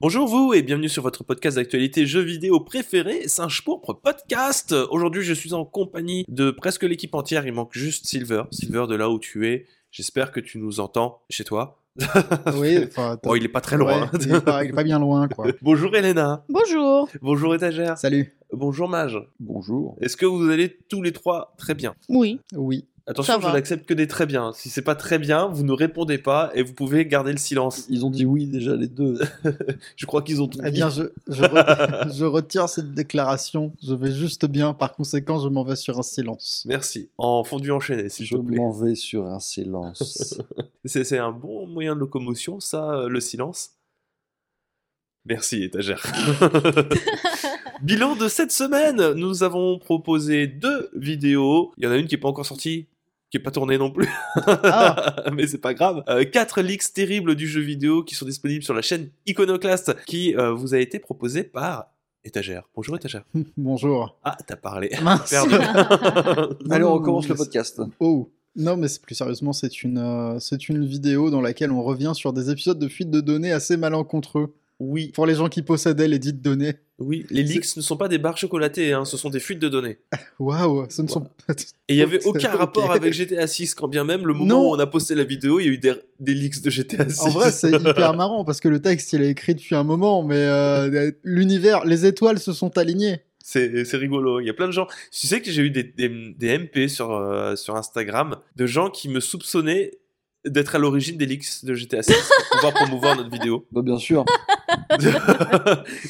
Bonjour vous et bienvenue sur votre podcast d'actualité jeux vidéo préféré, Singe Pourpre Podcast. Aujourd'hui je suis en compagnie de presque l'équipe entière, il manque juste Silver. Silver de là où tu es, j'espère que tu nous entends chez toi. Oui, enfin, Bon, il est pas très loin. ouais, il, est pas, il est pas bien loin, quoi. Bonjour Elena. Bonjour. Bonjour Étagère. Salut. Bonjour Mage. Bonjour. Est-ce que vous allez tous les trois très bien? Oui. Oui. Attention, je n'accepte que des très bien. Si c'est pas très bien, vous ne répondez pas et vous pouvez garder le silence. Ils ont dit oui déjà les deux. Je crois qu'ils ont tout Eh dit. bien, je, je, re- je retire cette déclaration. Je vais juste bien. Par conséquent, je m'en vais sur un silence. Merci. En fondu enchaîné, s'il Je te plaît. m'en vais sur un silence. C'est c'est un bon moyen de locomotion, ça, euh, le silence. Merci, étagère. Bilan de cette semaine, nous avons proposé deux vidéos. Il y en a une qui est pas encore sortie, qui est pas tournée non plus, Ah, mais c'est pas grave. Euh, quatre leaks terribles du jeu vidéo qui sont disponibles sur la chaîne Iconoclast, qui euh, vous a été proposée par Étagère. Bonjour Étagère. bonjour. Ah, t'as parlé. Mince. Perdu. Allez, on recommence le mais podcast. Oh. Non, mais c'est plus sérieusement, c'est une, euh, c'est une vidéo dans laquelle on revient sur des épisodes de fuite de données assez malencontreux. Oui, Pour les gens qui possédaient les dites données. oui. Les leaks ne sont pas des barres chocolatées, hein, ce sont des fuites de données. Waouh, ce ne sont pas. Et il y avait aucun rapport avec GTA 6, quand bien même le moment Non. où on a posté la vidéo, il y a eu des, des leaks de GTA 6. En vrai, c'est hyper marrant parce que le texte, il est écrit depuis un moment, mais euh, l'univers, les étoiles se sont alignées. c'est c'est rigolo. Il y a plein de gens. Tu sais que j'ai eu des, des, des MP sur, euh, sur Instagram de gens qui me soupçonnaient d'être à l'origine des leaks de GTA 6 pour pouvoir promouvoir notre vidéo. Bah, bien sûr.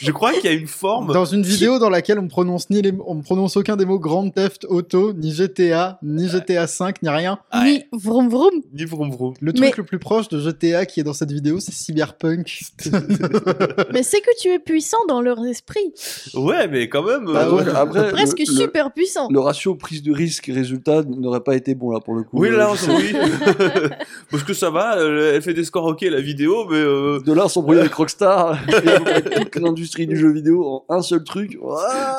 Je crois qu'il y a une forme. Dans une vidéo dans laquelle on prononce ni les, on prononce aucun des mots Grand Theft Auto, ni GTA, ni GTA 5, ni rien. Ni vroom vroom. Ni vroom vroom. Le Mais- truc le plus proche de GTA qui est dans cette vidéo, c'est Cyberpunk. Mais c'est que tu es puissant dans leur esprit. Ouais, mais quand même. Bah euh, ouais. Après, Presque le, le- super puissant. le ratio prise de risque résultat n'aurait pas été bon là pour le coup. Oui, Euh, là, je- oui. Parce que ça va, euh, elle fait des scores ok la vidéo, mais euh, De là, s'embrouiller avec Rockstar toute l'industrie du jeu vidéo en un seul truc.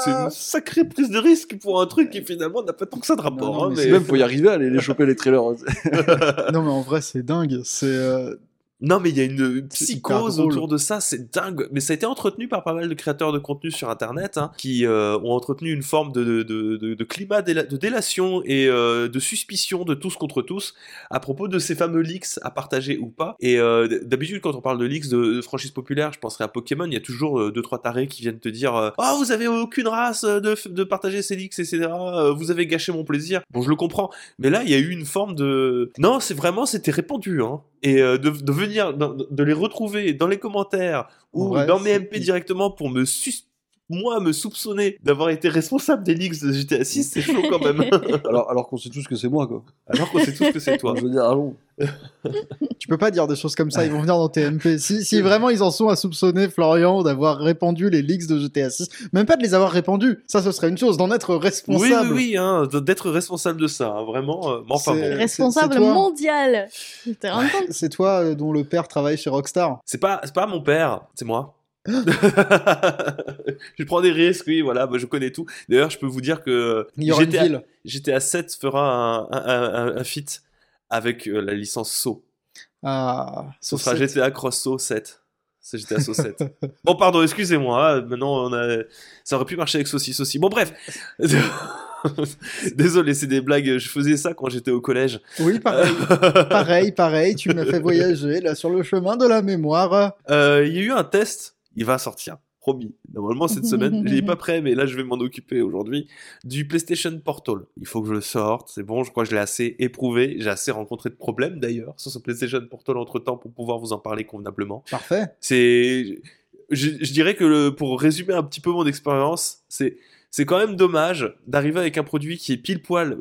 C'est une sacrée prise de risque pour un truc qui finalement n'a pas tant que ça de rapport. Non, non, hein, mais Même faut y arriver à aller les choper les trailers. non, mais en vrai, c'est dingue. C'est. euh, Non, mais il y a une C'est psychose autour de ça, c'est dingue. Mais ça a été entretenu par pas mal de créateurs de contenu sur Internet hein, qui euh, ont entretenu une forme de, de, de, de- de climat déla- de délation et euh, de suspicion de tous contre tous à propos de ces fameux leaks à partager ou pas. Et euh, d'habitude, quand on parle de leaks de, de franchises populaires, je penserais à Pokémon, il y a toujours euh, deux trois tarés qui viennent te dire euh, Oh, vous avez aucune race euh, de, partager ces leaks, etc. Euh, Vous avez gâché mon plaisir. Bon, je le comprends. Mais là, il y a eu une forme de. Non, c'est vraiment, c'était répandu. Hein. Et euh, de, de venir, de, de les retrouver dans les commentaires ou dans mes MP directement pour me sus moi me soupçonner d'avoir été responsable des leaks de GTA 6, c'est chaud quand même. Alors, alors qu'on sait tous que c'est moi quoi. Alors qu'on sait tous que c'est toi. Je veux dire, allons. Tu peux pas dire des choses comme ça, ils vont venir dans TMP. Si, si vraiment ils en sont à soupçonner Florian d'avoir répandu les leaks de GTA 6, même pas de les avoir répandus, ça ce serait une chose, d'en être responsable. oui, oui, hein, d'être responsable de ça, hein, vraiment. euh, mais enfin bon, Responsable mondial. C'est toi euh, dont le père travaille chez Rockstar. c'est pas, c'est pas mon père, c'est moi. je prends des risques, oui, voilà, bah, je connais tout. D'ailleurs, je peux vous dire que GTA, une ville. GTA 7 fera un, un, un, un feat avec euh, la licence SO. Ah, Ce sera GTA Cross SO 7. C'est GTA SO 7. bon, pardon, excusez-moi. hein, Maintenant, on a... ça aurait pu marcher avec Saucisse aussi. Bon, bref. Désolé, c'est des blagues. Je faisais ça quand j'étais au collège. Oui, pareil. pareil, pareil, tu m'as fait voyager là sur le chemin de la mémoire. Euh, Il y a eu un test. Il va sortir. Promis. Normalement, cette semaine, je l'ai pas prêt, mais là, je vais m'en occuper aujourd'hui. Du PlayStation Portal. Il faut que je le sorte. C'est bon, je crois que je l'ai assez éprouvé. J'ai assez rencontré de problèmes, d'ailleurs, sur ce PlayStation Portal entre temps pour pouvoir vous en parler convenablement. Parfait. C'est, je, je dirais que le- pour résumer un petit peu mon expérience, c'est, c'est quand même dommage d'arriver avec un produit qui est pile poil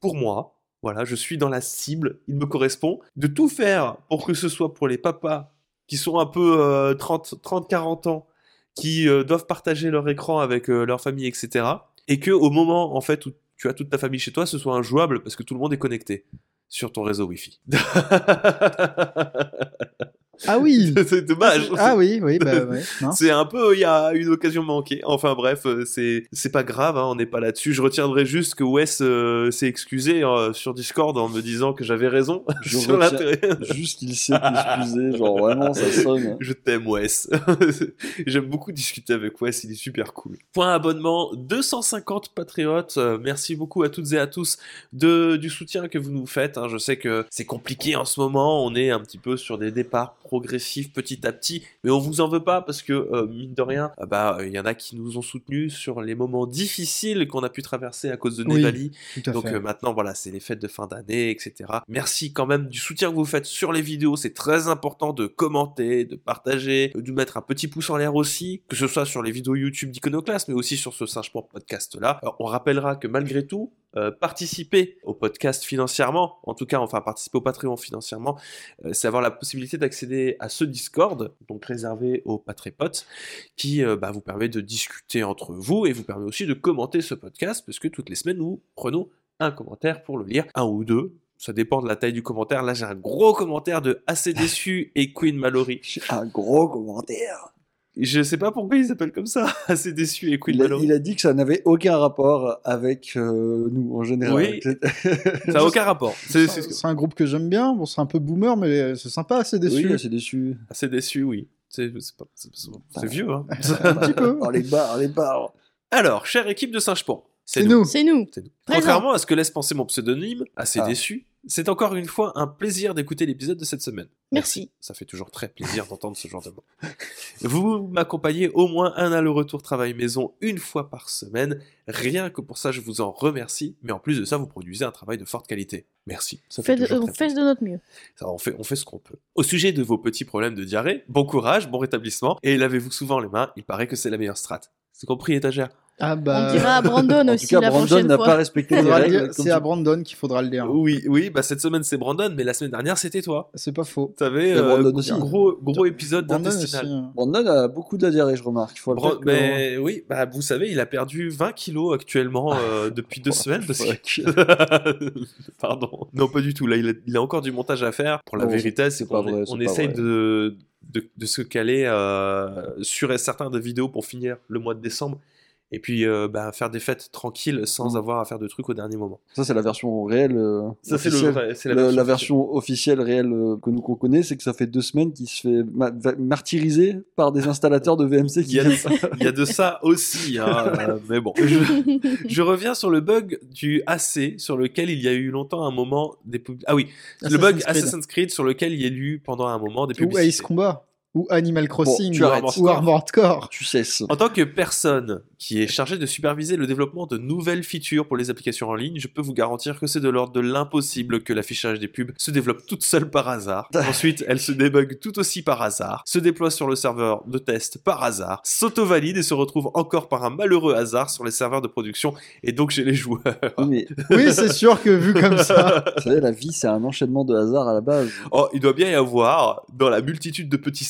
pour moi. Voilà, je suis dans la cible, il me correspond. De tout faire pour que ce soit pour les papas qui sont un peu euh, 30, 30, 40 ans, qui euh, doivent partager leur écran avec euh, leur famille, etc. Et que au moment en fait où tu as toute ta famille chez toi, ce soit injouable parce que tout le monde est connecté sur ton réseau Wi-Fi. Ah oui. c'est dommage. Ah oui, oui, bah ouais. C'est un peu, il y a une occasion manquée. Enfin bref, euh, c'est c'est pas grave, hein, on n'est pas là-dessus. Je retiendrai juste que Wes euh, s'est excusé euh, sur Discord en me disant que j'avais raison Je sur l'intérêt. Juste qu'il sait t'excuser, genre vraiment, ça sonne. Je t'aime Wes. J'aime beaucoup discuter avec Wes, il est super cool. Point abonnement, 250 patriotes. Euh, merci beaucoup à toutes et à tous de, du soutien que vous nous faites. hein. Je sais que c'est compliqué en ce moment, on est un petit peu sur des départs progressifs petit à petit, mais on vous en veut pas parce que, euh, mine de rien, ah bah, il y en a qui nous ont soutenus sur les moments difficiles qu'on a pu traverser à cause de Nevali. Donc euh, maintenant, voilà, c'est les fêtes de fin d'année, etc. Merci quand même du soutien que vous faites sur les vidéos. C'est très important de commenter, de partager, de mettre un petit pouce en l'air aussi, que ce soit sur les vidéos YouTube d'Iconoclast, mais aussi sur ce Singe-Point podcast-là. Alors, on rappellera que malgré tout, euh, participer au podcast financièrement, en tout cas, enfin participer au Patreon financièrement, euh, c'est avoir la possibilité d'accéder à ce Discord, donc réservé aux Patrépotes, qui euh, bah, vous permet de discuter entre vous et vous permet aussi de commenter ce podcast, parce que toutes les semaines, nous prenons un commentaire pour le lire, un ou deux. Ça dépend de la taille du commentaire. Là, j'ai un gros commentaire de Assez déçu et Queen Mallory. Un gros commentaire. Je sais pas pourquoi ils s'appellent comme ça, Assez déçu et Queen Il a, il dit que ça n'avait aucun rapport avec euh, nous en général. Oui. Ça n'a aucun rapport. C'est c'est- C'est un groupe que j'aime bien. Bon, c'est un peu boomer, mais c'est sympa, c'est déçu. Oui, c'est déçu. Assez déçu, oui. C'est pas- vieux, hein. un petit peu. Oh, les barres, les barres. Alors, chère équipe de Singe-Pont, C'est nous. C'est nous. C'est nous. Contrairement à ce que laisse penser mon pseudonyme, assez Ah. déçu, c'est encore une fois un plaisir d'écouter l'épisode de cette semaine. Merci. Ça fait toujours très plaisir d'entendre ce genre de mots. Vous m'accompagnez au moins un aller-retour travail maison une fois par semaine. Rien que pour ça, je vous en remercie. Mais en plus de ça, vous produisez un travail de forte qualité. Merci. Ça fait Fait de- on très fait de notre mieux. ça, on, fait, on fait ce qu'on peut. Au sujet de vos petits problèmes de diarrhée, bon courage, bon rétablissement, et lavez-vous souvent les mains, il paraît que c'est la meilleure strat. C'est compris, étagère? Ah bah. On dira à Brandon aussi tout cas, la Brandon prochaine n'a fois. pas respecté les faudra le règles. dire, comme C'est tu- à Brandon qu'il faudra le dire. Oui, oui, bah cette semaine c'est Brandon, mais la semaine dernière c'était toi. C'est pas faux. T'avais euh, Brandon aussi. gros, gros épisode Brandon aussi. d'intestinal. hein. Brandon a beaucoup de diarrhée, je remarque. Il faut dire que- mais oui, bah vous savez, il a perdu 20 kilos actuellement euh, depuis deux semaines. Parce fuck. que... Pardon. Non, pas du tout. Là, il a, il a encore du montage à faire. Pour la Non, vérité, c'est c'est pas qu'on vrai, on c'est essaye vrai. de, de, de se caler euh, sur certains de vidéos pour finir le mois de décembre. Et puis euh, bah, faire des fêtes tranquilles sans Mm. avoir à faire de trucs au dernier moment. Ça, c'est la version réelle. euh, Ça, c'est le officielle. vrai- c'est Le- la la, version version officielle réelle euh, que nous qu'on connaît, c'est que ça fait deux semaines qu'il se fait ma- martyriser par des installateurs de VMC Il qui y, a de, viennent. il y a de ça aussi, hein, euh, mais bon. Je, je reviens sur le bug du AC, sur lequel il y a eu longtemps un moment des pub- Ah oui, le bug Assassin's Creed. Assassin's Creed sur lequel il y a eu pendant un moment des Ou publicités. Ace Combat. Ou Animal Crossing. tu ou, arrêtes. ou Armored Core. Tu cesses. En tant que personne qui est chargée de superviser le développement de nouvelles features pour les applications en ligne, je peux vous garantir que c'est de l'ordre de l'impossible que l'affichage des pubs se développe toute seule par hasard. Ensuite, elle se débug tout aussi par hasard, se déploie sur le serveur de test par hasard, s'auto-valide et se retrouve encore par un malheureux hasard sur les serveurs de production et donc chez les joueurs. Oui, c'est sûr que vu comme ça. vous savez, la vie, c'est un enchaînement de hasard à la base. Oh, il doit bien y avoir, dans la multitude de petits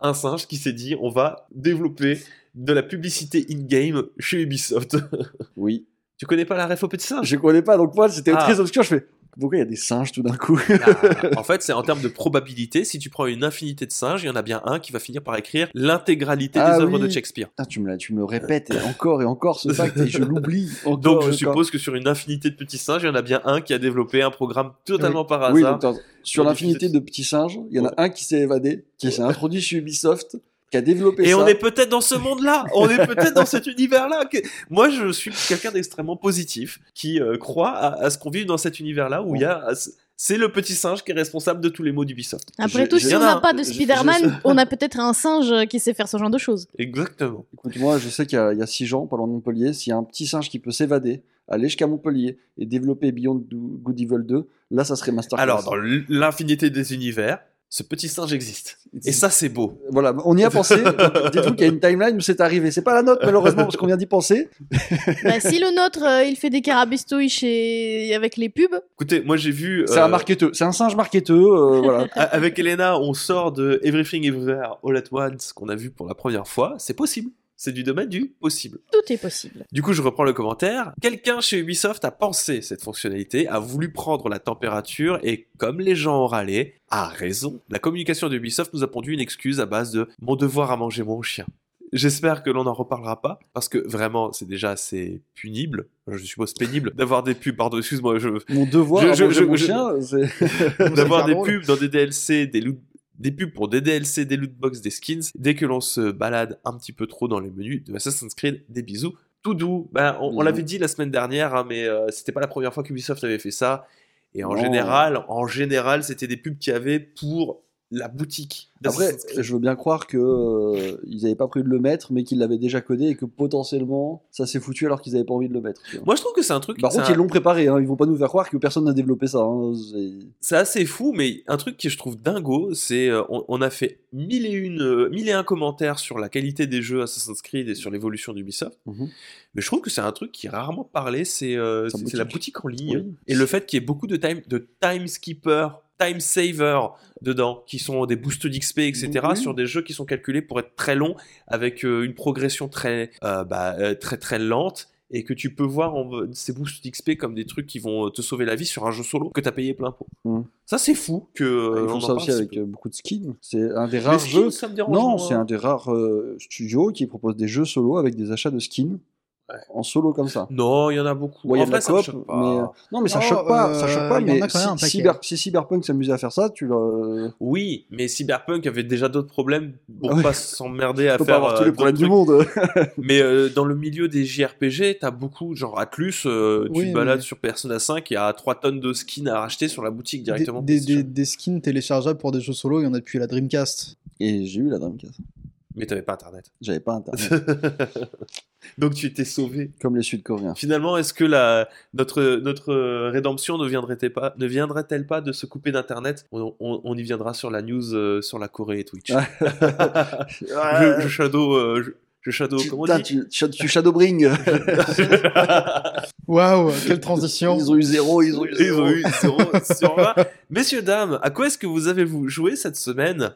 un singe qui s'est dit on va développer de la publicité in-game chez Ubisoft. Oui. tu connais pas la ref au petit singe? Je connais pas, donc moi, c'était Ah. très obscur. Je fais, pourquoi il y a des singes tout d'un coup Ah, en fait, c'est en termes de probabilité. Si tu prends une infinité de singes, il y en a bien un qui va finir par écrire l'intégralité Ah des œuvres oui. de Shakespeare. Putain, tu me, tu me le répètes et encore et encore ce fact et je l'oublie. Donc, je suppose que sur une infinité de petits singes, il y en a bien un qui a développé un programme totalement par Oui, hasard. donc, attends, sur l'infinité de petits singes, il y en a un qui s'est évadé, qui s'est introduit chez Ubisoft, qui a développé Et ça. on est peut-être dans ce monde-là, on est peut-être dans cet univers-là. que- Moi, je suis quelqu'un d'extrêmement positif qui euh, croit à, à ce qu'on vit dans cet univers-là où il y a. C'est le petit singe qui est responsable de tous les mots d'Ubisoft. Après tout, si on n'a pas de Spider-Man, on a peut-être un singe qui sait faire ce genre de choses. Exactement. Écoute, moi, je sais qu'il y, a- il y a six gens, loin de Montpellier. S'il y a un petit singe qui peut s'évader, aller jusqu'à Montpellier et développer Beyond Good Evil 2, là, ça serait Masterclass. Alors, dans l'infinité des univers, ce petit singe existe. Et ça, c'est beau. Voilà, on y a pensé. Dites-vous qu'il y a une timeline où c'est arrivé. C'est pas la nôtre, malheureusement, parce qu'on vient d'y penser. Bah, si le nôtre, euh, il fait des carabistouilles chez... avec les pubs, Écoutez, moi j'ai vu. C'est euh, un marketeux. C'est un singe marketeux. euh, voilà. Avec Elena, on sort de Everything Everywhere All at Once qu'on a vu pour la première fois. C'est possible. C'est du domaine du possible. Tout est possible. Du coup, je reprends le commentaire. Quelqu'un chez Ubisoft a pensé cette fonctionnalité, a voulu prendre la température et comme les gens ont râlé, a raison. La communication d'Ubisoft nous a pondu une excuse à base de mon devoir à manger mon chien. J'espère que l'on n'en reparlera pas, parce que vraiment, c'est déjà assez punible, je suppose pénible, d'avoir des pubs, pardon, excuse-moi, je... Mon devoir, Je- à je- manger je- mon je- chien, c'est... d'avoir des pubs dans des DLC, des loot- des pubs pour des DLC, des lootbox, des skins, dès que l'on se balade un petit peu trop dans les menus de Assassin's Creed, des bisous. Tout doux, ben, on, l'avait dit la semaine dernière, hein, mais euh, c'était pas la première fois qu'Ubisoft avait fait ça. Et en Non. général, en général, c'était des pubs qu'il y avait pour la boutique Après, je veux bien croire que euh, ils n'avaient pas prévu de le mettre, mais qu'ils l'avaient déjà codé et que potentiellement ça s'est foutu alors qu'ils n'avaient pas envie de le mettre. Moi, je trouve que c'est un truc. Par contre, un- ils l'ont préparé. Hein. Ils vont pas nous faire croire que personne n'a développé ça. hein. C'est- assez fou, mais un truc que je trouve dingo, c'est euh, on, on a fait mille et une, euh, mille et un commentaires sur la qualité des jeux Assassin's Creed et sur l'évolution d'Ubisoft. Mhm. Mais je trouve que c'est un truc qui est rarement parlé, c'est euh, la boutique. boutique en ligne Oui. et le fait qu'il y ait beaucoup de time de time skipper, time saver dedans, qui sont des boosts d'XP, etc. Oui. sur des jeux qui sont calculés pour être très longs, avec euh, une progression très, euh, bah, euh, très très lente. Et que tu peux voir en- ces boosts d'XP comme des trucs qui vont te sauver la vie sur un jeu solo que t'as payé plein pot. Mm. Ça c'est fou que. euh, Ils on font ça aussi si avec beaucoup de skins. C'est un des rares skins, jeux. ça me dérange Non, c'est un des rares studios qui propose des jeux solo avec des achats de skins Ouais. en solo comme ça. Non, il y en a beaucoup. Ouais, il y a En de la vrai, ça me mais pas. non, mais ça Non, choque pas. ça euh, choque pas. en Mais un si, paquet. cyber- si Cyberpunk s'amusait à faire ça, tu le. Oui, mais Cyberpunk avait déjà d'autres problèmes pour ouais. pas s'emmerder à faire pas avoir tous euh, les problèmes du monde. Mais euh, dans le milieu des JRPG, t'as beaucoup, genre Atlus, euh, tu Oui, te balades mais- sur Persona 5, il y a 3 tonnes de skins à racheter sur la boutique Des, directement. des- des skins téléchargeables pour des jeux solo, il y en a depuis la Dreamcast. Et j'ai eu la Dreamcast. Mais t'avais pas internet. J'avais pas internet. Donc tu étais sauvé. comme les Sud-Coréens. Finalement, est-ce que la, notre, notre rédemption ne viendrait-elle pas, ne viendrait-elle pas de se couper d'internet? On, on- on y viendra sur la news euh, sur la Corée et Twitch. je, je shadow, euh, je, je shadow, Tu, comment on putain, dit? tu, tu, tu shadowbring. Waouh, quelle transition ils ont eu zéro, ils ont eu Ils zéro. ont eu 0 sur 20. Messieurs, dames, à quoi est-ce que vous avez vous joué cette semaine?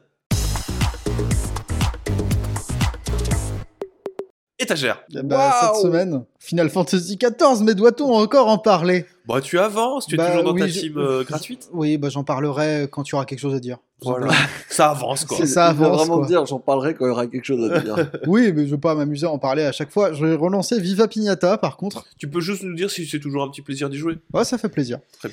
Étagère. Ben, Cette semaine, Final Fantasy XIV, mais doit-on encore en parler? Bah, tu avances, tu es Bah, toujours dans oui, ta je- team euh, gratuite. Oui, bah, j'en parlerai quand tu auras quelque chose à dire. Voilà. Ça avance, quoi. C'est ça Il faut avance, vraiment quoi. te dire, j'en parlerai quand il y aura quelque chose à dire. oui, mais je veux pas m'amuser à en parler à chaque fois. Je vais relancer Viva Pignata, par contre. Tu peux juste nous dire si c'est toujours un petit plaisir d'y jouer. Ouais, ça fait plaisir. Tu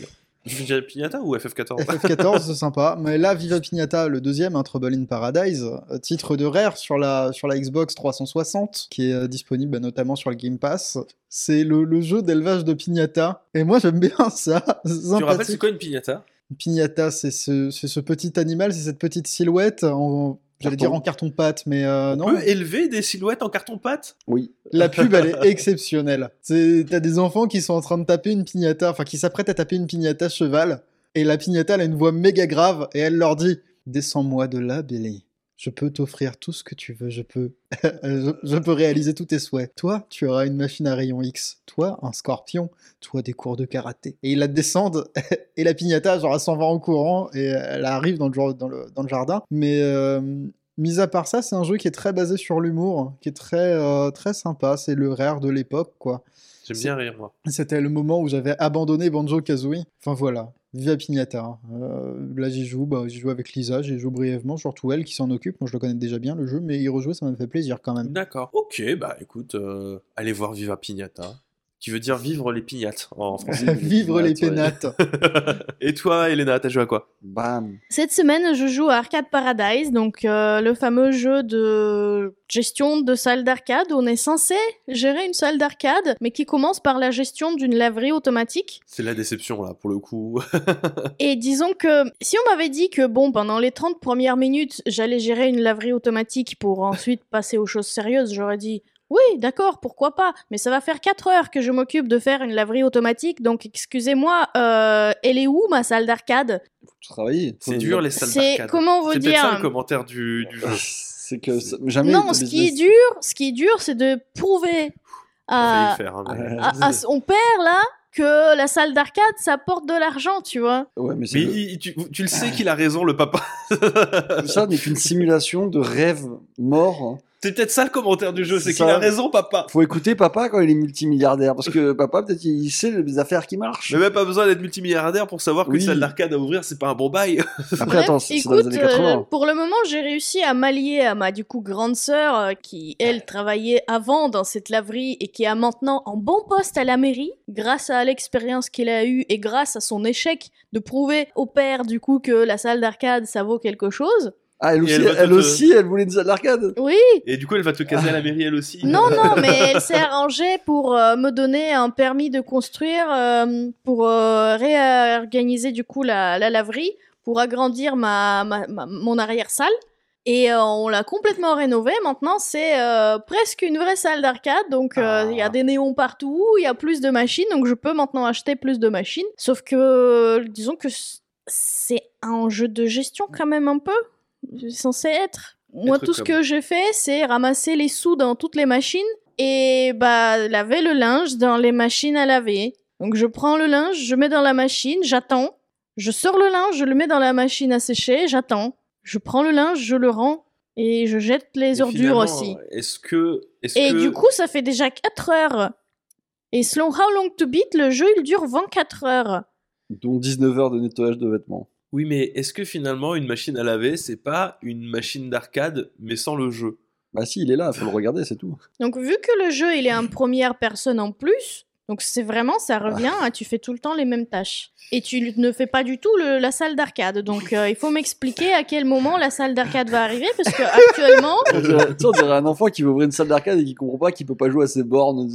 fais Pignata ou FF14 FF14, c'est sympa. Mais là, Viva Pignata, le deuxième, un Trouble in Paradise, euh, titre de Rare sur la, sur la Xbox 360, qui est euh, disponible bah, notamment sur le Game Pass. C'est le, le jeu d'élevage de Pignata. Et moi, j'aime bien ça. C'est Tu rappelles, c'est quoi une Pignata Pignata, c'est ce, c'est ce petit animal, c'est cette petite silhouette en. J'allais Carton. dire en carton-pâte, mais euh, On non. peut élever des silhouettes en carton-pâte? Oui. La pub, elle est exceptionnelle. C'est- T'as des enfants qui sont en train de taper une pignata, enfin qui s'apprêtent à taper une pignata cheval, et la pignata, elle a une voix méga grave, et elle leur dit Descends-moi de là, Billy. Je peux t'offrir tout ce que tu veux, je peux. je, je peux réaliser tous tes souhaits. Toi, tu auras une machine à rayon X. Toi, un scorpion. Toi, des cours de karaté. Et ils la descendent, et la pignata, genre, elle s'en va en courant, et elle arrive dans le, dans le, dans le jardin. Mais. euh, Mis à part ça, c'est un jeu qui est très basé sur l'humour, qui est très, euh, très sympa. C'est le rare de l'époque, quoi. J'aime bien rire, moi. C'était le moment où j'avais abandonné Banjo Kazooie. Enfin voilà, Viva Pignata. hein. Euh, là j'y joue, bah, joue avec Lisa, j'y joue brièvement, surtout elle qui s'en occupe. Moi je le connais déjà bien le jeu, mais y rejouer ça m'a fait plaisir quand même. D'accord. Ok, bah écoute, euh, allez voir Viva Pignata. Qui veut dire vivre les pignates en français. Vivre les pénates. Et toi, Elena, t'as joué à quoi? Bam. Cette semaine, je joue à Arcade Paradise, donc euh, le fameux jeu de gestion de salle d'arcade. où On est censé gérer une salle d'arcade, mais qui commence par la gestion d'une laverie automatique. C'est la déception, là, pour le coup. Et disons que si on m'avait dit que, bon, pendant les 30 premières minutes, j'allais gérer une laverie automatique pour ensuite passer aux choses sérieuses, j'aurais dit oui, d'accord, pourquoi pas, mais ça va faire 4 heures que je m'occupe de faire une laverie automatique, donc excusez-moi, euh, elle est où ma salle d'arcade? Faut travailler. C'est dur, les salles C'est d'arcade. comment vous C'est peut-être ça dire le commentaire du, du jeu. C'est que ça- jamais. Non, ce qui est dur, ce qui est dur, c'est de prouver On à, faire, hein, mais- à- à son père là que la salle d'arcade ça porte de l'argent, tu vois. Ouais, mais, c'est Mais le- il- tu, tu le sais qu'il a raison, le papa. tout ça n'est qu'une simulation de rêve mort. C'est peut-être ça le commentaire du jeu, c'est qu'il a raison, papa. Faut écouter papa quand il est multimilliardaire, parce que papa, peut-être, il sait les affaires qui marchent. J'ai même pas besoin d'être multimilliardaire pour savoir qu'une Oui. salle d'arcade à ouvrir, c'est pas un bon bail. Après, Bref, attends, c'est c'est dans les écoute, années 80. euh, pour le moment, j'ai réussi à m'allier à ma du coup grande sœur euh, qui elle travaillait avant dans cette laverie et qui est maintenant en bon poste à la mairie grâce à l'expérience qu'il a eue et grâce à son échec de prouver au père du coup que la salle d'arcade ça vaut quelque chose. Ah, elle aussi, elle elle, va te- aussi, elle voulait une salle d'arcade. Oui, Et du coup, elle va te caser à la mairie, elle aussi. non non, mais elle s'est arrangée pour euh, me donner un permis de construire euh, pour euh, réorganiser du coup la, la laverie pour agrandir ma, ma- ma- mon arrière salle. Et euh, on l'a complètement rénové. Maintenant, c'est euh, presque une vraie salle d'arcade. Donc, euh, il y a Ah. des néons partout, il y a plus de machines. Donc, je peux maintenant acheter plus de machines. Sauf que, disons que c'est un jeu de gestion quand même un peu. C'est censé être. Moi, Être tout ce que j'ai fait, c'est ramasser les sous dans toutes les machines et bah laver le linge dans les machines à laver. Donc, je prends le linge, je mets dans la machine, j'attends. Je sors le linge, je le mets dans la machine à sécher, j'attends. Je prends le linge, je le rends et je jette les Et ordures aussi. Est-ce que. Est-ce Et que... du coup, ça fait déjà 4 heures. Et selon How Long to Beat, le jeu il dure 24 heures. Dont 19 heures de nettoyage de vêtements. Oui, mais est-ce que finalement, une machine à laver, c'est pas une machine d'arcade, mais sans le jeu? Bah si, il est là, faut le regarder, c'est tout. Donc vu que le jeu il est en première personne en plus, donc c'est vraiment ça revient à tu fais tout le temps les mêmes tâches. Et tu ne fais pas du tout le- la salle d'arcade. Donc euh, il faut m'expliquer à quel moment la salle d'arcade va arriver parce que actuellement tu sais, on dirait un enfant qui veut ouvrir une salle d'arcade et qui comprend pas qu'il peut pas jouer à ses bornes.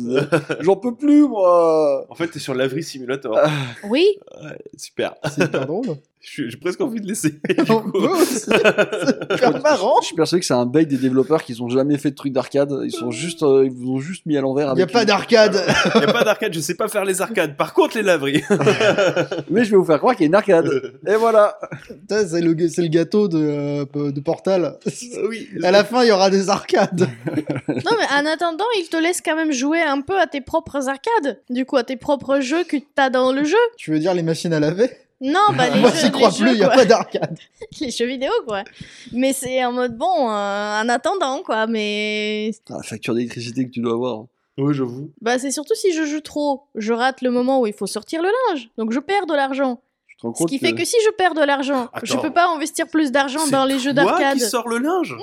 J'en peux plus, moi En fait, t'es sur Laverie Simulator. Ah. oui, Ouais, super. C'est hyper drôle. Je suis- J'ai presque envie de coup. peut aussi. C'est hyper marrant. Je suis persuadé que c'est un bug des développeurs qui ont jamais fait de trucs d'arcade. Ils sont juste, euh, ils vous ont juste mis à l'envers. Il n'y a pas une- d'arcade. Il n'y a pas d'arcade, je sais pas faire les arcades. Par contre, les laveries. Mais je vais vous faire croire qu'il y a une arcade. Et voilà. C'est le, gâteau de, euh, de Portal. oui. À la fin, il y aura des arcades. non mais en attendant il te laisse quand même jouer un peu à tes propres arcades. Du coup à tes propres jeux que t'as dans le jeu. Tu veux dire les machines à laver? Non bah les Moi, jeux, j'y crois plus, il n'y a quoi. pas d'arcade. les jeux vidéo quoi. Mais c'est en mode bon euh, en attendant quoi. Mais Ah, la facture d'électricité que tu dois avoir. Oui, j'avoue. Bah, c'est surtout si je joue trop. Je rate le moment où il faut sortir le linge. Donc, je perds de l'argent. Tu te rends Ce compte qui fait que si je perds de l'argent, je Attends. peux pas investir plus d'argent dans les jeux d'arcade. qui sors le linge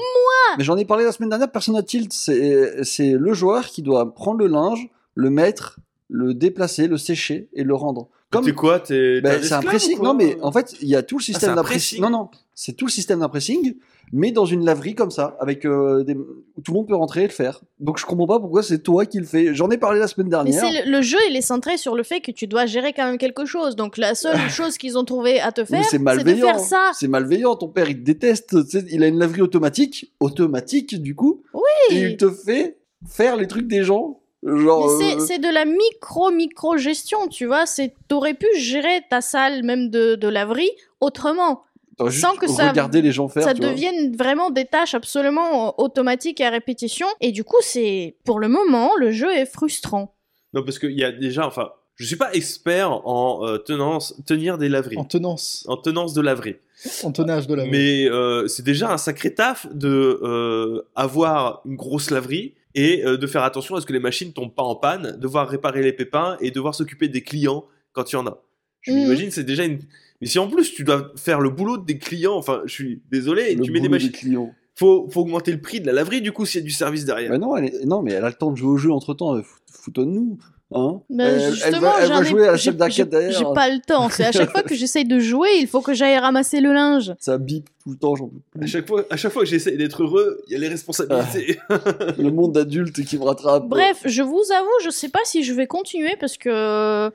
Mais j'en ai parlé la semaine dernière, personne n'a tilt. C'est c'est le joueur qui doit prendre le linge, le mettre, le déplacer, le sécher et le rendre. Comme T'es quoi? T'es Ben, c'est un pressing. Non, mais en fait, il y a tout le c'est système un d'un pressing. Non, non, c'est tout le système d'un pressing, mais dans une laverie comme ça, avec euh, des... où tout le monde peut rentrer et le faire. Donc je comprends pas pourquoi c'est toi qui le fais. J'en ai parlé la semaine Mais dernière. c'est le, le jeu, il est centré sur le fait que tu dois gérer quand même quelque chose. Donc, la seule chose qu'ils ont trouvé à te Mais faire, c'est c'est de malveillant. faire ça. C'est malveillant. Ton père, il te déteste. Il a une laverie automatique, automatique du coup, et il te fait faire les trucs des gens. Genre. Mais c'est- euh, c'est de la micro-micro gestion, tu vois. C'est T'aurais pu gérer ta salle, même de, de laverie, autrement. sans que ça- regarder les gens faire. ça vois. devienne vraiment des tâches absolument euh, automatiques et à répétition. Et du coup, c'est pour le moment, le jeu est frustrant. Non, parce qu'il y a déjà, enfin, je suis pas expert en euh, tenance, tenir des laveries, En tenance. en tenance de laverie. En tonnage de la Mais euh, c'est déjà un sacré taf de euh, avoir une grosse laverie et euh, de faire attention à ce que les machines tombent pas en panne, devoir réparer les pépins et devoir s'occuper des clients quand il y en a. Je Mhm. m'imagine, c'est déjà une. Mais si en plus tu dois faire le boulot des clients, enfin, je suis désolé, Le tu mets des machines. clients. Faut, faut augmenter le prix de la laverie du coup s'il y a du service derrière. Mais non, elle est- non, mais elle a le temps de jouer au jeu entre temps. Foutons-nous. Hein elle justement, va, elle j'en va ai- jouer à la j'ai- pas le temps. C'est à chaque fois que j'essaye de jouer, il faut que j'aille ramasser le linge. Ça bip tout le temps. j'en peux À plus. chaque fois, à chaque fois que j'essaie d'être heureux, il y a les responsabilités. Le monde d'adulte qui me rattrape. Bref, je vous avoue, je sais pas si je vais continuer parce que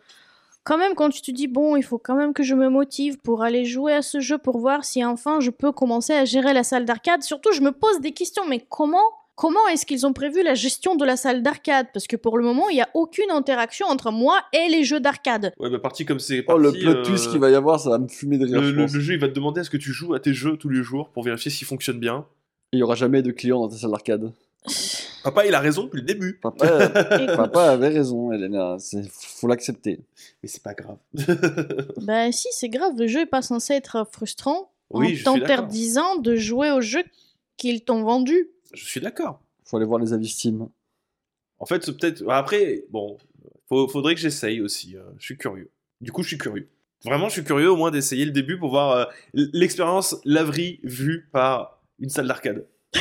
quand même quand tu te dis bon, il faut quand même que je me motive pour aller jouer à ce jeu pour voir si enfin je peux commencer à gérer la salle d'arcade. Surtout, je me pose des questions, mais comment Comment est-ce qu'ils ont prévu la gestion de la salle d'arcade? Parce que pour le moment, il n'y a aucune interaction entre moi et les jeux d'arcade. ouais, bah parti comme c'est Oh, le plot euh, twist qu'il va y avoir, ça va me fumer de rire. Le, je le- pense. le jeu, il va te demander est-ce que tu joues à tes jeux tous les jours pour vérifier s'ils fonctionnent bien. Il y aura jamais de clients dans ta salle d'arcade. Papa, il a raison depuis le début. Papa, papa avait raison, Elena. C'est- Faut l'accepter. Mais c'est pas grave. bah si, c'est grave, le jeu est pas censé être frustrant Oui, en t'interdisant de jouer au jeu qu'ils t'ont vendu. Je suis d'accord. Faut aller voir les avis Steam. En fait, c'est peut-être. Après, bon, faut- faudrait que j'essaye aussi. euh, je suis curieux. Du coup, je suis curieux. Vraiment, je suis curieux au moins d'essayer le début pour voir euh, l'expérience laverie vue par une salle d'arcade.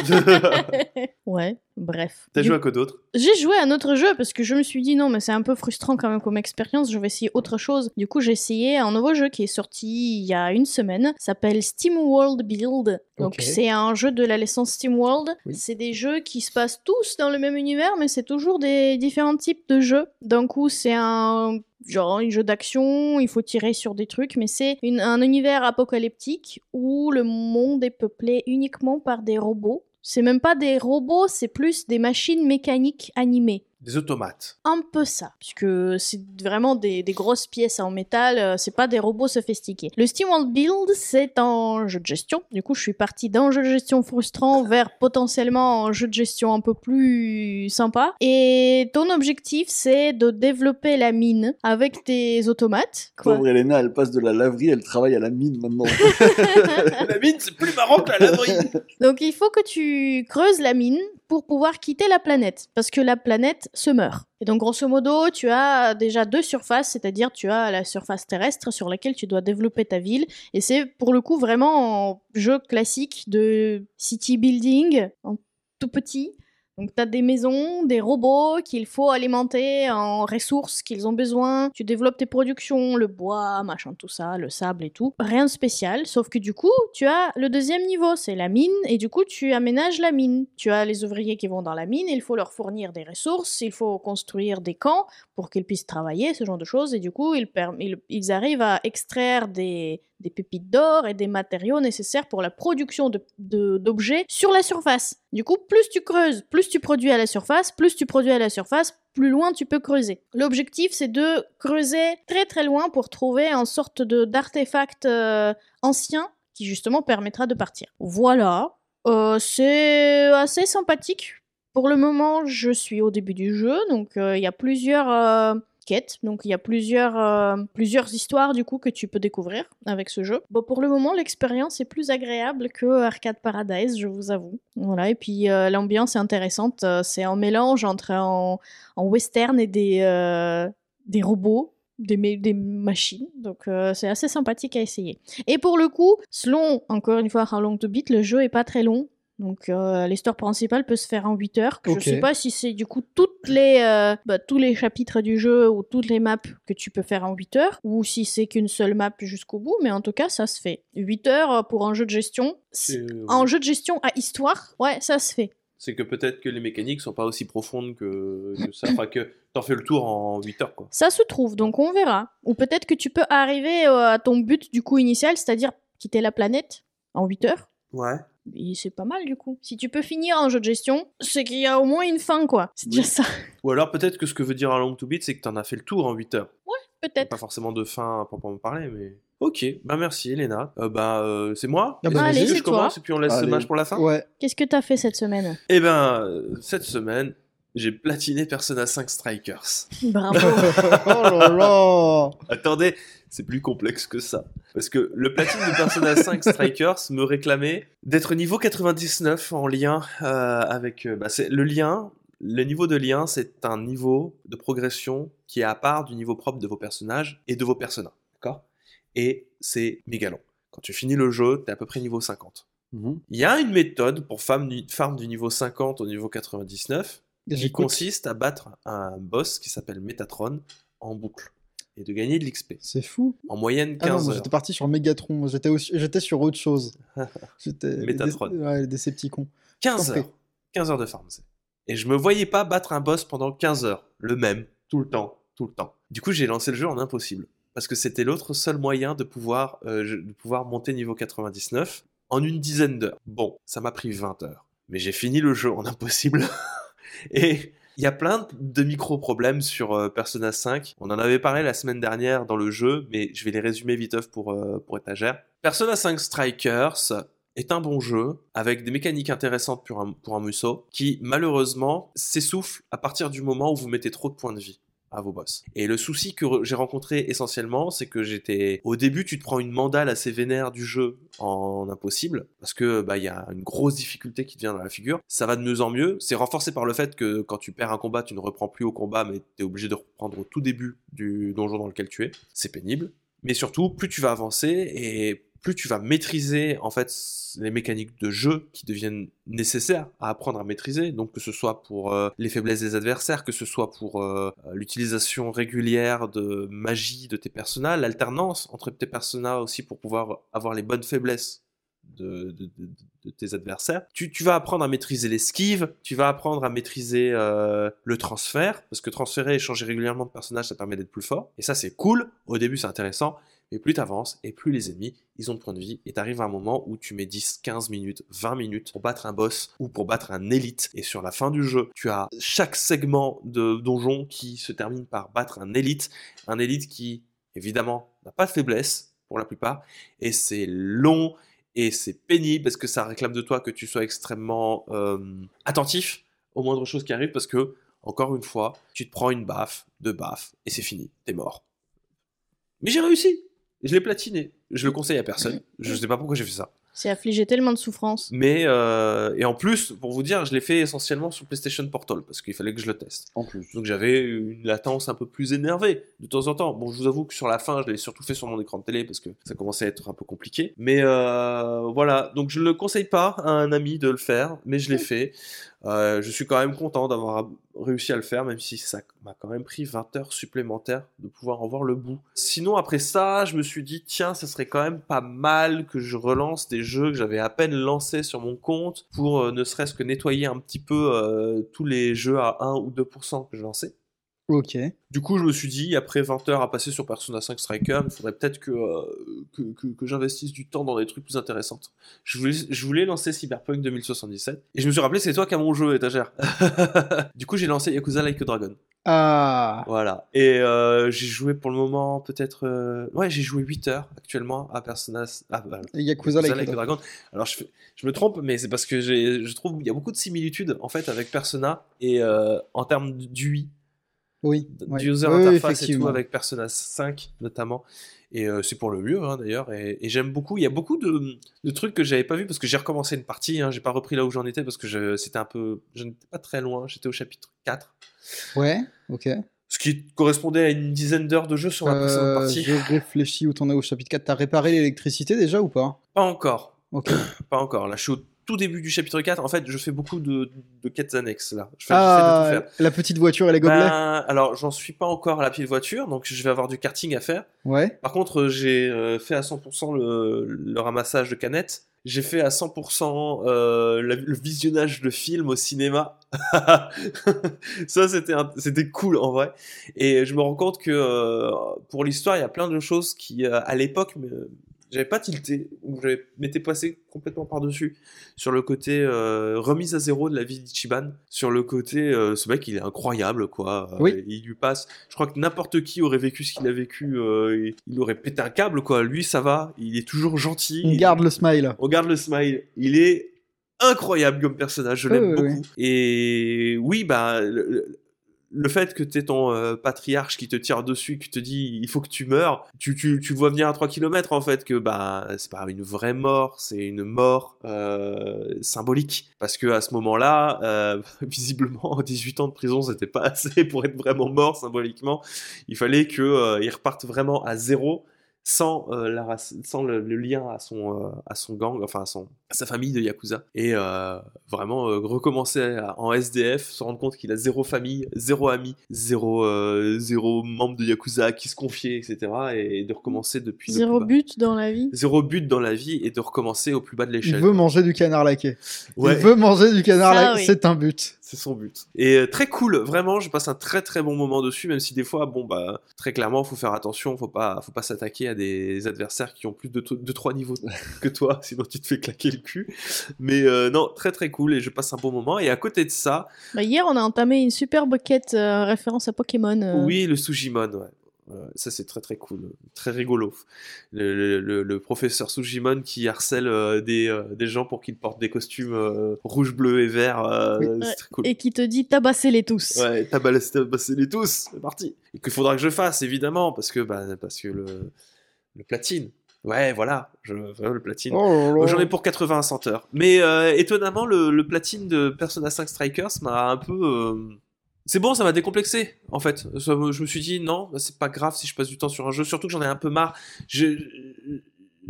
ouais, bref. T'as Du- joué à quoi d'autre? J'ai joué à un autre jeu parce que je me suis dit non, mais c'est un peu frustrant quand même comme expérience, je vais essayer autre chose. Du coup, j'ai essayé un nouveau jeu qui est sorti il y a une semaine, s'appelle Steam World Build. Donc, c'est un jeu de la licence Steam World. Oui. C'est des jeux qui se passent tous dans le même univers, mais c'est toujours des différents types de jeux. D'un coup, c'est un genre un jeu d'action, il faut tirer sur des trucs, mais c'est un univers apocalyptique où le monde est peuplé uniquement par des robots. C'est même pas des robots, c'est plus des machines mécaniques animées. Des automates. Un peu ça, puisque c'est vraiment des, des grosses pièces en métal, euh, c'est pas des robots sophistiqués. Le SteamWorld Build, c'est un jeu de gestion. Du coup, je suis partie d'un jeu de gestion frustrant vers potentiellement un jeu de gestion un peu plus sympa. Et ton objectif, c'est de développer la mine avec tes automates. Quoi. Pauvre Elena, elle passe de la laverie, elle travaille à la mine maintenant. la mine, c'est plus marrant que la laverie. Donc il faut que tu creuses la mine pour pouvoir quitter la planète, parce que la planète se meurt. Et donc grosso modo, tu as déjà deux surfaces, c'est-à-dire tu as la surface terrestre sur laquelle tu dois développer ta ville, et c'est pour le coup vraiment un jeu classique de city building, en tout petit. Donc tu as des maisons, des robots qu'il faut alimenter en ressources qu'ils ont besoin. Tu développes tes productions, le bois, machin, tout ça, le sable et tout. Rien de spécial, sauf que du coup, tu as le deuxième niveau, c'est la mine, et du coup, tu aménages la mine. Tu as les ouvriers qui vont dans la mine, il faut leur fournir des ressources, il faut construire des camps pour qu'ils puissent travailler, ce genre de choses, et du coup, ils, ils arrivent à extraire des, des pépites d'or et des matériaux nécessaires pour la production d'objets sur la surface. Du coup, plus tu creuses, plus tu produis à la surface, plus tu produis à la surface, plus loin tu peux creuser. L'objectif, c'est de creuser très très loin pour trouver une sorte d'artefact euh, ancien qui justement permettra de partir. Voilà, Euh, c'est assez sympathique. Pour le moment, je suis au début du jeu, donc euh, il y a plusieurs donc il y a plusieurs, euh, plusieurs histoires du coup que tu peux découvrir avec ce jeu. Bon, pour le moment, l'expérience est plus agréable que Arcade Paradise, je vous avoue. Voilà, et puis euh, l'ambiance est intéressante. euh, c'est un mélange entre en, western et des, des robots. Des, des machines, donc c'est assez sympathique à essayer. Et pour le coup, selon encore une fois How Long to Beat, le jeu est pas très long, donc euh, l'histoire principale peut se faire en 8 heures. Ok. Je sais pas si c'est du coup toutes les, euh, bah, tous les chapitres du jeu ou toutes les maps que tu peux faire en 8 heures, ou si c'est qu'une seule map jusqu'au bout, mais en tout cas ça se fait. 8 heures euh, pour un jeu de gestion. Un jeu de gestion à histoire, ouais, ça se fait. c'est que peut-être que les mécaniques sont pas aussi profondes que, que ça. Enfin, que t'en fais le tour en 8 heures, quoi. Ça se trouve, donc on verra. Ou peut-être que tu peux arriver à ton but du coup initial, c'est-à-dire quitter la planète en 8 heures. Ouais. Et c'est pas mal du coup. Si tu peux finir un jeu de gestion, c'est qu'il y a au moins une fin quoi. C'est déjà Oui. ça. Ou alors peut-être que ce que veut dire un long to beat, c'est que t'en as fait le tour en 8 heures. Peut-être. Pas forcément de fin pour pas me parler, mais. Ok, bah merci Elena. Euh, bah euh, c'est moi? Ah bah, Allez, que je commence toi. et puis on laisse Allez. Smash pour la fin? Ouais. Qu'est-ce que t'as fait cette semaine? Eh ben euh, cette semaine, j'ai platiné Persona 5 Strikers. Bravo. oh là là Attendez, c'est plus complexe que ça. Parce que le platine de Persona 5 Strikers me réclamait d'être niveau 99 en lien euh, avec... euh, bah, c'est le lien, le niveau de lien, c'est un niveau de progression qui est à part du niveau propre de vos personnages et de vos personnages. D'accord? Et c'est méga long. Quand tu finis le jeu, t'es à peu près niveau 50. Mhm. Il y a une méthode pour farm du, farm du niveau 50 au niveau 99 qui consiste à battre un boss qui s'appelle Metatron en boucle et de gagner de l'XP. C'est fou. En moyenne Ah non, 15 moi, heures. j'étais parti sur Megatron. J'étais aussi- j'étais sur autre chose. J'étais les. Dé- ouais, les Decepticons. 15 T'en prie. heures. 15 heures de farm. Et je me voyais pas battre un boss pendant 15 heures. Le même. Tout le temps. Tout le temps. Du coup, j'ai lancé le jeu en impossible. Parce que c'était l'autre seul moyen de pouvoir, euh, de pouvoir monter niveau 99 en une dizaine d'heures. Bon, ça m'a pris 20 heures. Mais j'ai fini le jeu en impossible. Et il y a plein de micro-problèmes sur euh, Persona 5. On en avait parlé la semaine dernière dans le jeu, mais je vais les résumer vite off pour, euh, pour étagère. Persona 5 Strikers est un bon jeu avec des mécaniques intéressantes pour un, pour un Musso qui malheureusement s'essouffle à partir du moment où vous mettez trop de points de vie. Vos boss. Et le souci que j'ai rencontré essentiellement, c'est que j'étais au début, tu te prends une mandale assez vénère du jeu en impossible parce que bah il y a une grosse difficulté qui te vient dans la figure. Ça va de mieux en mieux. C'est renforcé par le fait que quand tu perds un combat, tu ne reprends plus au combat, mais tu es obligé de reprendre au tout début du donjon dans lequel tu es. C'est pénible. Mais surtout, plus tu vas avancer et plus tu vas maîtriser en fait les mécaniques de jeu qui deviennent nécessaires à apprendre à maîtriser. Donc que ce soit pour euh, les faiblesses des adversaires, que ce soit pour euh, l'utilisation régulière de magie de tes personnages, l'alternance entre tes personnages aussi pour pouvoir avoir les bonnes faiblesses de, tes adversaires. Tu, tu vas apprendre à maîtriser l'esquive, tu vas apprendre à maîtriser euh, le transfert, parce que transférer et changer régulièrement de personnage, ça permet d'être plus fort. Et ça, c'est cool. Au début, c'est intéressant. Mais plus t'avances, et plus les ennemis, ils ont de points de vie, et t'arrives à un moment où tu mets 10, 15 minutes, 20 minutes pour battre un boss, ou pour battre un élite, et sur la fin du jeu, tu as chaque segment de donjon qui se termine par battre un élite, un élite qui, évidemment, n'a pas de faiblesse, pour la plupart, et c'est long, et c'est pénible, parce que ça réclame de toi que tu sois extrêmement euh, attentif aux moindres choses qui arrivent, parce que, encore une fois, tu te prends une baffe, deux baffes, et c'est fini, t'es mort. Mais j'ai réussi je l'ai platiné. Je le conseille à personne. Je sais pas pourquoi j'ai fait ça. C'est affligé tellement de souffrance. Mais euh, et en plus, pour vous dire, je l'ai fait essentiellement sur PlayStation Portal parce qu'il fallait que je le teste. En plus. Donc j'avais une latence un peu plus énervée de temps en temps. Bon, je vous avoue que sur la fin, je l'ai surtout fait sur mon écran de télé parce que ça commençait à être un peu compliqué. Mais euh, voilà, donc je ne le conseille pas à un ami de le faire, mais je l'ai fait. Euh, je suis quand même content d'avoir réussi à le faire, même si ça m'a quand même pris 20 heures supplémentaires de pouvoir en voir le bout. Sinon, après ça, je me suis dit, tiens, ça serait quand même pas mal que je relance des jeux que j'avais à peine lancés sur mon compte pour euh, ne serait-ce que nettoyer un petit peu euh, tous les jeux à 1 ou 2% que je lançais. Ok. Du coup, je me suis dit, après 20 heures à passer sur Persona 5 Striker, il faudrait peut-être que, euh, que, que, que j'investisse du temps dans des trucs plus intéressants. Je voulais, je voulais lancer Cyberpunk 2077, et je me suis rappelé, c'est toi qui as mon jeu, étagère. du coup, j'ai lancé Yakuza Like a Dragon. Ah. Voilà. Et euh, j'ai joué pour le moment, peut-être... euh, Ouais, j'ai joué 8 heures actuellement à Persona... Ah, bah, Yakuza Yakuza Like Like a Dragon. Alors je, fais- je me trompe, mais c'est parce que je trouve qu'il y a beaucoup de similitudes en fait avec Persona et euh, en termes d'UI, Oui. ouais. Oui, oui, interface et tout avec Persona 5 notamment. Et euh, c'est pour le mieux hein, d'ailleurs. Et, et j'aime beaucoup. Il y a beaucoup de, de trucs que j'avais pas vu parce que j'ai recommencé une partie. Hein, j'ai pas repris là où j'en étais parce que c'était un peu. Je n'étais pas très loin. J'étais au chapitre 4. Ouais, ok. Ce qui correspondait à une dizaine d'heures de jeu sur la précédente Euh, partie. je réfléchis où t'en es au chapitre 4. T'as réparé l'électricité déjà ou pas? Pas encore. Ok. Pas encore. Là, je suis tout début du chapitre 4. En fait, je fais beaucoup de, de quêtes annexes là. Je fais, de Ah, tout faire. la petite voiture et les gobelets Ben, alors, j'en suis pas encore à la petite voiture, donc je vais avoir du karting à faire. Ouais. Par contre, j'ai euh, fait à 100% le, le ramassage de canettes. J'ai fait à 100% euh, la- le visionnage de films au cinéma. Ça, c'était c'était cool en vrai. Et je me rends compte que euh, pour l'histoire, il y a plein de choses qui, euh, à l'époque, j'avais pas tilté, ou j'avais m'étais passé complètement par-dessus sur le côté euh, remise à zéro de la vie d'Ichiban, sur le côté euh, ce mec il est incroyable quoi, Euh, Oui. il lui passe, je crois que n'importe qui aurait vécu ce qu'il a vécu, il aurait pété un câble quoi, lui ça va, il est toujours gentil, On il- garde le smile. on garde le smile. Il est incroyable comme personnage, je l'aime Oui, oui, beaucoup. Et oui, bah, le, le- fait que t'aies ton euh, patriarche qui te tire dessus, qui te dit il faut que tu meurs, tu, vois venir à 3 km en fait, que bah, c'est pas une vraie mort, c'est une mort euh, symbolique. Parce que à ce moment-là, euh, visiblement, 18 ans de prison, c'était pas assez pour être vraiment mort symboliquement. Il fallait que il reparte vraiment à zéro sans, la sans le, le lien à son, à son gang, enfin à, son, sa famille de Yakuza. Et euh, vraiment euh, recommencer à- en SDF, se rendre compte qu'il a zéro famille, zéro ami, zéro, euh, zéro membre de Yakuza à qui se confier, etc. Et de recommencer depuis le Zéro but dans la vie. Zéro but dans la vie et de recommencer au plus bas de Il l'échelle. veut manger du canard laqué. Ouais. Il veut manger du canard Ça, laqué. oui. C'est un but. C'est son but. Et euh, très cool, vraiment, je passe un très très bon moment dessus, même si des fois, bon bah, très clairement, faut faire attention, faut pas, faut pas s'attaquer à des adversaires qui ont plus de 2-3 niveaux que toi, sinon tu te fais claquer cul. Mais euh, non, très très cool, et je passe un bon moment. Et à côté de ça, Bah, hier, on a entamé une superbe quête euh, référence à Pokémon. euh. oui, le Sujimon, ouais. Euh, ça, c'est très très cool, très rigolo. Le, le- le- le professeur Sujimon qui harcèle euh, des, euh, des gens pour qu'ils portent des costumes rouge, bleu et vert. Oui. c'est très cool. Et qui te dit tabassez-les tous. Ouais, tabassez les tous, c'est parti. Et qu'il faudra que je fasse, évidemment, parce que, bah, parce que le, le platine. Ouais, voilà, je, le platine. Oh. J'en ai pour 80 à 100 heures. Mais euh, étonnamment, le, le platine de Persona 5 Strikers m'a un peu. euh, C'est bon, ça m'a décomplexé, en fait. Ça je me suis dit, non, bah, c'est pas grave si je passe du temps sur un jeu, surtout que j'en ai un peu marre. Je-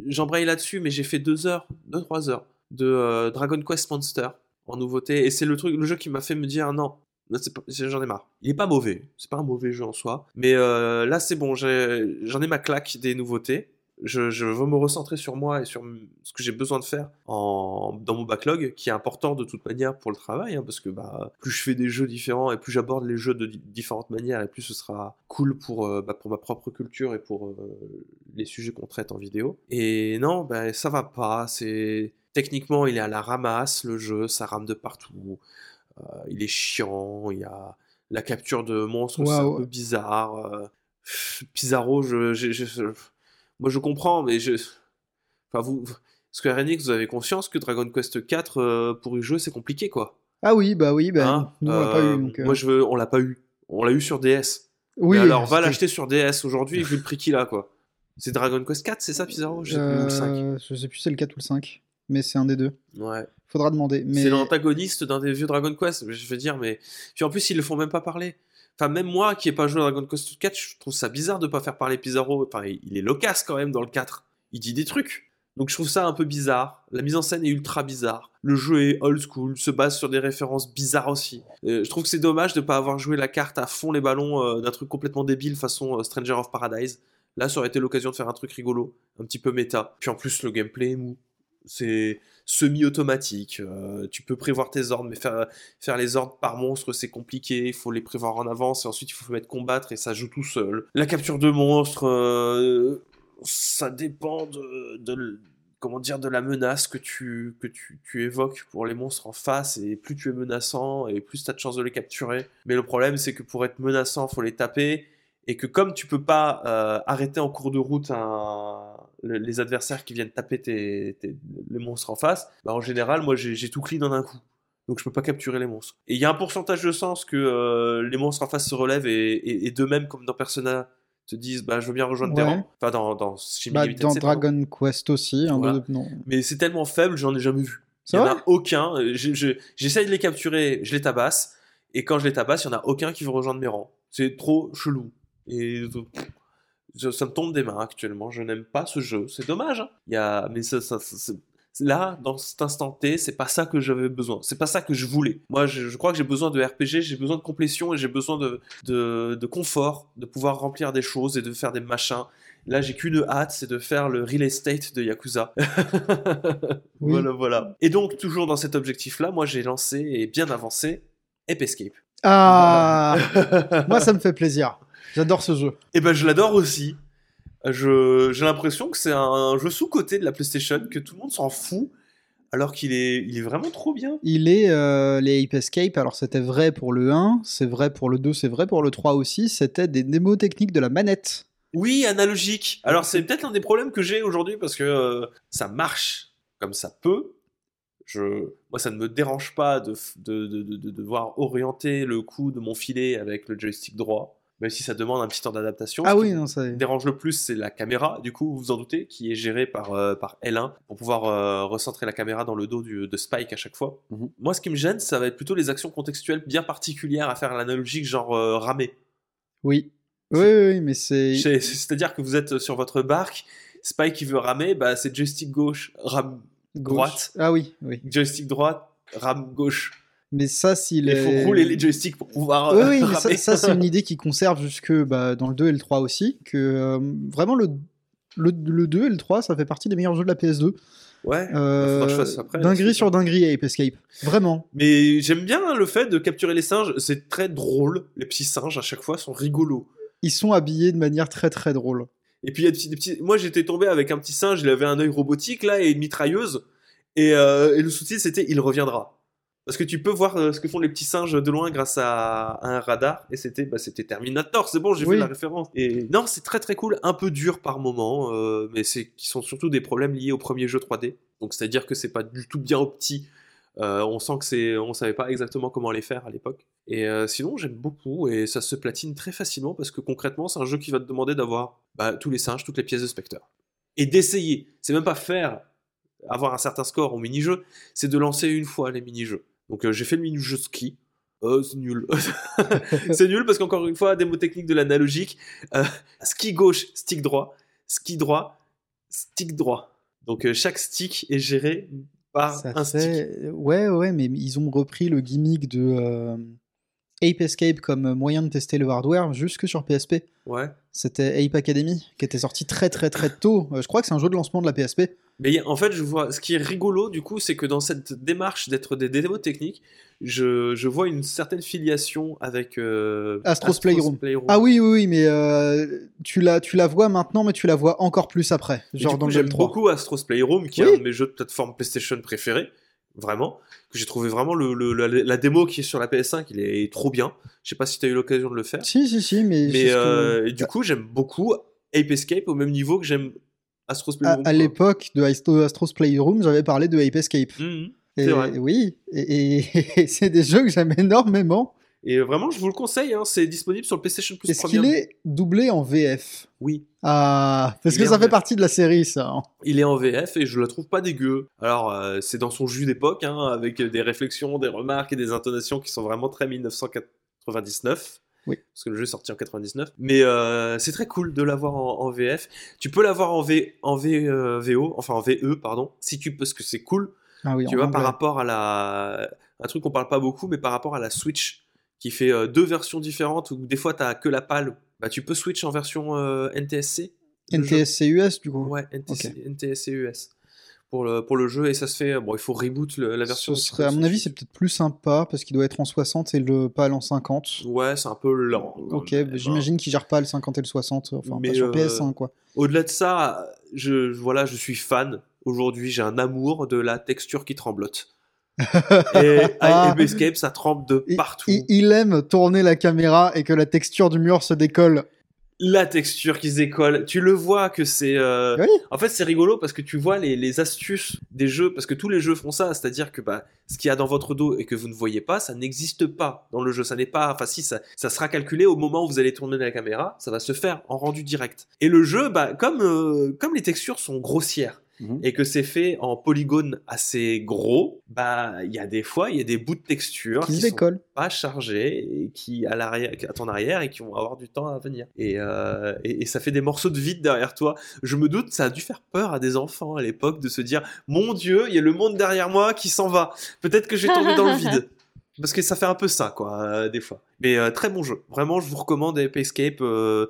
J'embraye là-dessus, mais j'ai fait 2 heures, 2-3 heures de euh, Dragon Quest Monster en nouveauté. Et c'est le, truc, le jeu qui m'a fait me dire, non, j'en ai marre. Il est pas mauvais, c'est pas un mauvais jeu en soi. Mais euh, là, c'est bon, j'en ai ma claque des nouveautés je, je veux me recentrer sur moi et sur ce que j'ai besoin de faire en, dans mon backlog, qui est important de toute manière pour le travail, hein, parce que bah, plus je fais des jeux différents et plus j'aborde les jeux de di- différentes manières, et plus ce sera cool pour, euh, bah, pour ma propre culture et pour euh, les sujets qu'on traite en vidéo. Et non, bah, ça va pas. C'est techniquement, il est à la ramasse le jeu, ça rame de partout. Euh, il est chiant, il y a la capture de monstres, c'est un peu bizarre. Pizarro, je, moi je comprends, mais je. Enfin, vous. Square Enix, vous avez conscience que Dragon Quest 4 euh, pour y jouer c'est compliqué quoi. Ah oui, bah oui, bah, Hein nous on l'a pas Euh, eu. Donc, euh, Moi je veux, on l'a pas eu. On l'a eu sur DS. oui, Mais alors va l'acheter sur DS aujourd'hui vu le prix qu'il a quoi. C'est Dragon Quest 4, c'est ça Pizarro? Je sais plus, ou le 5. Euh, je sais plus si c'est le 4 ou le 5, mais c'est un des deux. Ouais. Faudra demander. Mais... C'est l'antagoniste d'un des vieux Dragon Quest, je veux dire, mais. Puis en plus, ils le font même pas parler. Enfin, même moi qui ai pas joué à Dragon Quest 4, je trouve ça bizarre de pas faire parler Pizarro. Enfin, il est loquace quand même dans le 4. Il dit des trucs. Donc je trouve ça un peu bizarre. La mise en scène est ultra bizarre. Le jeu est old school, se base sur des références bizarres aussi. Euh, je trouve que c'est dommage de pas avoir joué la carte à fond les ballons euh, d'un truc complètement débile façon euh, Stranger of Paradise. Là, ça aurait été l'occasion de faire un truc rigolo, un petit peu méta. Puis en plus, le gameplay est mou. C'est semi-automatique. euh, tu peux prévoir tes ordres, mais faire, faire les ordres par monstre, c'est compliqué. Il faut les prévoir en avance et ensuite il faut mettre combattre et ça joue tout seul. La capture de monstres, euh, ça dépend de, comment dire de la menace que tu que tu, tu évoques pour les monstres en face et plus tu es menaçant et plus tu as de chances de les capturer. Mais le problème c'est que pour être menaçant, faut les taper et que comme tu peux pas euh, arrêter en cours de route un- le- les adversaires qui viennent taper tes, tes- les monstres en face, bah en général, moi j'ai tout clean en un coup. Donc je peux pas capturer les monstres. Et il y a un pourcentage de chance que euh, les monstres en face se relèvent et, et, et d'eux-mêmes, comme dans Persona, te disent bah, je veux bien rejoindre tes rangs. Enfin, dans, dans Bah, dans. Dragon Quest aussi. un Voilà. non. Mais c'est tellement faible, j'en ai jamais vu. Il C'est y en a aucun. je- je- J'essaye de les capturer, je les tabasse. Et quand je les tabasse, il y en a aucun qui veut rejoindre mes rangs. C'est trop chelou. Et je- ça me tombe des mains actuellement. Je n'aime pas ce jeu. C'est dommage. hein. Il y a, mais ça, ça- ça- c'est- là, dans cet instant T, c'est pas ça que j'avais besoin. C'est pas ça que je voulais. Moi, je, je crois que j'ai besoin de RPG, j'ai besoin de complétion et j'ai besoin de, de, de confort, de pouvoir remplir des choses et de faire des machins. Là, j'ai qu'une hâte, c'est de faire le real estate de Yakuza. Oui. Voilà, voilà. Et donc, toujours dans cet objectif-là, moi, j'ai lancé et bien avancé Ape Escape. Ah Moi, ça me fait plaisir. J'adore ce jeu. Et ben, je l'adore aussi. Je, j'ai l'impression que c'est un jeu sous-côté de la PlayStation, que tout le monde s'en fout, alors qu'il est, il est vraiment trop bien. Il est euh, les Ape Escape, alors c'était vrai pour le 1, c'est vrai pour le 2, c'est vrai pour le 3 aussi, c'était des démos techniques de la manette. Oui, analogique. Alors, c'est peut-être un des problèmes que j'ai aujourd'hui parce que euh, ça marche comme ça peut. Je... Moi, ça ne me dérange pas de, de, de- de devoir orienter le coup de mon filet avec le joystick droit, même si ça demande un petit temps d'adaptation. Ah Ce oui, qui non, ça dérange le plus, c'est la caméra, du coup, vous vous en doutez, qui est gérée par, euh, par L1 pour pouvoir euh, recentrer la caméra dans le dos du- de Spike à chaque fois. Mhm. Moi, ce qui me gêne, ça va être plutôt les actions contextuelles bien particulières à faire à l'analogique, genre euh, ramer. Oui. Oui, oui, mais c'est. C'est- C'est-à-dire que vous êtes sur votre barque, Spike qui veut ramer, bah, c'est joystick gauche, rame gauche. droite. Ah oui, oui. joystick droite, rame gauche. Mais ça, s'il Il est. faut rouler les joysticks pour pouvoir Oui, euh, oui, mais ça, c'est une idée qui conserve jusque bah, dans le 2 et le 3 aussi. Que euh, vraiment, le, le, le 2 et le 3, ça fait partie des meilleurs jeux de la PS2. Ouais. Euh, fasse après, dinguerie sur dinguerie, Ape Escape. Vraiment. Mais j'aime bien le fait de capturer les singes. C'est très drôle. Les petits singes à chaque fois sont rigolos. Ils sont habillés de manière très très drôle. Et puis il y a des petits, des petits- moi j'étais tombé avec un petit singe, il avait un œil robotique là et une mitrailleuse. Et, euh, et le sous-titre c'était il reviendra. Parce que tu peux voir euh, ce que font les petits singes de loin grâce à, à un radar. Et c'était bah, c'était Terminator, c'est bon, j'ai Oui. vu la référence. Et non, c'est très très cool, un peu dur par moment, euh, mais c'est qui sont surtout des problèmes liés au premier jeu 3D. Donc c'est-à-dire que c'est pas du tout bien opti. Euh, on sent que c'est, on savait pas exactement comment les faire à l'époque. Et euh, sinon, j'aime beaucoup et ça se platine très facilement parce que concrètement, c'est un jeu qui va te demander d'avoir bah, tous les singes, toutes les pièces de Spectre et d'essayer. C'est même pas faire avoir un certain score au mini-jeu, c'est de lancer une fois les mini-jeux. Donc euh, j'ai fait le mini-jeu ski. Euh, c'est nul. c'est nul parce qu'encore une fois, démo technique de l'analogique. Euh, ski gauche, stick droit. Ski droit, stick droit. Donc euh, chaque stick est géré par Ça un stick. Ouais, ouais, mais ils ont repris le gimmick de Ape Escape comme moyen de tester le hardware jusque sur PSP. Ouais. C'était Ape Academy qui était sorti très très très tôt. Je crois que c'est un jeu de lancement de la PSP. Mais en fait, je vois, ce qui est rigolo, du coup, c'est que dans cette démarche d'être des démos techniques, je, je vois une certaine filiation avec euh, Astro's Playroom. Ah oui, oui, oui, mais euh, tu, la, tu la vois maintenant, mais tu la vois encore plus après. Genre dans j'aime Dome 3. beaucoup Astro's Playroom, qui est un de mes jeux de plateforme PlayStation préférés, vraiment. Que j'ai trouvé vraiment le, le- la, la démo qui est sur la PS5, il est trop bien. Je sais pas si tu as eu l'occasion de le faire. Si, si, si, mais. Mais que- euh, et du coup, j'aime beaucoup Ape Escape au même niveau que j'aime Astro's Playroom. à l'époque de Astro- Astro's Playroom, j'avais parlé de Ape Escape. Mhm. Et, c'est vrai. Oui, et, et- et c'est des jeux que j'aime énormément. Et vraiment, je vous le conseille, hein, c'est disponible sur le PlayStation Plus Est-ce qu'il est doublé en VF Oui. Ah, parce Il que ça fait VF. partie de la série, ça. Il est en VF et je la trouve pas dégueu. Alors, euh, c'est dans son jus d'époque, hein, avec des réflexions, des remarques et des intonations qui sont vraiment très 1999. Oui. Parce que le jeu est sorti en 99. Mais euh, c'est très cool de l'avoir en, en VF. Tu peux l'avoir en, v, en v, euh, VO, enfin en VE, pardon, si tu parce que c'est cool. Ah oui, tu vois, par anglais. rapport à la. Un truc qu'on parle pas beaucoup, mais par rapport à la Switch, qui fait euh, deux versions différentes, où des fois t'as que la PAL, bah tu peux switch en version NTSC. NTSC US, du coup. Ouais, NTSC, NTSC US. Pour le, pour le jeu, et ça se fait. Bon, il faut reboot le- la version. Ce serait, à mon avis, c'est peut-être plus sympa parce qu'il doit être en 60 et le PAL en 50. Ouais, c'est un peu lent. Ok, même, bah, j'imagine qu'il gère pas le 50 et le 60, enfin Mais, pas sur euh, PS1 quoi. Au-delà de ça, je, voilà, je suis fan. Aujourd'hui, j'ai un amour de la texture qui tremblote. et Ah. Ape Escape, ça tremble de partout. Il, il aime tourner la caméra et que la texture du mur se décolle. La texture qui se décolle, tu le vois que c'est. euh, Oui. En fait, c'est rigolo parce que tu vois les, les astuces des jeux, parce que tous les jeux font ça, c'est-à-dire que bah, ce qu'il y a dans votre dos et que vous ne voyez pas, ça n'existe pas dans le jeu. Ça n'est pas. Enfin, si, ça, ça sera calculé au moment où vous allez tourner la caméra, ça va se faire en rendu direct. Et le jeu, bah, comme, euh, comme les textures sont grossières, Mhm. et que c'est fait en polygone assez gros, bah il y a des fois il y a des bouts de texture Qui se sont pas chargés et qui à l'arrière à ton arrière et qui vont avoir du temps à venir et, euh, et, et ça fait des morceaux de vide derrière toi je me doute ça a dû faire peur à des enfants à l'époque de se dire mon dieu il y a le monde derrière moi qui s'en va peut-être que je vais tomber dans le vide parce que ça fait un peu ça, quoi, euh, des fois. Mais euh, très bon jeu. Vraiment, je vous recommande Ape Escape. euh,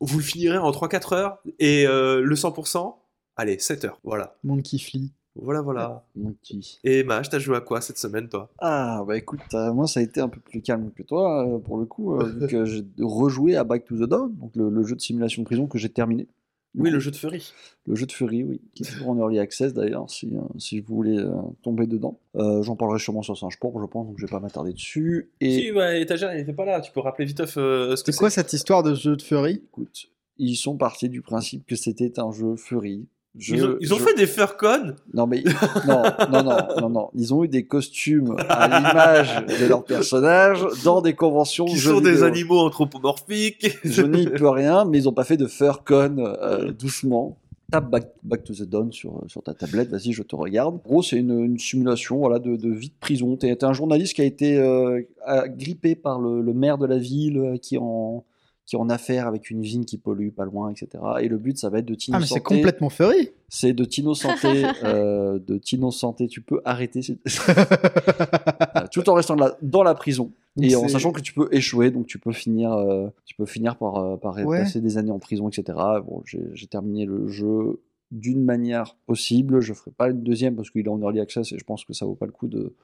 vous le finirez en 3-4 heures. Et le 100%, allez, 7 heures. Voilà. Monkey Flea. Voilà, voilà. Mon petit. Et Maj, t'as joué à quoi cette semaine, toi? Ah, bah écoute, euh, moi ça a été un peu plus calme que toi, euh, pour le coup, euh, vu que j'ai rejoué à Back to the Dawn, donc le, le jeu de simulation de prison que j'ai terminé. Oui, le jeu de Fury. Le jeu de Fury, oui, qui est toujours en early access d'ailleurs, si, si vous voulez euh, tomber dedans. Euh, J'en parlerai sûrement sur Singe je pense, donc je vais pas m'attarder dessus. Et Si, bah, étagère, il était pas là. Tu peux rappeler vite euh, ce que C'est quoi cette histoire de jeu de Fury écoute, ils sont partis du principe que c'était un jeu Fury. Je- Ils ont, ils ont je- fait des Furcon Non, mais non, non, non, non, non. Ils ont eu des costumes à l'image de leurs personnages dans des conventions qui sont des animaux anthropomorphiques. Je n'y peux rien, mais ils n'ont pas fait de Furcon euh, doucement. Tape back, Back to the Dawn sur, sur ta tablette, vas-y, je te regarde. En gros, c'est une, une simulation voilà, de, de vie de prison. Tu es, un journaliste qui a été euh, grippé par le, le maire de la ville euh, qui est en qui en affaire avec une usine qui pollue pas loin, etc. Et le but, ça va être de Ah, mais c'est complètement Fury C'est de t'innocenter, euh, de t'innocenter. Tu peux arrêter, tout en restant là, dans la prison Donc et en sachant que tu peux échouer, donc tu peux finir, euh, tu peux finir par, euh, par Ouais. passer des années en prison, etc. Bon, j'ai j'ai terminé le jeu d'une manière possible. Je ferai pas une deuxième parce qu'il est en early access et je pense que ça vaut pas le coup de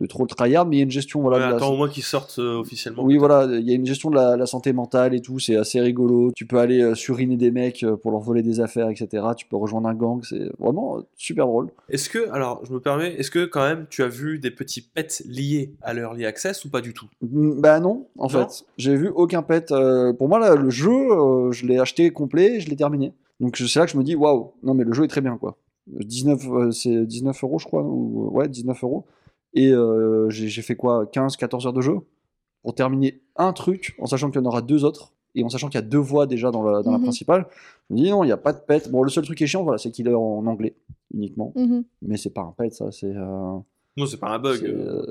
de trop le tryhard, mais il y a une gestion voilà. Ouais, de la- attends au moins qu'ils sortent euh, officiellement. oui, voilà, il y a une gestion de la, la santé mentale et tout, c'est assez rigolo. Tu peux aller euh, suriner des mecs euh, pour leur voler des affaires, etc. Tu peux rejoindre un gang, c'est vraiment super drôle. Est-ce que, alors je me permets, est-ce que quand même tu as vu des petits pets liés à l'Early Access ou pas du tout? Mm, Bah non, en Non? fait, j'ai vu aucun pet. pour moi, là, le jeu, je l'ai acheté complet, et je l'ai terminé. Donc c'est là que je me dis, waouh, non mais le jeu est très bien, quoi. 19, euh, c'est 19 euros, je crois, ou ouais, 19 euros. Et euh, j'ai fait quoi, 15, 14 heures de jeu pour terminer un truc, en sachant qu'il y en aura deux autres. Et en sachant qu'il y a deux voix déjà dans, la, dans la Mhm. principale, je me dis non, il n'y a pas de pet. Bon, le seul truc qui est chiant, voilà, c'est qu'il est en anglais uniquement. Mhm. Mais c'est pas un pet, ça, c'est. euh, Non, c'est pas un bug. c'est, euh,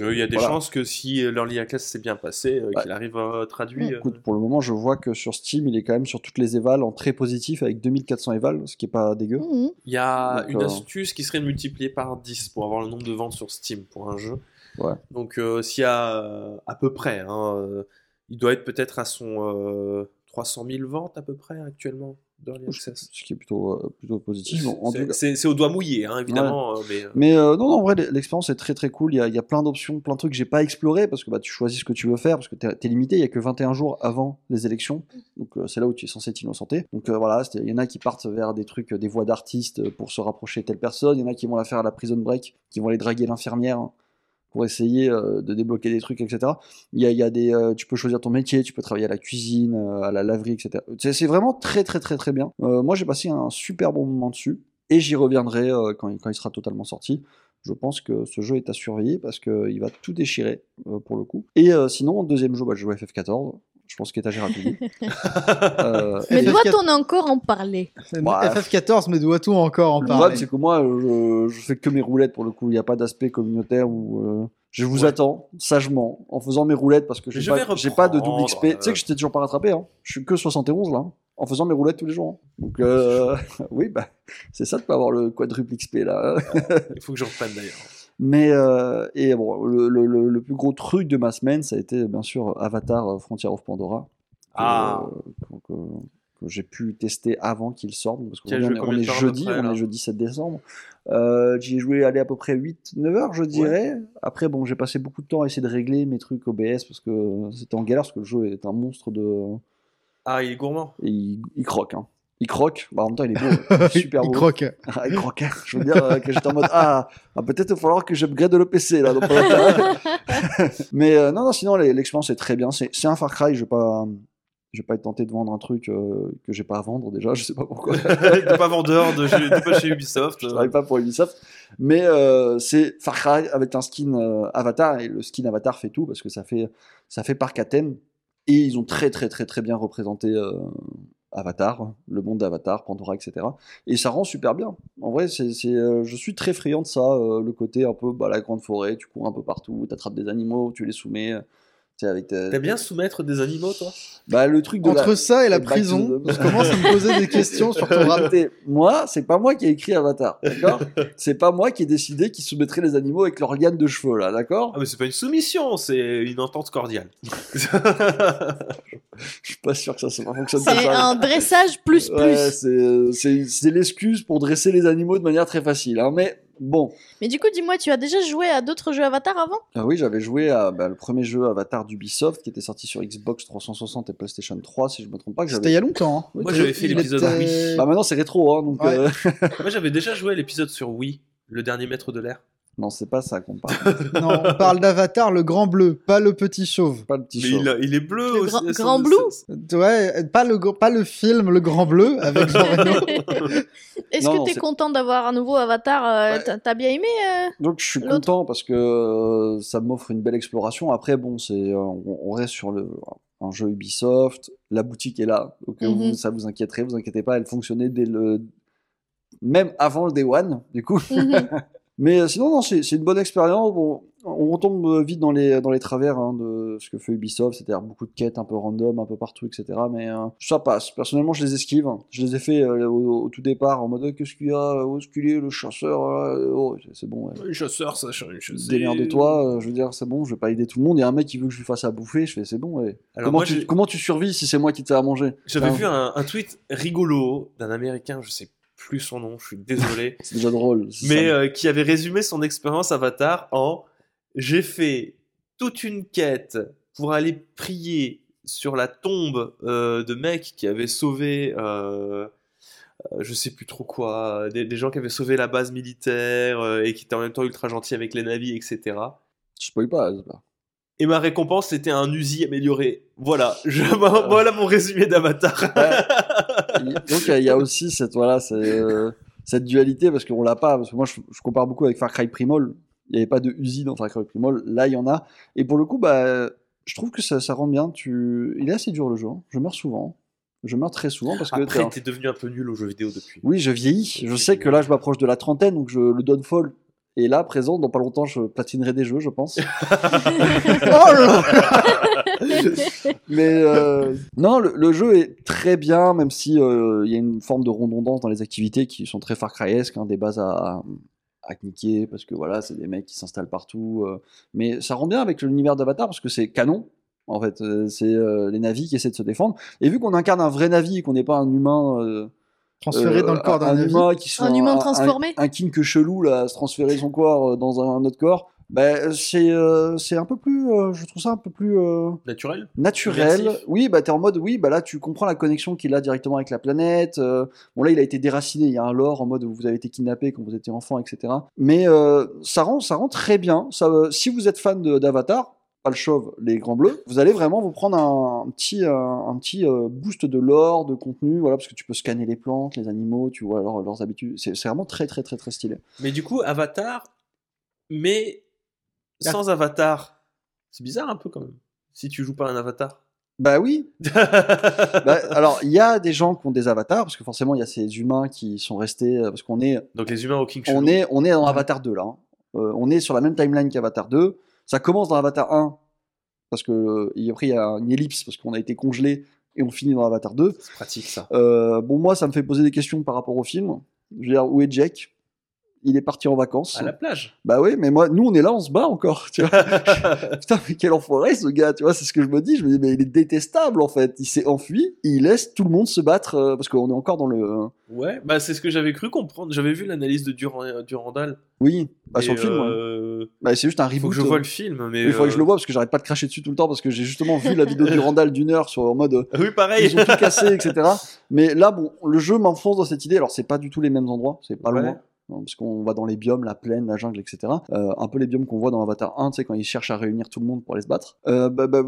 euh, Il y a des voilà. chances que si l'Early Access s'est bien passé, euh, Ouais. qu'il arrive euh, traduit. euh, Écoute, pour le moment, je vois que sur Steam, il est quand même sur toutes les évals en très positif avec 2400 évals, ce qui est pas dégueu. Mhm. Il y a Donc, une euh, astuce qui serait de multiplier par 10 pour avoir le nombre de ventes sur Steam pour un jeu. Ouais. Donc euh, s'il y a euh, à peu près, hein, euh, il doit être peut-être à son euh, 300 000 ventes à peu près actuellement d'Early Access. Ce qui est plutôt, euh, plutôt positif. C'est- au doigt mouillé, hein, évidemment. mais, euh, Mais euh, non, non, en vrai, l'expérience est très très cool. Il y a, il y a plein d'options, plein de trucs que j'ai pas exploré parce que bah, tu choisis ce que tu veux faire, parce que t'es es limité. Il y a que 21 jours avant les élections. Donc euh, c'est là où tu es censé être innocenté. Donc euh, voilà, il y en a qui partent vers des trucs, des voies d'artistes pour se rapprocher de telle personne. Il y en a qui vont la faire à la prison break, qui vont aller draguer l'infirmière hein, pour essayer euh, de débloquer des trucs, etc. Il y a, y a des, euh, tu peux choisir ton métier, tu peux travailler à la cuisine, euh, à la laverie, etc. C'est vraiment très très très très bien. Moi j'ai passé un super bon moment dessus et j'y reviendrai quand, il- sera totalement sorti. Je pense que ce jeu est à surveiller parce qu'il va tout déchirer pour le coup. Et sinon, deuxième jeu, bah, je joue à FF14. Je pense qu'étagère à dit. Euh, Mais FF4. doit-on encore en parler Bah, FF14, mais doit-tout encore en Le parler problème, c'est que moi, je, je fais que mes roulettes pour le coup. Il n'y a pas d'aspect communautaire où euh, je vous Ouais. attends sagement en faisant mes roulettes parce que j'ai je pas, pas de double XP. euh. Tu sais que j'étais toujours pas rattrapé. Hein. Je suis que 71 là, hein, en faisant mes roulettes tous les jours. hein. Donc, euh, oui, bah, c'est ça de pas avoir le quadruple XP là. il faut que je reprenne d'ailleurs. Mais euh, et bon, le, le- plus gros truc de ma semaine, ça a été bien sûr Avatar euh, Frontier of Pandora. que- Ah. que, que- que j'ai pu tester avant qu'il sorte. Parce Qui a qu'aujourd'hui, joué on est, on est jeudi, près, on est jeudi 7 décembre. Euh, J'y ai joué aller à peu près 8-9 heures, je dirais. Après, bon, j'ai passé beaucoup de temps à essayer de régler mes trucs OBS parce que c'était en galère parce que le jeu est un monstre de. Ah, il est gourmand. et il, il croque. Hein. Il croque, bah, en même temps il est beau, il est super il beau. croque. Ah, il croque. hein. Je veux dire euh, que j'étais en mode ah, ah, peut-être il va falloir que j'upgrade le PC là. donc, euh, Mais euh, non, non, sinon l'expérience est très bien. C'est c'est un Far Cry. Je vais pas, je vais pas être tenté de vendre un truc euh, que j'ai pas à vendre déjà. Je sais pas pourquoi. T'es pas vendeur de t'es pas chez Ubisoft. je travaille pas pour Ubisoft. Mais euh, c'est Far Cry avec un skin euh, Avatar et le skin Avatar fait tout parce que ça fait ça fait parc à thème et ils ont très très très très bien représenté euh, Avatar, le monde d'Avatar, Pandora, etc. Et ça rend super bien. En vrai, c'est, euh, je suis très friand de ça, euh, le côté un peu bah, la grande forêt, tu cours un peu partout, tu attrapes des animaux, tu les soumets. Avec ta- T'aimes bien soumettre des animaux, toi? Bah, le truc de Entre la... ça et la prison, je commence à me poser des questions sur ton rap? Moi, c'est pas moi qui ai écrit Avatar, d'accord? C'est pas moi qui ai décidé qu'ils soumettraient les animaux avec leurs lianes de cheveux, là, d'accord? Ah, mais c'est pas une soumission, c'est une entente cordiale. Je suis pas sûr que ça, ça fonctionne C'est un dressage plus plus. Ouais, c'est l'excuse pour dresser les animaux de manière très facile, hein, mais bon. Mais du coup, dis-moi, tu as déjà joué à d'autres jeux Avatar avant? Ah oui, j'avais joué à bah, le premier jeu Avatar d'Ubisoft qui était sorti sur Xbox 360 et PlayStation 3, si je me trompe pas. Que C'était il y a longtemps. hein. Moi, j'avais fait l'épisode était- Wii. Bah maintenant c'est rétro, hein, donc Ouais. euh, Moi, j'avais déjà joué à l'épisode sur Wii, le dernier maître de l'air. Non, c'est pas ça qu'on parle. Non, on parle d'Avatar, le grand bleu, pas le petit chauve. pas le petit Mais il, a- il est bleu Le aussi. grand- bleu Ouais, pas le, pas le film Le Grand Bleu avec Jean Reno. Est-ce que t'es content d'avoir un nouveau Avatar euh, Ouais. t'as- bien aimé euh Donc je suis content parce que euh, ça m'offre une belle exploration. Après, bon, c'est euh, on, on reste sur le un jeu Ubisoft. La boutique est là. Cas où Mhm. ça vous inquiéterait, vous inquiétez pas, elle fonctionnait dès le même avant le Day One, du coup. Mhm. Mais euh, sinon, non, c'est une bonne expérience. Bon, on retombe euh, vite dans les, dans les travers hein, de ce que fait Ubisoft, c'est-à-dire beaucoup de quêtes un peu random, un peu partout, etc. Mais euh, ça passe. Personnellement, je les esquive. Je les ai fait euh, au, au tout départ en mode Oh, qu'est-ce qu'il y a? Où est-ce qu'il est le chasseur là Oh, c'est- bon. Un chasseur, ça change. Démerde-toi, euh, je veux dire, c'est bon, je vais pas aider tout le monde. Il y a un mec qui veut que je lui fasse à bouffer, je fais c'est bon. ouais. Alors Comment, moi, tu, comment tu survis si c'est moi qui te fais à manger? J'avais Enfin, vu un, un tweet rigolo d'un américain, je sais plus son nom, je suis désolé, C'est déjà drôle. mais euh, qui avait résumé son expérience Avatar en j'ai fait toute une quête pour aller prier sur la tombe euh, de mecs qui avaient sauvé, euh, je sais plus trop quoi, des, des gens qui avaient sauvé la base militaire euh, et qui étaient en même temps ultra gentils avec les navires, etc. Je spoil pas. Asbar. Et ma récompense, c'était un Uzi amélioré. Voilà, je, voilà mon résumé d'Avatar. Donc il y a- aussi cette voilà euh, cette dualité parce qu'on l'a pas parce que moi je, je compare beaucoup avec Far Cry Primal. Il n'y avait pas de Uzi dans Far Cry Primal. Là il y en a. Et pour le coup bah je trouve que ça, ça rend bien. Tu il est assez dur le jeu. hein. Je meurs souvent. Je meurs très souvent parce que Après, t'es devenu un peu nul aux jeux vidéo depuis. oui je vieillis. Je sais que là je m'approche de la trentaine donc je le donne folle. Et là, présent, dans pas longtemps, je platinerai des jeux, je pense. Oh là Mais euh, non, le, le jeu est très bien, même si euh, il y a une forme de redondance dans les activités qui sont très Far Cry-esques, hein, des bases à, à knicker, parce que voilà, c'est des mecs qui s'installent partout. euh. mais ça rend bien avec l'univers d'Avatar, parce que c'est canon. En fait, Euh, c'est euh, les navis qui essaient de se défendre. Et vu qu'on incarne un vrai navi et qu'on n'est pas un humain euh, Transféré dans le euh, corps d'un humain qui se- Un humain transformé. un, un kink chelou là, à se transférer son corps euh, dans un, autre corps. Ben, c'est euh, c'est un peu plus, euh, je trouve ça un peu plus euh, Naturel naturel. Immersif. Oui, bah t'es en mode, oui, bah là tu comprends la connexion qu'il a directement avec la planète. euh, bon là il a été déraciné, il y a un lore en mode où vous avez été kidnappé quand vous étiez enfant, etc. Mais euh, ça rend, ça rend très bien. Ça, euh, si vous êtes fan d'Avatar, pas le chauve, les grands bleus, vous allez vraiment vous prendre un, un petit, un, un petit euh, boost de lore, de contenu, voilà, parce que tu peux scanner les plantes, les animaux, tu vois leur- leurs habitudes. C'est vraiment très très très très stylé. Mais du coup, Avatar, mais sans Avatar. C'est bizarre un peu quand même. Si tu joues pas un Avatar. Bah oui, Bah, alors, il y a des gens qui ont des avatars, parce que forcément, il y a ces humains qui sont restés, euh, parce qu'on est, Donc les humains au King on est, on est dans Avatar 2, là. hein. Euh, on est sur la même timeline qu'Avatar 2. Ça commence dans Avatar 1, parce que, euh, et après, il y a une ellipse, parce qu'on a été congelé, et on finit dans Avatar 2. C'est pratique ça. Euh, bon, moi, ça me fait poser des questions par rapport au film. Je veux dire, où est Jack Il est parti en vacances. À la plage. Bah oui, mais moi, nous, on est là, on se bat encore, tu vois. Putain, mais quel enfoiré ce gars, tu vois, c'est ce que je me dis. Je me dis, mais il est détestable en fait. Il s'est enfui, il laisse tout le monde se battre euh, parce qu'on est encore dans le. Ouais, bah c'est ce que j'avais cru comprendre. J'avais vu l'analyse de Durand- Durandal. Oui, bah, sur le film. ouais. euh, Bah, c'est juste un Faut reboot. que je vois le film, mais. Il faudrait que je euh, le vois parce que j'arrête pas de cracher dessus tout le temps parce que j'ai justement vu la vidéo du Randall d'une heure sur en mode euh, Oui, pareil. ils ont tout cassé, etc. Mais là, bon, le jeu m'enfonce dans cette idée. Alors, c'est pas du tout les mêmes endroits, c'est pas Ouais. loin. Hein, Parce qu'on va dans les biomes, la plaine, la jungle, etc. Euh, un peu les biomes qu'on voit dans Avatar 1, tu sais, quand ils cherchent à réunir tout le monde pour aller se battre. Euh, bah, bah,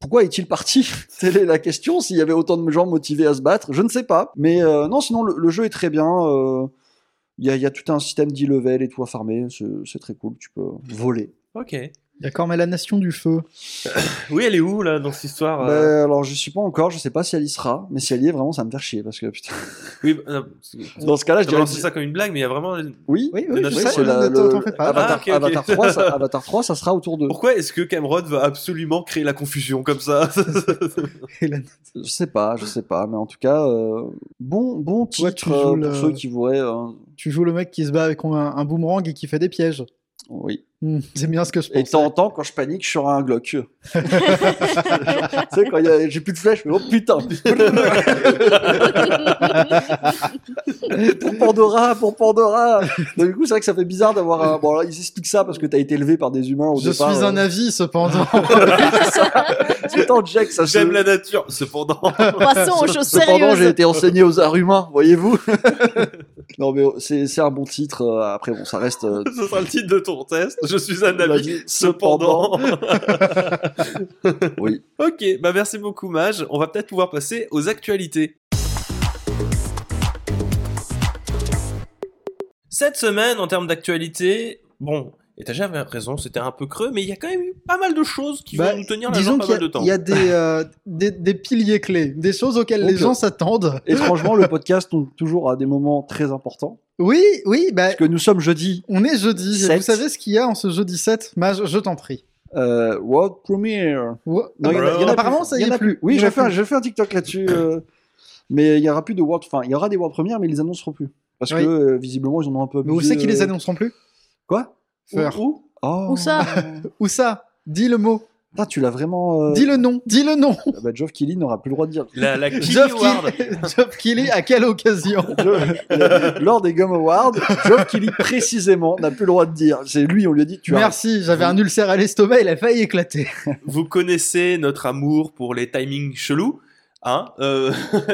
pourquoi est-il parti? Telle est la question. S'il y avait autant de gens motivés à se battre, je ne sais pas. Mais euh, non, sinon, le, jeu est très bien. Il y, y a tout un système d'e-level et tout à farmer. C'est très cool. Tu peux voler. Ok. D'accord, mais la nation du feu. Oui, elle est où là dans cette histoire Bah, euh alors, je suis pas encore. Je sais pas si elle y sera. Mais si elle y est, vraiment, ça me fait chier. Parce que putain. Oui, bah, Dans ce cas-là, je dirais. ça comme une blague, mais il y a vraiment. une- Oui, Oui, oui, c'est la- ne le- t'en fais pas. Avatar, Ah, ok, ok. Avatar 3, ça, Avatar 3, ça sera autour de. Pourquoi est-ce que Cameron va absolument créer la confusion comme ça la- Je sais pas, je sais pas, mais en tout cas, euh, bon, bon Toi, titre tu euh, joues pour le- ceux qui voudraient. euh, Tu joues le mec qui se bat avec un, un boomerang et qui fait des pièges. Oui. Hmm, c'est bien ce que je Et de pense. temps en temps, quand je panique, je sors un Glock. tu sais, quand a- j'ai plus de flèches, mais oh putain Pour Pandora, pour Pandora Donc, Du coup, c'est vrai que ça fait bizarre d'avoir un. Bon, là, ils expliquent ça parce que t'as été élevé par des humains au Je départ. suis un euh, avis, cependant. Que tant Jack, ça se- J'aime la nature, cependant. Passons aux choses Cependant, j'ai été enseigné aux arts humains, voyez-vous. Non, mais c'est c'est un bon titre. euh, Après, bon, ça reste. euh, Ce sera le titre de ton test. Je suis un ami, cependant. Oui. ok, bah merci beaucoup, Mage. On va peut-être pouvoir passer aux actualités. Cette semaine, en termes d'actualité, bon, Étagère avait raison, c'était un peu creux, mais il y a quand même eu pas mal de choses qui Bah, vont nous tenir la Disons jambe pas mal de temps. il y a des, euh, des, des piliers clés, des choses auxquelles Donc, les gens s'attendent. Étrangement, le podcast tombe toujours à des moments très importants. Oui, oui, bah, Parce que nous sommes jeudi, on est jeudi. Vous savez ce qu'il y a en ce jeudi 7 Mage, je t'en prie. euh, World Premiere. What Non, il y en a- il y en a Apparemment, ça y Il y en est a plus. Oui, j'ai fait, un- fait TikTok là-dessus. euh, mais il y aura plus de World. Enfin, il y aura des World Premiere, mais ils les annonceront plus. Parce Oui. que euh, visiblement, ils en ont un peu Mais où abusé, c'est qu'ils les annonceront plus? Quoi? Faire. Où? Oh. Où ça? Où ça? Dis le mot. Putain, tu l'as vraiment. euh, Dis le nom, dis le nom. ah bah, Geoff Keighley n'aura plus le droit de dire. La, la Kiwi Geoff Award. Keighley, Geoff Keighley, à quelle occasion? Lors des Gum Awards, Geoff Keighley précisément n'a plus le droit de dire. C'est lui, on lui a dit tu as. Merci, j'avais un ulcère à l'estomac, il a failli éclater. Vous connaissez notre amour pour les timings chelous. Hein euh,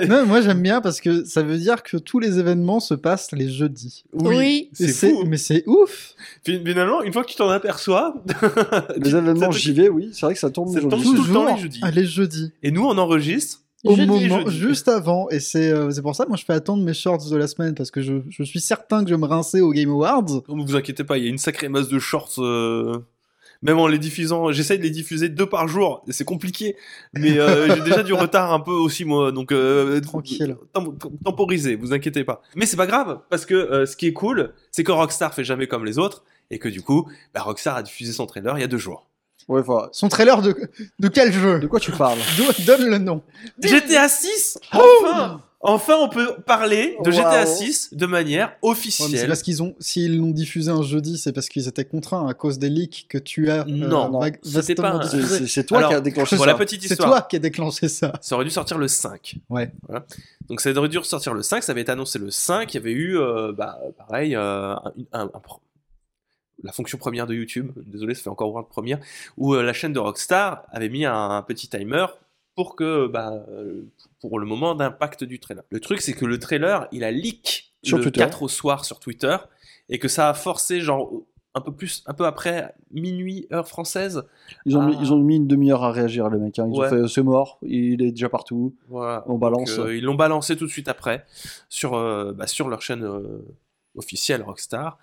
non, moi j'aime bien parce que ça veut dire que tous les événements se passent les jeudis. Oui. C'est fou. Mais c'est ouf. Fin- Finalement, une fois que tu t'en aperçois, Les événements ça- JV, oui, c'est vrai que ça tombe Ça tombe tout le temps Toujours les jeudis. ah, les jeudis. Et nous, on enregistre. Au Jeudi, moment, jeudi. juste avant. Et c'est euh, c'est pour ça que moi je fais attendre mes shorts de la semaine parce que je, je suis certain que je vais me rincer au Game Awards. Ne vous inquiétez pas, il y a une sacrée masse de shorts. euh, Même en les diffusant, j'essaye de les diffuser deux par jour. et C'est compliqué, mais euh, j'ai déjà du retard un peu aussi moi. Donc euh, Tranquille. tem- temporisez, vous inquiétez pas. Mais c'est pas grave parce que euh, ce qui est cool, c'est que Rockstar fait jamais comme les autres et que du coup, bah, Rockstar a diffusé son trailer il y a deux jours. Ouais, enfin, Son trailer de, de quel jeu? De quoi tu parles? Do- Donne le nom. GTA 6 Enfin Enfin, on peut parler de GTA Waouh. 6 de manière Ouais, mais c'est officielle. parce qu'ils ont, s'ils l'ont diffusé un jeudi, c'est parce qu'ils étaient contraints à cause des leaks que tu as. euh, Non, c'était pas un- C'est- toi Alors, qui as déclenché pour ça. la petite C'est histoire, toi qui as déclenché ça. ça aurait dû sortir le 5. Ouais. Voilà. Donc ça aurait dû sortir le 5, ça avait été annoncé le 5, il y avait eu, euh, bah, pareil, euh, un- un- un pro- la fonction première de YouTube, désolé, ça fait encore World Premiere, où euh, la chaîne de Rockstar avait mis un, un petit timer pour que, bah, euh, pour le moment d'impact du trailer. Le truc, c'est que le trailer, il a leak Sur le Twitter. 4 au soir sur Twitter, et que ça a forcé, genre, un peu plus, un peu après minuit heure française, Ils ont, mis, ils ont mis une demi-heure à réagir, les mecs. hein. Ils Ouais. ont fait c'est mort, il est déjà partout, voilà, on balance. Donc, euh, ils l'ont balancé tout de suite après sur, euh, bah, sur leur chaîne euh, officielle Rockstar.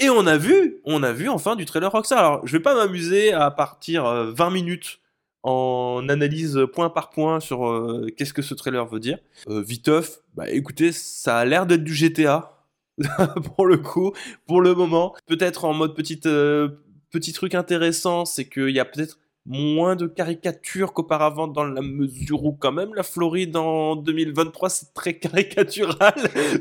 Et on a vu, on a vu enfin du trailer Rockstar. Alors, je vais pas m'amuser à partir euh, 20 minutes en analyse point par point sur euh, qu'est-ce que ce trailer veut dire. Euh, viteuf, bah écoutez, ça a l'air d'être du GTA pour le coup, pour le moment. Peut-être en mode euh, petit truc intéressant, c'est qu'il y a peut-être moins de caricatures qu'auparavant dans la mesure où quand même la Floride en 2023 c'est très caricatural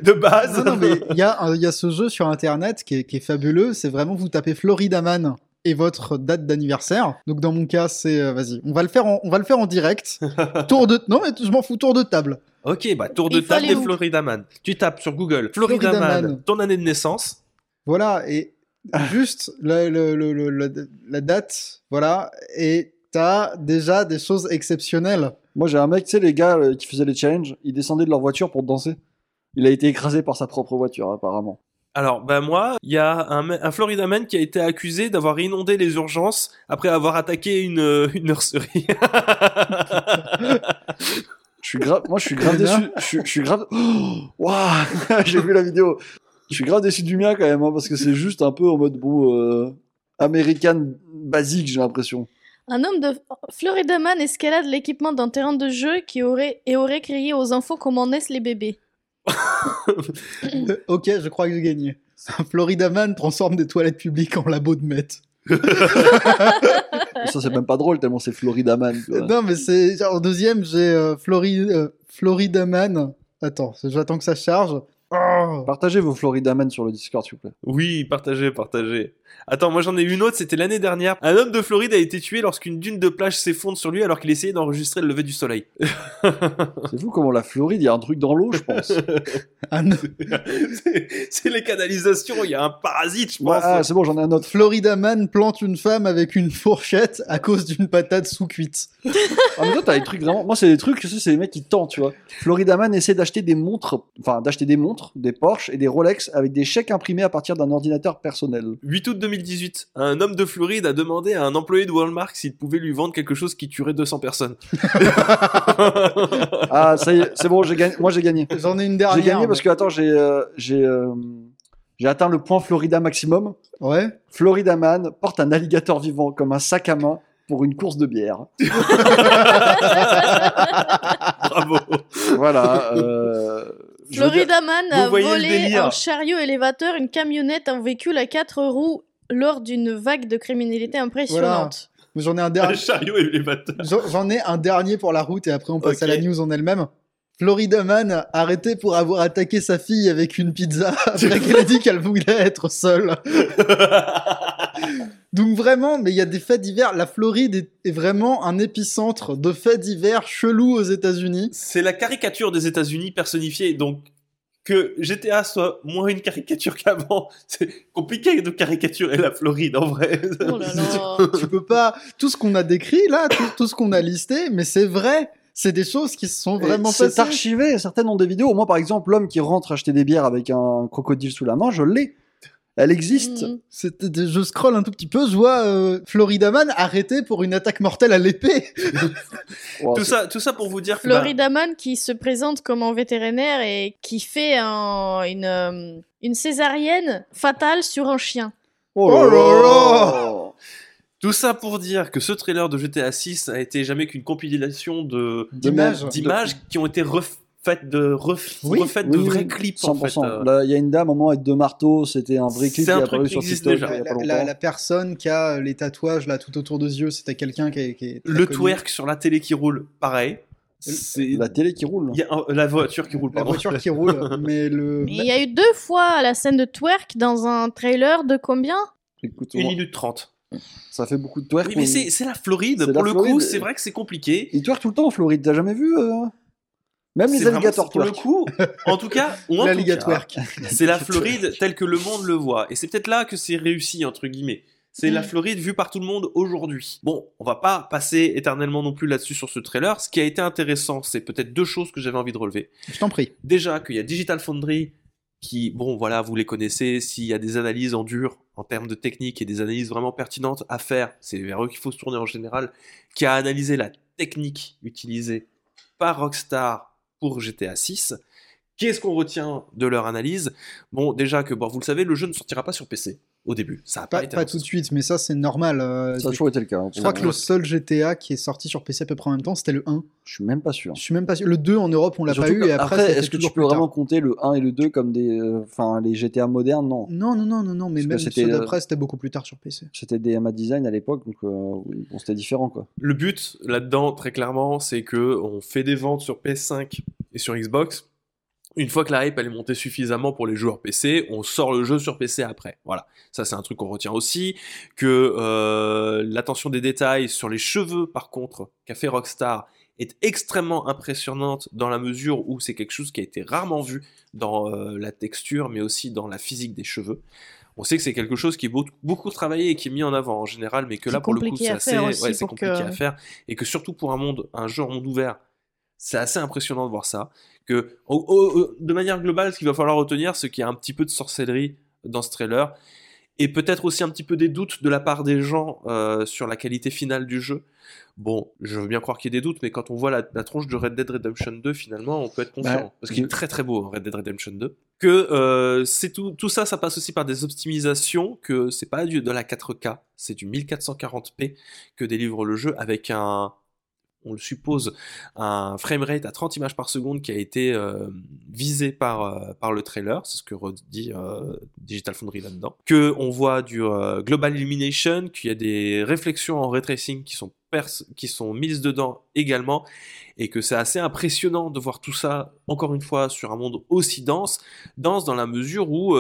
de base. Non, non, mais il y, a ce jeu sur internet qui est, qui est fabuleux. C'est vraiment vous tapez Florida Man et votre date d'anniversaire. Donc dans mon cas, c'est euh, vas-y, on va le faire en, on va le faire en direct. tour de non mais je m'en fous tour de table. ok, bah tour de Il table des où Florida Man. Tu tapes sur Google Florida, Florida Man, Man. ton année de naissance. Voilà et juste la, le- le- le- la- la date, voilà et t'as déjà des choses exceptionnelles. Moi, j'ai un mec, tu sais, les gars euh, qui faisaient les challenges, ils descendaient de leur voiture pour danser. Il a été écrasé par sa propre voiture, apparemment. Alors, bah moi, il y a un, un Florida Man qui a été accusé d'avoir inondé les urgences après avoir attaqué une, euh, une nurserie. Je suis grave, moi, je suis grave déçu. Je suis, je suis grave. Oh, Waouh J'ai vu la vidéo. Je suis grave déçu du mien quand même, hein, parce que c'est juste un peu en mode bon, euh, américain basique, j'ai l'impression. Un homme de Florida Man escalade l'équipement d'un terrain de jeu qui aurait et aurait crié aux enfants comment naissent les bébés. Ok, je crois que j'ai gagné. Un Florida Man transforme des toilettes publiques en labo de maître. Ça, c'est même pas drôle tellement c'est Florida Man. tu vois. Non, mais c'est. En deuxième, j'ai euh, Flori- euh, Florida Man. Attends, j'attends que ça charge. Oh. Partagez vos Florida Man sur le Discord, s'il vous plaît. oui, partagez, partagez. Attends, moi j'en ai une autre, c'était l'année dernière. Un homme de Floride a été tué lorsqu'une dune de plage s'effondre sur lui alors qu'il essayait d'enregistrer le lever du soleil. C'est fou comment la Floride, il y a un truc dans l'eau, je pense. Ah non. c'est c'est les canalisations, il y a un parasite, je pense. Ah, c'est bon, j'en ai un autre. Florida Man plante une femme avec une fourchette à cause d'une patate sous-cuite. Ah, mais toi, t'as des trucs vraiment. Moi, c'est des trucs, je sais, c'est les mecs qui tentent, tu vois. Florida Man essaie d'acheter des montres, enfin, d'acheter des montres, des Porsche et des Rolex avec des chèques imprimés à partir d'un ordinateur personnel. 8 août 2018, un homme de Floride a demandé à un employé de Walmart s'il pouvait lui vendre quelque chose qui tuerait 200 personnes. Ah, ça y est, c'est bon, j'ai gagné. Moi, j'ai gagné. J'en ai une J'ai dernière. gagné parce que, attends, j'ai, euh, j'ai, euh, j'ai atteint le point Florida maximum. Ouais. Florida Man porte un alligator vivant comme un sac à main pour une course de bière. Bravo. Voilà. euh, Florida Man a volé un chariot élévateur, une camionnette, un véhicule à quatre roues lors d'une vague de criminalité impressionnante. J'en ai un Un dernier. chariot élévateur. J'en j'en ai un dernier pour la route et après on passe à la news en elle-même. Florida Man arrêté pour avoir attaqué sa fille avec une pizza après qu'elle a dit qu'elle voulait être seule. Donc vraiment, mais il y a des faits divers. La Floride est, est vraiment un épicentre de faits divers chelous aux États-Unis. C'est la caricature des États-Unis personnifiée. Donc, que GTA soit moins une caricature qu'avant, c'est compliqué de caricaturer la Floride en vrai. Oh là là. Tu peux pas tout ce qu'on a décrit là, tout, tout ce qu'on a listé, mais c'est vrai. C'est des choses qui se sont vraiment C'est passées. archivé, certaines ont des vidéos. Moi, par exemple, l'homme qui rentre acheter des bières avec un crocodile sous la main, je l'ai. Elle existe. C'était des- Je scrolle un tout petit peu, je vois euh, Florida Man arrêté pour une attaque mortelle à l'épée. Wow, tout ça, tout ça pour vous dire que bah, Florida Man qui se présente comme un vétérinaire et qui fait un- une, euh, une césarienne fatale sur un chien. Oh là là tout ça pour dire que ce trailer de GTA 6 a été jamais qu'une compilation de D'images. d'images qui ont été refaites de ref- Oui, refaites de Oui, vrais oui, clips en fait. 100%. euh. Là, Il y a une dame, au moment avec deux marteaux, c'était un vrai clip C'est qui un est apparu qui sur TikTok déjà. La, la- la personne qui a les tatouages là tout autour des yeux, c'était quelqu'un qui est, qui Le connu. twerk sur la télé qui roule, pareil. C'est La télé qui roule. il y a un- la voiture qui roule. La pardon. voiture qui roule, mais le. Il y a eu deux fois la scène de twerk dans un trailer de combien? Écoute, Une moi, minute trente. ça fait beaucoup de twerk. Oui, mais c'est c'est la Floride. Pour la le coup, c'est vrai que c'est compliqué. Ils twerkent tout le temps en Floride, t'as jamais vu euh? Même les alligators pour le coup, en tout cas, c'est la Floride telle que le monde le voit. Et c'est peut-être là que c'est réussi, entre guillemets. C'est la Mm. Floride vue par tout le monde aujourd'hui. Bon, on va pas passer éternellement non plus là-dessus sur ce trailer. Ce qui a été intéressant, c'est peut-être deux choses que j'avais envie de relever. Je t'en prie. Déjà, qu'il y a Digital Foundry qui, bon, voilà, vous les connaissez. S'il y a des analyses en dur, en termes de technique et des analyses vraiment pertinentes à faire, c'est vers eux qu'il faut se tourner en général, qui a analysé la technique utilisée par Rockstar pour GTA 6. Qu'est-ce qu'on retient de leur analyse? Bon, déjà que, vous le savez, le jeu ne sortira pas sur PC au début. Ça a pas, Pas, été pas tout de suite, mais ça c'est normal. euh, Ça a toujours été le cas. je crois que le seul GTA qui est sorti sur PC à peu près en même temps, c'était le 1. Je suis même pas sûr. Je suis même pas sûr. Le 2 en Europe, on l'a pas eu, et après, est-ce que tu peux vraiment compter le 1 et le 2 comme des. euh, Enfin, les GTA modernes? Non. Non, non, non, non, non, mais Parce même ceux euh, d'après, c'était beaucoup plus tard sur PC. C'était des MA Design à l'époque, donc euh, bon, c'était différent quoi. Le but là-dedans, très clairement, c'est que on fait des ventes sur PS5 et sur Xbox. Une fois que la hype elle est montée suffisamment pour les joueurs PC, on sort le jeu sur PC après. Voilà, ça c'est un truc qu'on retient aussi. Que euh, l'attention des détails sur les cheveux, par contre, qu'a fait Rockstar est extrêmement impressionnante dans la mesure où c'est quelque chose qui a été rarement vu dans euh, la texture, mais aussi dans la physique des cheveux. On sait que c'est quelque chose qui est beaucoup, beaucoup travaillé et qui est mis en avant en général, mais que là pour le coup c'est assez, ouais, c'est compliqué que- à faire et que surtout pour un monde, un jeu en monde ouvert, c'est assez impressionnant de voir ça. Que de manière globale, ce qu'il va falloir retenir, c'est qu'il y a un petit peu de sorcellerie dans ce trailer et peut-être aussi un petit peu des doutes de la part des gens euh, sur la qualité finale du jeu. Bon, je veux bien croire qu'il y ait des doutes, mais quand on voit la, la tronche de Red Dead Redemption 2, finalement, on peut être confiant. Bah, parce qu'il est très très beau, Red Dead Redemption 2. Que euh, c'est tout, tout ça, ça passe aussi par des optimisations, que c'est pas du, de la 4K, c'est du 1440p que délivre le jeu avec un, on le suppose, un framerate à 30 images par seconde qui a été euh, visé par, euh, par le trailer, c'est ce que redit euh, Digital Foundry là-dedans. Que on voit du Global Illumination, qu'il y a des réflexions en ray tracing qui sont, qui sont mises dedans également, et que c'est assez impressionnant de voir tout ça, encore une fois, sur un monde aussi dense, dense dans la mesure où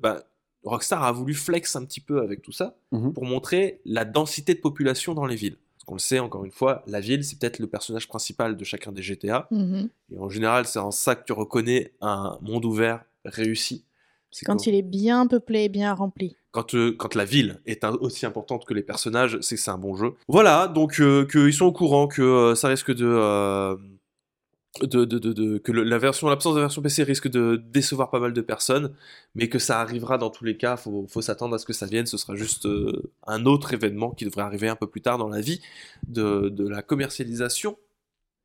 bah, Rockstar a voulu flex un petit peu avec tout ça, Mhm. pour montrer la densité de population dans les villes. Qu'on le sait, encore une fois, la ville, c'est peut-être le personnage principal de chacun des GTA. Mhm. Et en général, c'est en ça que tu reconnais un monde ouvert réussi. C'est Quand il est bien peuplé et bien rempli. quand, euh, quand la ville est un- aussi importante que les personnages, c'est que c'est un bon jeu. Voilà, donc euh, qu'ils sont au courant que euh, ça risque de, de, de, de- de- que le- la version, l'absence de version PC risque de décevoir pas mal de personnes, mais que ça arrivera dans tous les cas. Faut, faut s'attendre à ce que ça vienne. Ce sera juste euh, un autre événement qui devrait arriver un peu plus tard dans la vie de, de la commercialisation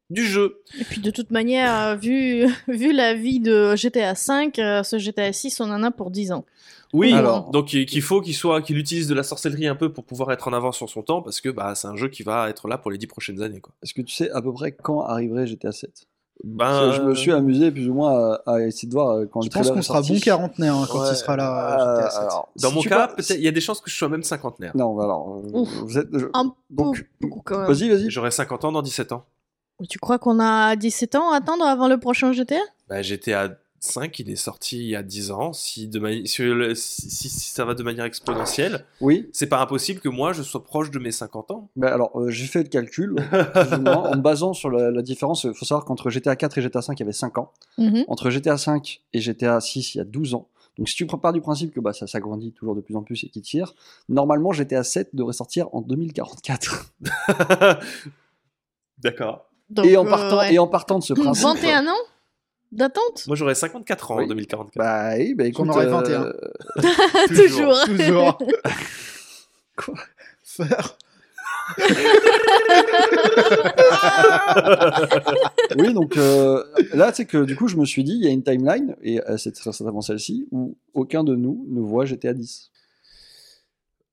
du jeu. Et puis de toute manière, euh, vu, vu la vie de GTA V, euh, ce GTA 6, on en a pour 10 ans. Oui, Alors- donc il- qu'il faut qu'il soit, qu'il utilise de la sorcellerie un peu pour pouvoir être en avance sur son temps, parce que bah, c'est un jeu qui va être là pour les dix prochaines années. Quoi. Est-ce que tu sais à peu près quand arriverait GTA 7 Ben, Je me suis amusé plus ou moins à, à essayer de voir euh, quand Je le pense qu'on sera bon quarantenaire hein, quand Ouais, il sera là. euh, GTA 7. alors, Dans si mon cas, peut-être il y a des chances que je sois même cinquantenaire. Non, bah alors, euh, Ouf. vous êtes. je- Un Donc, peu beaucoup quand même. Vas-y, vas-y. J'aurai 50 ans dans 17 ans. Tu crois qu'on a 17 ans à attendre avant le prochain GTA Bah, j'étais à 5, il est sorti il y a 10 ans. Si, de si, le- si- si- si ça va de manière exponentielle, Oui, c'est pas impossible que moi je sois proche de mes 50 ans. bah alors euh, j'ai fait le calcul, moins, en me basant sur la, la différence. Il faut savoir qu'entre GTA 4 et GTA 5, il y avait 5 ans. Mhm. Entre GTA 5 et GTA 6, il y a 12 ans. Donc si tu pars du principe que bah, ça s'agrandit toujours de plus en plus et qu'il tire, normalement GTA 7 devrait sortir en 2044. D'accord. Et, en euh, partant, ouais. et en partant de ce principe... 21 ans? D'attente Moi j'aurais 54 ans Oui. en 2044. Bah oui, bah écoute... J'en aurais euh, 21. Toujours. Toujours. Quoi? Faire. oui, donc euh, là, c'est que du coup, je me suis dit, il y a une timeline, et euh, c'est très certainement celle-ci, où aucun de nous ne voit GTA 10.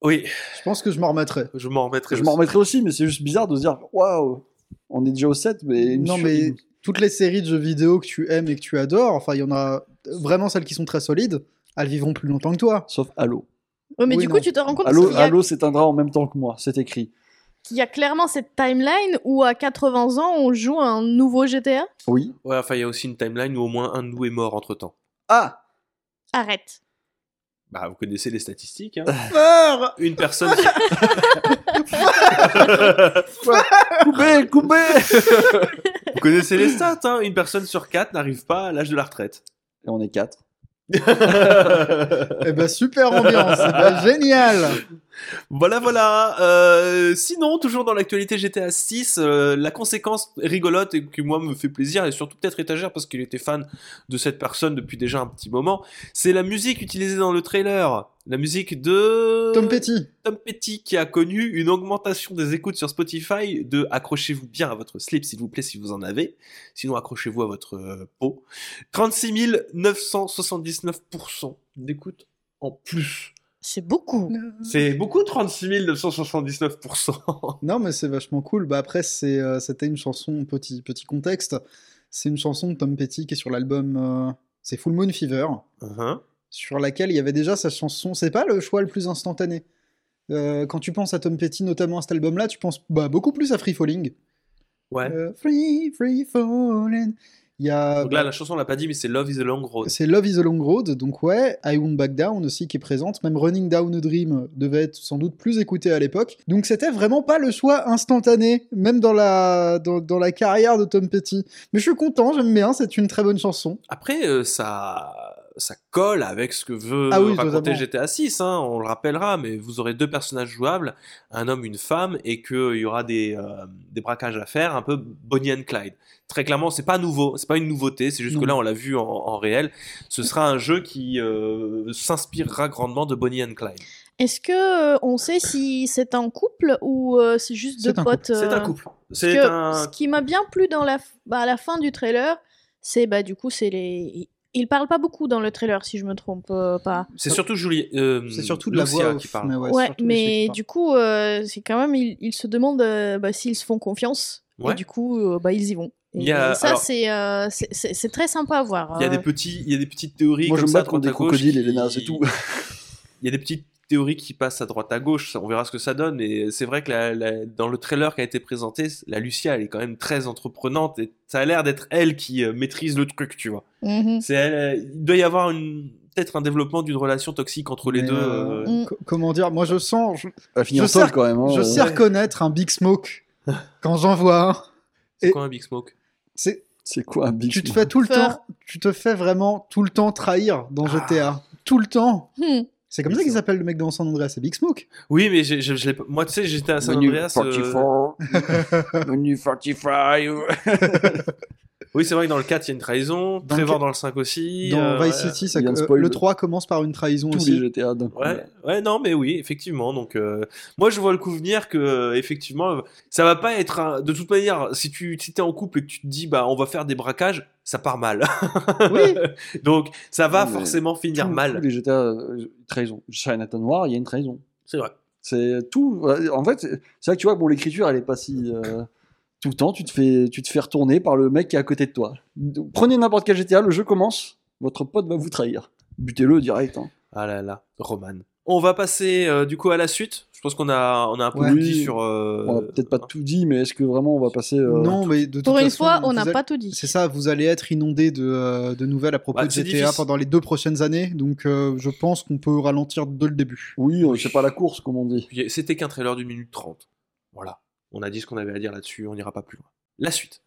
Oui, Je pense que je m'en remettrai. je m'en remettrai. Je m'en aussi. remettrai aussi, mais c'est juste bizarre de se dire, waouh, on est déjà au 7, mais... une Non, mais toutes les séries de jeux vidéo que tu aimes et que tu adores, enfin, il y en a vraiment celles qui sont très solides, elles vivront plus longtemps que toi. Sauf Halo. Ouais, mais Oui, du non. coup, tu te rends compte Halo, a- Halo s'éteindra en même temps que moi, c'est écrit. qu'il y a clairement cette timeline où à 80 ans, on joue un nouveau GTA Oui. Ouais, enfin il y a aussi une timeline où au moins un de nous est mort entre temps. Ah Arrête. Bah vous connaissez les statistiques. Hein. Faire Une personne. Coupé, coupé vous connaissez les stats. Hein. Une personne sur quatre n'arrive pas à l'âge de la retraite. Et on est 4. Eh ben, super ambiance, eh ben, génial Voilà, voilà. Euh, sinon, toujours dans l'actualité GTA 6, euh, la conséquence rigolote et qui moi me fait plaisir et surtout peut-être étagère parce qu'il était fan de cette personne depuis déjà un petit moment, c'est la musique utilisée dans le trailer. La musique de Tom Petty. Tom Petty qui a connu une augmentation des écoutes sur Spotify de accrochez-vous bien à votre slip s'il vous plaît si vous en avez, sinon accrochez-vous à votre euh, peau. 36 979% d'écoute en plus. C'est beaucoup. C'est beaucoup 36 979%. Non, mais c'est vachement cool. Bah après, c'est, euh, c'était une chanson, petit, petit contexte. C'est une chanson de Tom Petty qui est sur l'album. euh, c'est Full Moon Fever, Uh-huh. sur laquelle il y avait déjà sa chanson. C'est pas le choix le plus instantané. Euh, quand tu penses à Tom Petty, notamment à cet album-là, tu penses bah, beaucoup plus à Free Falling. Ouais. Euh, free, free falling. Il y a. Donc là, la chanson on l'a pas dit, mais c'est Love is a Long Road. C'est Love is a Long Road, donc ouais, I Won't Back Down aussi qui est présente, même Running Down a Dream devait être sans doute plus écouté à l'époque. Donc c'était vraiment pas le choix instantané, même dans la, dans, dans la carrière de Tom Petty. Mais je suis content, j'aime bien, c'est une très bonne chanson. Après, euh, ça, ça colle avec ce que veut Ah oui, raconter totalement. GTA 6, hein, on le rappellera, mais vous aurez deux personnages jouables, un homme, une femme, et qu'il y aura des, euh, des braquages à faire, un peu Bonnie and Clyde. Très clairement, c'est pas nouveau, c'est pas une nouveauté, c'est juste Non. que là, on l'a vu en, en réel. Ce sera un jeu qui euh, s'inspirera grandement de Bonnie and Clyde. Est-ce que euh, on sait si c'est un couple ou euh, c'est juste deux potes C'est un couple. C'est un... Ce qui m'a bien plu dans la, f- bah, à la fin du trailer, c'est bah du coup c'est les. Ils parlent pas beaucoup dans le trailer si je me trompe euh, pas. C'est surtout Julie. euh, C'est surtout de la voix qui parle. mais ouais, mais du coup euh, c'est quand même ils, se demandent euh, bah, s'ils se font confiance Ouais. et du coup euh, bah ils y vont. Et Il y a- ça c'est euh, très sympa à voir. Il y a euh. des petits, il y a des petites théories Moi, je comme me ça bats contre des crocodiles et les nains, c'est tout. Il y a des petites théories qui passent à droite à gauche, on verra ce que ça donne. Et c'est vrai que la- la- dans le trailer qui a été présenté, la Lucia, elle est quand même très entreprenante et ça a l'air d'être elle qui euh, maîtrise le truc, tu vois. Mhm. C'est elle, euh, il doit y avoir une peut-être un développement d'une relation toxique entre les Mais, deux. euh, euh, Mm. co- Comment dire Moi je sens, je, en Je sais- quand même. hein, je sais reconnaître un Big Smoke quand j'en vois un. C'est quoi un Big Smoke? C'est C'est quoi un big tu te smoke? fais tout le Faire. temps, tu te fais vraiment tout le temps trahir dans Ah. GTA. Tout le temps. Hmm. C'est comme ça qu'ils Smoke. appellent le mec dans San Andreas, c'est Big Smoke. Oui, mais je, moi, tu sais, j'étais à San Menu Andreas. euh, 44. Menu 45. Oui, c'est vrai que dans le 4, il y a une trahison. Dans Trevor le- dans le 5 aussi. Dans euh, Vice. City, ça- euh, le le- 3 commence par une trahison Tous aussi. les GTA d'un coup. Ouais, ouais, non, mais oui, effectivement. Donc, euh, moi, je vois le coup venir que, euh, effectivement, euh, ça va pas être un... de toute manière. Si tu si t'es en couple et que tu te dis, bah, on va faire des braquages, ça part mal. Oui. Donc, ça va Mais forcément finir mal. tous les GTA, euh, trahison. Chinatown Noir, il y a une trahison. C'est vrai. C'est tout. En fait, c'est c'est vrai que tu vois, bon, l'écriture, elle est pas si. euh, tout le temps, tu te, fais, tu te fais retourner par le mec qui est à côté de toi. Prenez n'importe quel GTA, le jeu commence, votre pote va vous trahir. Butez-le direct. hein. Ah là là, Roman. On va passer euh, du coup à la suite. Je pense qu'on a, on a un peu Ouais. dit sur. euh, On a peut-être pas tout dit, mais est-ce que vraiment on va passer. euh, Non, mais de toute Pour une façon, fois, on n'a allez- pas tout dit. C'est ça, vous allez être inondé de, euh, de nouvelles à propos Bah, de GTA difficile. pendant les deux prochaines années, donc euh, je pense qu'on peut ralentir dès le début. Oui, c'est pas la course, comme on dit. C'était qu'un trailer d'une minute trente. Voilà. On a dit ce qu'on avait à dire là-dessus, on n'ira pas plus loin. La suite.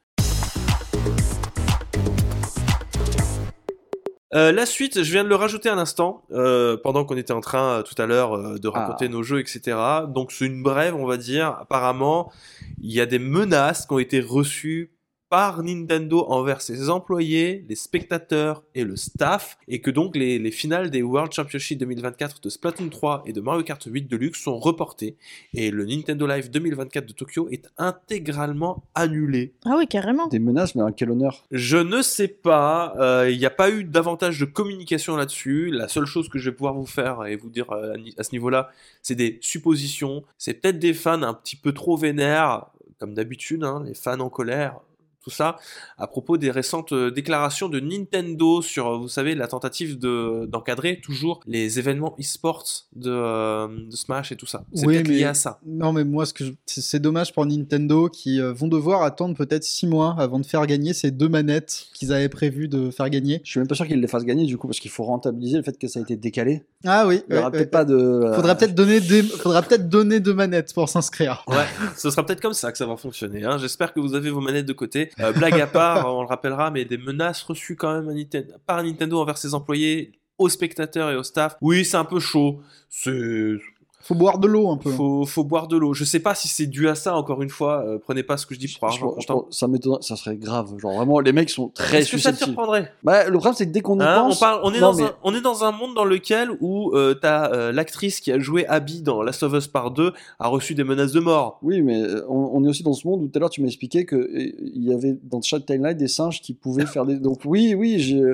Euh, la suite, je viens de le rajouter un instant, euh, pendant qu'on était en train euh, tout à l'heure euh, de raconter Ah. nos jeux, etc. Donc c'est une brève, on va dire. Apparemment, il y a des menaces qui ont été reçues par Nintendo envers ses employés, les spectateurs et le staff, et que donc les, les finales des World Championship 2024 de Splatoon 3 et de Mario Kart 8 Deluxe sont reportées, et le Nintendo Live 2024 de Tokyo est intégralement annulé. Ah oui, carrément. Des menaces, mais à quel honneur? Je ne sais pas, euh, il n'y a pas eu davantage de communication là-dessus. La seule chose que je vais pouvoir vous faire et vous dire euh, à ce niveau-là, c'est des suppositions. C'est peut-être des fans un petit peu trop vénères, comme d'habitude, hein, les fans en colère, tout ça, à propos des récentes euh, déclarations de Nintendo sur, euh, vous savez, la tentative de d'encadrer toujours les événements e-sports de, euh, de Smash et tout ça. C'est Oui, lié à ça. Non, mais moi, ce que je- c'est c'est dommage pour Nintendo qui euh, vont devoir attendre peut-être six mois avant de faire gagner ces deux manettes qu'ils avaient prévu de faire gagner. Je suis même pas sûr qu'ils les fassent gagner, du coup, parce qu'il faut rentabiliser le fait que ça a été décalé. Ah oui, Il y aura ouais, peut-être ouais. pas de. euh, Faudra peut-être donner des, faudra peut-être donner deux manettes pour s'inscrire. Ouais, ce sera peut-être comme ça que ça va fonctionner. Hein. J'espère que vous avez vos manettes de côté. Euh, blague à part, on le rappellera, mais des menaces reçues quand même par Nintendo envers ses employés, aux spectateurs et au staff. Oui, c'est un peu chaud. C'est Faut boire de l'eau un peu. faut, faut boire de l'eau. Je sais pas si c'est dû à ça. Encore une fois, euh, prenez pas ce que je dis pour je- argent je- je- comptant. ça m'étonnerait, ça serait grave. Genre vraiment, les mecs sont très Est-ce que ça te susceptibles. surprendrait Bah, le problème, c'est que dès qu'on y Hein, pense. on, parle, on, est Non, dans mais- un, on est dans un monde dans lequel où euh, t'as euh, l'actrice qui a joué Abby dans Last of Us Part 2 a reçu des menaces de mort. Oui, mais on, on est aussi dans ce monde où tout à l'heure tu m'expliquais qu'il y avait dans chaque timeline des singes qui pouvaient faire des. Donc oui, oui, j'ai-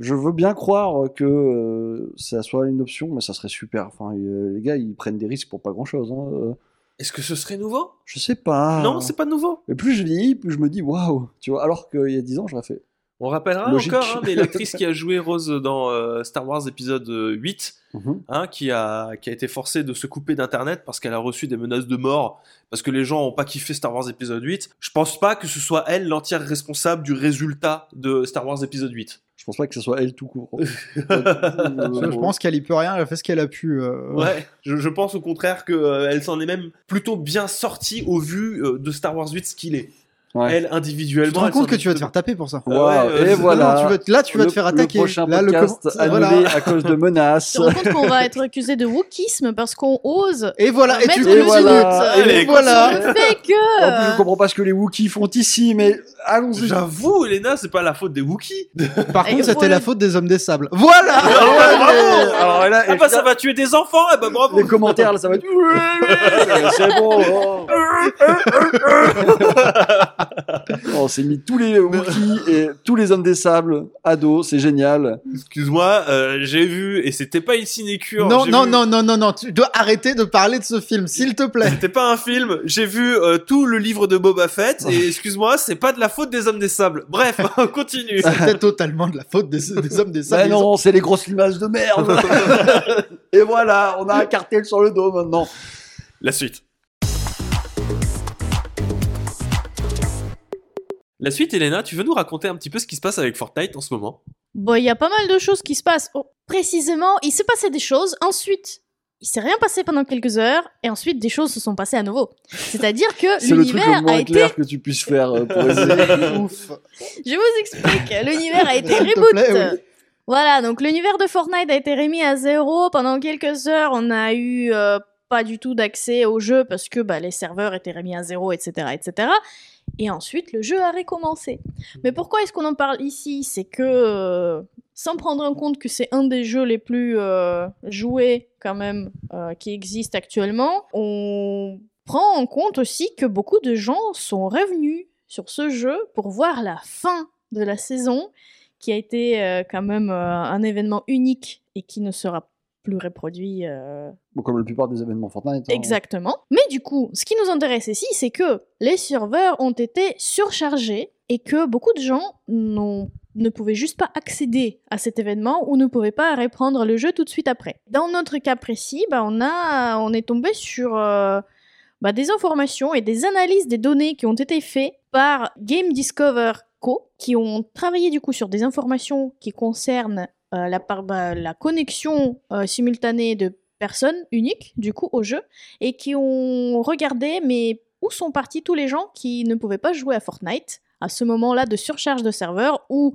je veux bien croire que euh, ça soit une option, mais ça serait super. Enfin, euh, les gars, ils prennent des risques pour pas grand chose. Est-ce que ce serait nouveau? Je sais pas. Non, c'est pas nouveau. Et plus je vieillis, plus je me dis waouh, tu vois. Alors qu'il y a 10 ans, j'aurais fait. On rappellera Logique. encore, hein, mais l'actrice qui a joué Rose dans euh, Star Wars épisode euh, 8, Mhm. hein, qui, a, qui a été forcée de se couper d'internet parce qu'elle a reçu des menaces de mort, parce que les gens ont pas kiffé Star Wars épisode 8. Je pense pas que ce soit elle l'entière responsable du résultat de Star Wars épisode 8. Je pense pas que ce soit elle tout court. Je, je pense qu'elle y peut rien, elle a fait ce qu'elle a pu. euh, Ouais, je, je pense au contraire qu'elle s'en est même plutôt bien sortie au vu euh, de Star Wars 8 ce qu'il est. Ouais. Elle Tu individuellement. te rends compte que tu vas te faire taper pour ça. Euh, et non, voilà. Non, tu là, tu vas Le- te faire attaquer. Le prochain là, le podcast annulé voilà. à cause de menaces. Tu te rends compte qu'on va être accusé de wokisme parce qu'on ose Et voilà, et tu Et voilà. Et Allez, voilà. le fait En plus, je que... comprends pas ce que les Wookiees font ici, mais allons-y. J'avoue, Elena, c'est pas la faute des Wookiees. Par Et contre, c'était la faute des hommes des sables. Voilà Ah ouais, bravo Alors là, Ah et bah ça va tuer des enfants, eh bah bravo les commentaires, là, ça va être. C'est bon. On s'est mis tous les Wookiees et tous les hommes des sables, ados, c'est génial. Excuse-moi, euh, j'ai vu, et c'était pas une sinécure. Non, non, vu- non, non, non, non, tu dois arrêter de parler de ce film, s'il te plaît. C'était pas un film, j'ai vu euh, tout le livre de Boba Fett, et excuse-moi, c'est pas de la faute des hommes des sables. Bref, on continue. C'était totalement de la faute des, des hommes des sables. Bah ont- non, c'est les grosses limaces de merde. et voilà, on a un cartel sur le dos maintenant. La suite. La suite, Elena, tu veux nous raconter un petit peu ce qui se passe avec Fortnite en ce moment? Bon, il y a pas mal de choses qui se passent. Oh, précisément, il s'est passé des choses, ensuite, il s'est rien passé pendant quelques heures, et ensuite, des choses se sont passées à nouveau. C'est-à-dire que C'est l'univers a été... clair que tu puisses faire euh, pour essayer. C'est ouf. Je vous explique, l'univers a été reboot. plaît, oui. Voilà, donc l'univers de Fortnite a été remis à zéro. Pendant quelques heures, on a eu euh, pas du tout d'accès au jeu parce que bah, les serveurs étaient remis à zéro, etc., etc. Et ensuite, le jeu a recommencé. Mais pourquoi est-ce qu'on en parle ici? C'est que, euh, sans prendre en compte que c'est un des jeux les plus euh, joués quand même euh, qui existent actuellement, on prend en compte aussi que beaucoup de gens sont revenus sur ce jeu pour voir la fin de la saison, qui a été quand même un événement unique et qui ne sera plus reproduit euh, comme la plupart des événements Fortnite. hein. Exactement. Mais du coup, ce qui nous intéresse ici, c'est que les serveurs ont été surchargés et que beaucoup de gens n'ont ne pouvaient juste pas accéder à cet événement ou ne pouvaient pas reprendre le jeu tout de suite après. Dans notre cas précis, bah, on, a, on est tombé sur euh, bah, des informations et des analyses des données qui ont été faites par Game Discover Co, qui ont travaillé du coup sur des informations qui concernent euh, bah, la connexion euh, simultanée de personnes uniques du coup au jeu et qui ont regardé mais où sont partis tous les gens qui ne pouvaient pas jouer à Fortnite à ce moment-là de surcharge de serveur où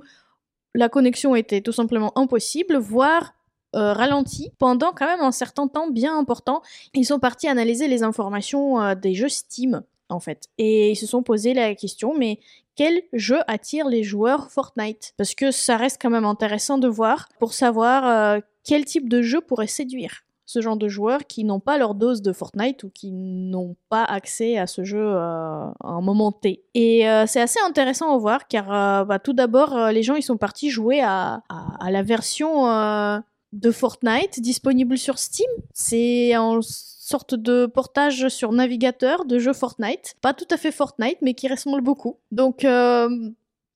la connexion était tout simplement impossible, voire euh, ralentie pendant quand même un certain temps bien important. Ils sont partis analyser les informations euh, des jeux Steam en fait et ils se sont posé la question mais quel jeu attire les joueurs Fortnite? Parce que ça reste quand même intéressant de voir pour savoir euh, quel type de jeu pourrait séduire ce genre de joueurs qui n'ont pas leur dose de Fortnite ou qui n'ont pas accès à ce jeu euh, à un moment T. Et euh, c'est assez intéressant à voir car euh, bah, tout d'abord les gens ils sont partis jouer à, à- la version de Fortnite disponible sur Steam. C'est en sorte de portage sur navigateur de jeu Fortnite. Pas tout à fait Fortnite mais qui ressemble beaucoup. Donc euh,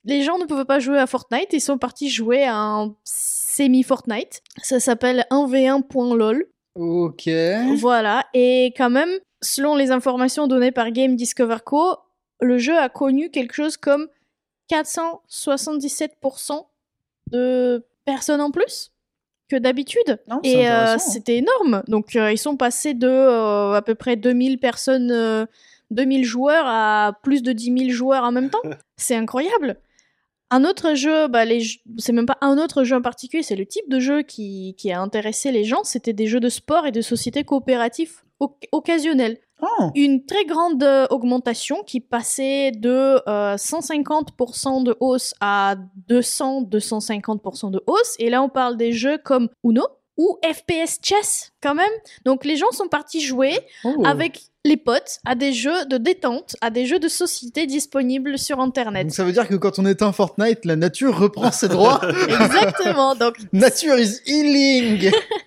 les gens ne pouvaient pas jouer à Fortnite, ils sont partis jouer à un semi-Fortnite. Ça s'appelle 1v1.lol. Ok. Voilà, et quand même, selon les informations données par Game Discover Co., le jeu a connu quelque chose comme 477% de personnes en plus que d'habitude. Et euh, intéressant. c'était énorme. Donc euh, ils sont passés de euh, à peu près 2000 personnes, euh, 2000 joueurs à plus de 10 000 joueurs en même temps. c'est incroyable. Un autre jeu, bah, les jeux- c'est même pas un autre jeu en particulier, c'est le type de jeu qui, qui a intéressé les gens. C'était des jeux de sport et de sociétés coopératives oc- occasionnelles Oh. une très grande euh, augmentation qui passait de euh, 150% de hausse à 200-250% de hausse. Et là, on parle des jeux comme Uno ou FPS Chess quand même. Donc les gens sont partis jouer Oh. avec les potes à des jeux de détente, à des jeux de société disponibles sur Internet. Donc ça veut dire que quand on éteint Fortnite, la nature reprend ses droits. Exactement. Donc nature is healing.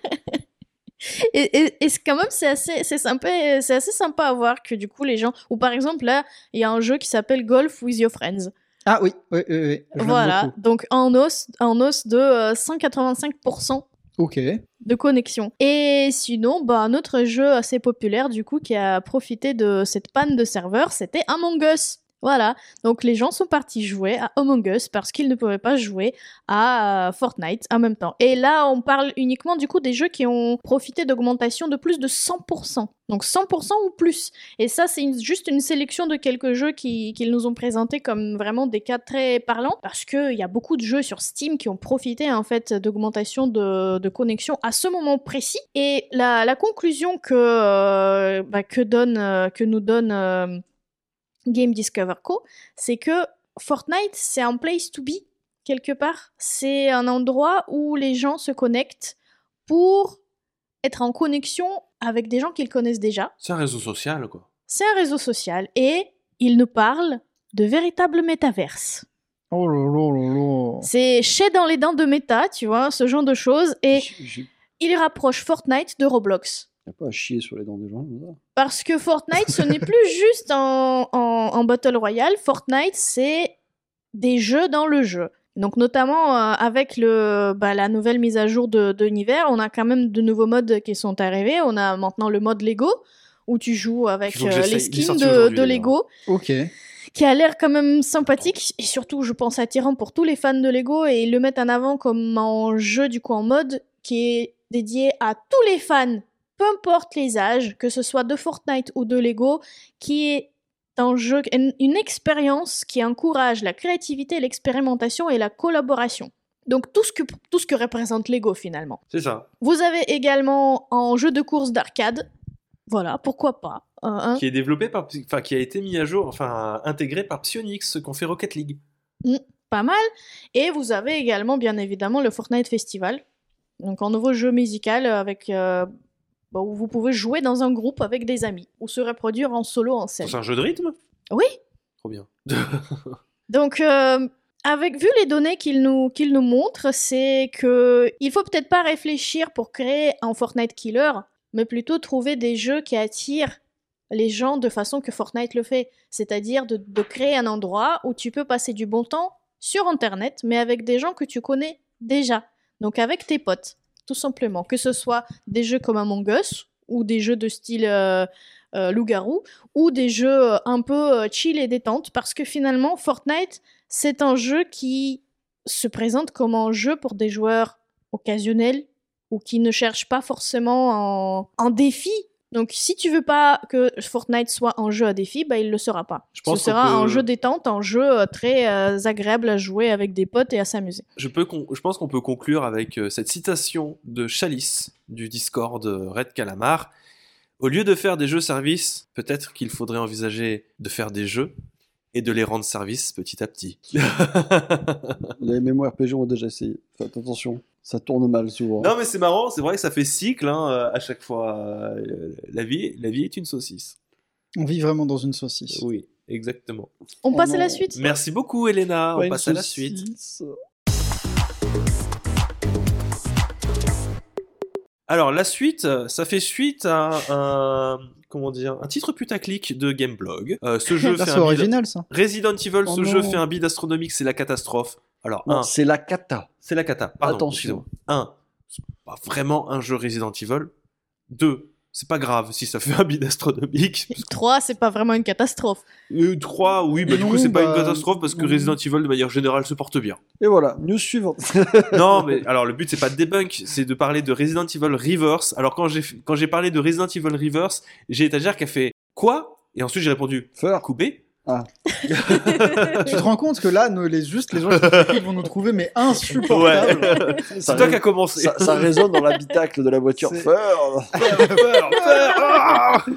et, et, et c'est quand même c'est assez c'est sympa c'est assez sympa à voir que du coup les gens ou par exemple là il y a un jeu qui s'appelle Golf with Your Friends Ah oui, oui, oui, oui. Voilà, donc en os, en os de euh, 185% Ok. de connexion. Et sinon, bah, un autre jeu assez populaire du coup qui a profité de cette panne de serveur, c'était Among Us. Voilà, donc les gens sont partis jouer à Among Us parce qu'ils ne pouvaient pas jouer à euh, Fortnite en même temps. Et là, on parle uniquement du coup des jeux qui ont profité d'augmentation de plus de 100%. Donc 100% ou plus. Et ça, c'est juste une sélection de quelques jeux qui- qu'ils nous ont présentés comme vraiment des cas très parlants parce qu'il y a beaucoup de jeux sur Steam qui ont profité en fait d'augmentation de, connexion à ce moment précis. Et la, conclusion que, euh, bah, donne, euh, que nous donne Game Discover Co., c'est que Fortnite, c'est un place to be quelque part. C'est un endroit où les gens se connectent pour être en connexion avec des gens qu'ils connaissent déjà. C'est un réseau social, quoi. C'est un réseau social et il nous parle de véritables métaverses. Oh là là là là. C'est chez dans les dents de méta, tu vois, ce genre de choses, et il rapproche Fortnite de Roblox. A pas à chier sur les dents des gens. Parce que Fortnite, ce n'est plus juste en, en- en Battle Royale. Fortnite, c'est des jeux dans le jeu. Donc, notamment euh, avec le, bah, la nouvelle mise à jour de, de l'univers, on a quand même de nouveaux modes qui sont arrivés. On a maintenant le mode Lego, où tu joues avec euh, les skins de, de. Lego. Ok. qui a l'air quand même sympathique et surtout je pense attirant pour tous les fans de Lego et ils le mettent en avant comme un jeu du coup en mode qui est dédié à tous les fans, peu importe les âges, que ce soit de Fortnite ou de Lego, qui est un jeu, une, une expérience qui encourage la créativité, l'expérimentation et la collaboration. Donc tout ce que, tout ce que représente Lego finalement. C'est ça. Vous avez également un jeu de course d'arcade. Voilà, pourquoi pas. euh, hein. Qui est développé par, enfin, qui a été mis à jour, enfin, intégré par Psyonix, qu'on fait Rocket League. pas mal. Et vous avez également, bien évidemment, le Fortnite Festival. Donc, un nouveau jeu musical avec, euh, où vous pouvez jouer dans un groupe avec des amis ou se reproduire en solo en scène. C'est un jeu de rythme? Oui. Trop bien. Donc, euh, avec vu les données qu'il nous, qu'il nous montre, c'est que il faut peut-être pas réfléchir pour créer un Fortnite killer, mais plutôt trouver des jeux qui attirent les gens de façon que Fortnite le fait, c'est-à-dire de, de créer un endroit où tu peux passer du bon temps sur Internet, mais avec des gens que tu connais déjà. Donc avec tes potes, tout simplement. Que ce soit des jeux comme Among Us, ou des jeux de style euh, euh, loup-garou, ou des jeux euh, un peu euh, chill et détente, parce que finalement, Fortnite, c'est un jeu qui se présente comme un jeu pour des joueurs occasionnels, ou qui ne cherchent pas forcément en, en défi. Donc, si tu veux pas que Fortnite soit un jeu à défi, bah, il le sera pas. Je pense Ce sera peut- un jeu détente, un jeu euh, très euh, agréable à jouer avec des potes et à s'amuser. Je, peux con- je pense qu'on peut conclure avec euh, cette citation de Chalice du Discord Red Calamar. Au lieu de faire des jeux services, peut-être qu'il faudrait envisager de faire des jeux et de les rendre service petit à petit. Les MMORPG ont déjà essayé. Faites attention, ça tourne mal souvent. non mais c'est marrant, c'est vrai que ça fait cycle hein, euh, à chaque fois. Euh, La vie, la vie est une saucisse. On vit vraiment dans une saucisse. Oui, exactement. On Oh passe à la suite Merci beaucoup Elena, Pas on passe à la suite. Alors la suite, ça fait suite à un comment dire, un titre putaclic de Gameblog. Euh, ce jeu Là, fait bid- original, ça. Resident Evil, Oh ce jeu fait un bid astronomique, c'est la catastrophe. Alors Non, un, c'est la cata. c'est la cata. Pardon, Attention. excusez-moi. Un, c'est pas vraiment un jeu Resident Evil. Deux, c'est pas grave si ça fait un bid astronomique. 3, c'est pas vraiment une catastrophe. Euh, trois, oui, bah du Non, coup c'est pas une bah, catastrophe parce que. Resident Evil de manière générale se porte bien. Et voilà, news suivante. non, mais alors le but c'est pas de debunk, c'est de parler de Resident Evil Reverse. Alors quand j'ai quand j'ai parlé de Resident Evil Reverse, j'ai étagère qui a fait quoi? Et ensuite j'ai répondu Feur. coupé. Tu te rends compte que là, nous, les, juste les gens qui nous écoutent vont nous trouver mais insupportables. Ouais. c'est toi qui as commencé. Ça, ça résonne dans l'habitacle de la voiture. Feur. Peur, peur, ah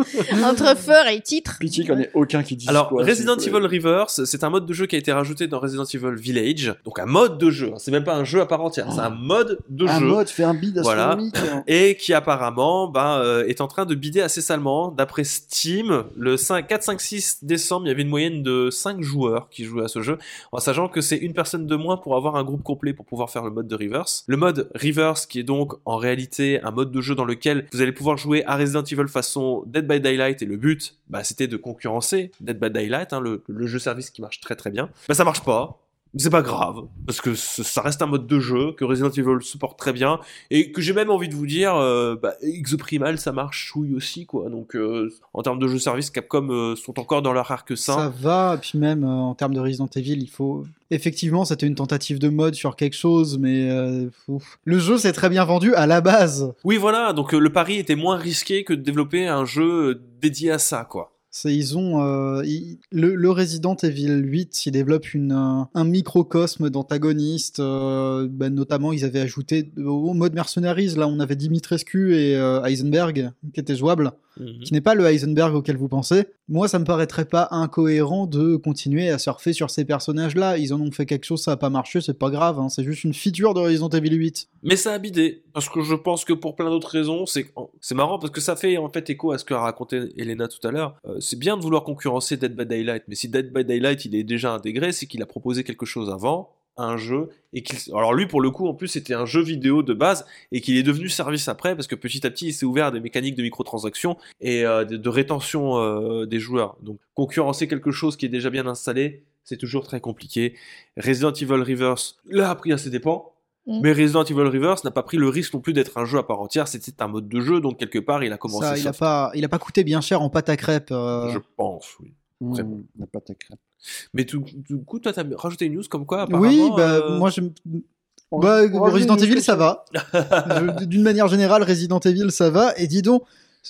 Entre feur et titre. Pitié qu'il n'y en ait aucun qui dise Alors, quoi, Resident. Evil Reverse, c'est un mode de jeu qui a été rajouté dans Resident Evil Village. Donc un mode de jeu, hein. c'est même pas un jeu à part entière, c'est un mode de Un jeu. mode fait un bid Voilà. astronomique. hein. Et qui apparemment euh, est en train de bider assez salement. D'après Steam, le 5, 4, 5, 6 décembre, il y avait une moyenne de 5 joueurs qui jouaient à ce jeu, en sachant que c'est une personne de moins pour avoir un groupe complet pour pouvoir faire le mode de Reverse. Le mode Reverse, qui est donc en réalité un mode de jeu dans lequel vous allez pouvoir jouer à Resident Evil façon Dead by Daylight, et le but, bah, c'était de concurrencer Dead by Daylight, hein, le, le jeu service qui marche très très bien. Bah ça marche pas. C'est pas grave, parce que ça reste un mode de jeu que Resident Evil supporte très bien, et que j'ai même envie de vous dire, euh, bah, Exoprimal, ça marche chouille aussi, quoi. Donc, euh, en termes de jeu service, Capcom euh, sont encore dans leur arc sain. Ça va, puis même euh, en termes de Resident Evil, il faut. Effectivement, c'était une tentative de mode sur quelque chose, mais euh, ouf. le jeu s'est très bien vendu à la base. Oui, voilà, donc le pari était moins risqué que de développer un jeu dédié à ça, quoi. Ils ont euh, le, le Resident Evil 8, il développe une, euh, un microcosme d'antagonistes. euh, ben, notamment, ils avaient ajouté au mode Mercenaries. Là, on avait Dimitrescu et euh, Heisenberg qui étaient jouables, Mhm. qui n'est pas le Heisenberg auquel vous pensez. Moi, ça me paraîtrait pas incohérent de continuer à surfer sur ces personnages-là. Ils en ont fait quelque chose, ça a pas marché, c'est pas grave. hein, c'est juste une feature de Resident Evil 8. Mais ça a bidé, parce que je pense que pour plein d'autres raisons, c'est c'est marrant parce que ça fait en fait écho à ce qu'a raconté Elena tout à l'heure. Euh, c'est bien de vouloir concurrencer Dead by Daylight, mais si Dead by Daylight il est déjà intégré, c'est qu'il a proposé quelque chose avant, un jeu, et qu'il. Alors lui pour le coup en plus c'était un jeu vidéo de base et qu'il est devenu service après parce que petit à petit il s'est ouvert à des mécaniques de microtransactions et euh, de, de rétention euh, des joueurs. Donc concurrencer quelque chose qui est déjà bien installé, c'est toujours très compliqué. Resident Evil Reverse l'a appris à ses dépens. Mm. Mais Resident Evil Reverse n'a pas pris le risque non plus d'être un jeu à part entière, c'était un mode de jeu, donc quelque part il a commencé Ça, il a soft. pas, il a pas coûté bien cher en pâte à crêpes. euh, Je pense, oui. Très Mmh, la pâte à crêpes. Mais tout- du coup, toi, t'as rajouté une news comme quoi, apparemment... Oui, bah, euh, moi. On- Bah, Resident Evil, ça va. Je- D'une manière générale, Resident Evil, ça va. Et dis donc,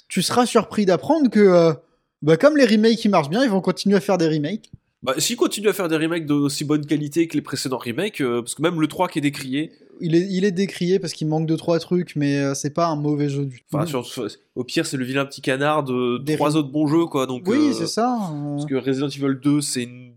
tu seras surpris d'apprendre que, euh, bah, comme les remakes qui marchent bien, ils vont continuer à faire des remakes. Bah, s'ils continuent à faire des remakes d'aussi bonne qualité que les précédents remakes, euh, parce que même le 3 qui est décrié, Il est, il est décrié parce qu'il manque de trois trucs, mais euh, c'est pas un mauvais jeu du tout. enfin, sur- sur- au pire, c'est le vilain petit canard de Des trois autres bons jeux, quoi. Donc, oui, euh, c'est ça. Parce que Resident Evil 2, c'est une...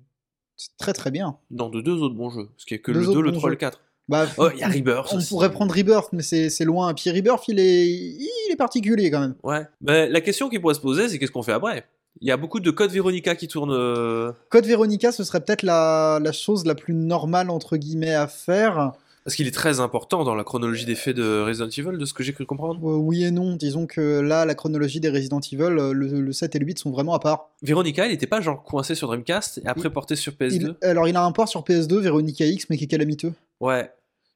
Très très bien. Non, de deux autres bons jeux. Parce qu'il y a que Deux le 2, autres le bons 3 et jeux. le 4. Bah, Oh, il y a Rebirth on aussi. pourrait prendre Rebirth, mais c'est loin. Puis Rebirth, il est, il est particulier quand même. Ouais. Mais la question qui pourrait se poser, c'est qu'est-ce qu'on fait après? Il y a beaucoup de codes Veronica qui tournent... euh, Code Veronica, ce serait peut-être la, la chose la plus normale entre guillemets à faire. Parce qu'il est très important dans la chronologie des faits de Resident Evil, de ce que j'ai cru comprendre. Oui et non. Disons que là, la chronologie des Resident Evil, euh, le, le 7 et le 8 sont vraiment à part. Véronica, il n'était pas genre coincé sur Dreamcast et après Il- porté sur PS2 Il- alors, il a un port sur PS2, Veronica X, mais qui est calamiteux. Ouais.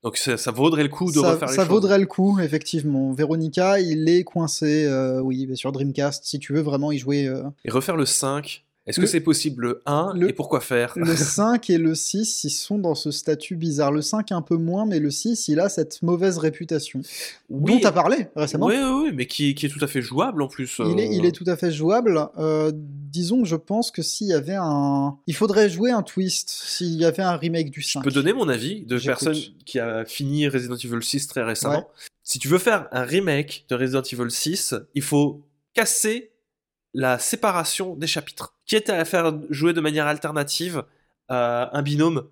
Donc ça, ça vaudrait le coup de ça refaire les ça choses. vaudrait le coup, effectivement. Veronica, il est coincé, euh, oui, sur Dreamcast, si tu veux vraiment y jouer. euh. Et refaire le 5, est-ce que c'est possible le 1 le- et pourquoi faire? Le 5 et le 6, ils sont dans ce statut bizarre. Le 5 un peu moins, mais le 6, il a cette mauvaise réputation. Oui, Dont tu as parlé récemment. Oui, oui, oui, mais qui, qui est tout à fait jouable en plus. Il est, euh. il est tout à fait jouable. Euh, disons que je pense que s'il y avait un... Il faudrait jouer un twist, s'il y avait un remake du 5. Je peux donner mon avis de personne qui a fini Resident Evil 6 très récemment. Ouais. Si tu veux faire un remake de Resident Evil 6, il faut casser la séparation des chapitres, qui est à faire jouer de manière alternative euh, un binôme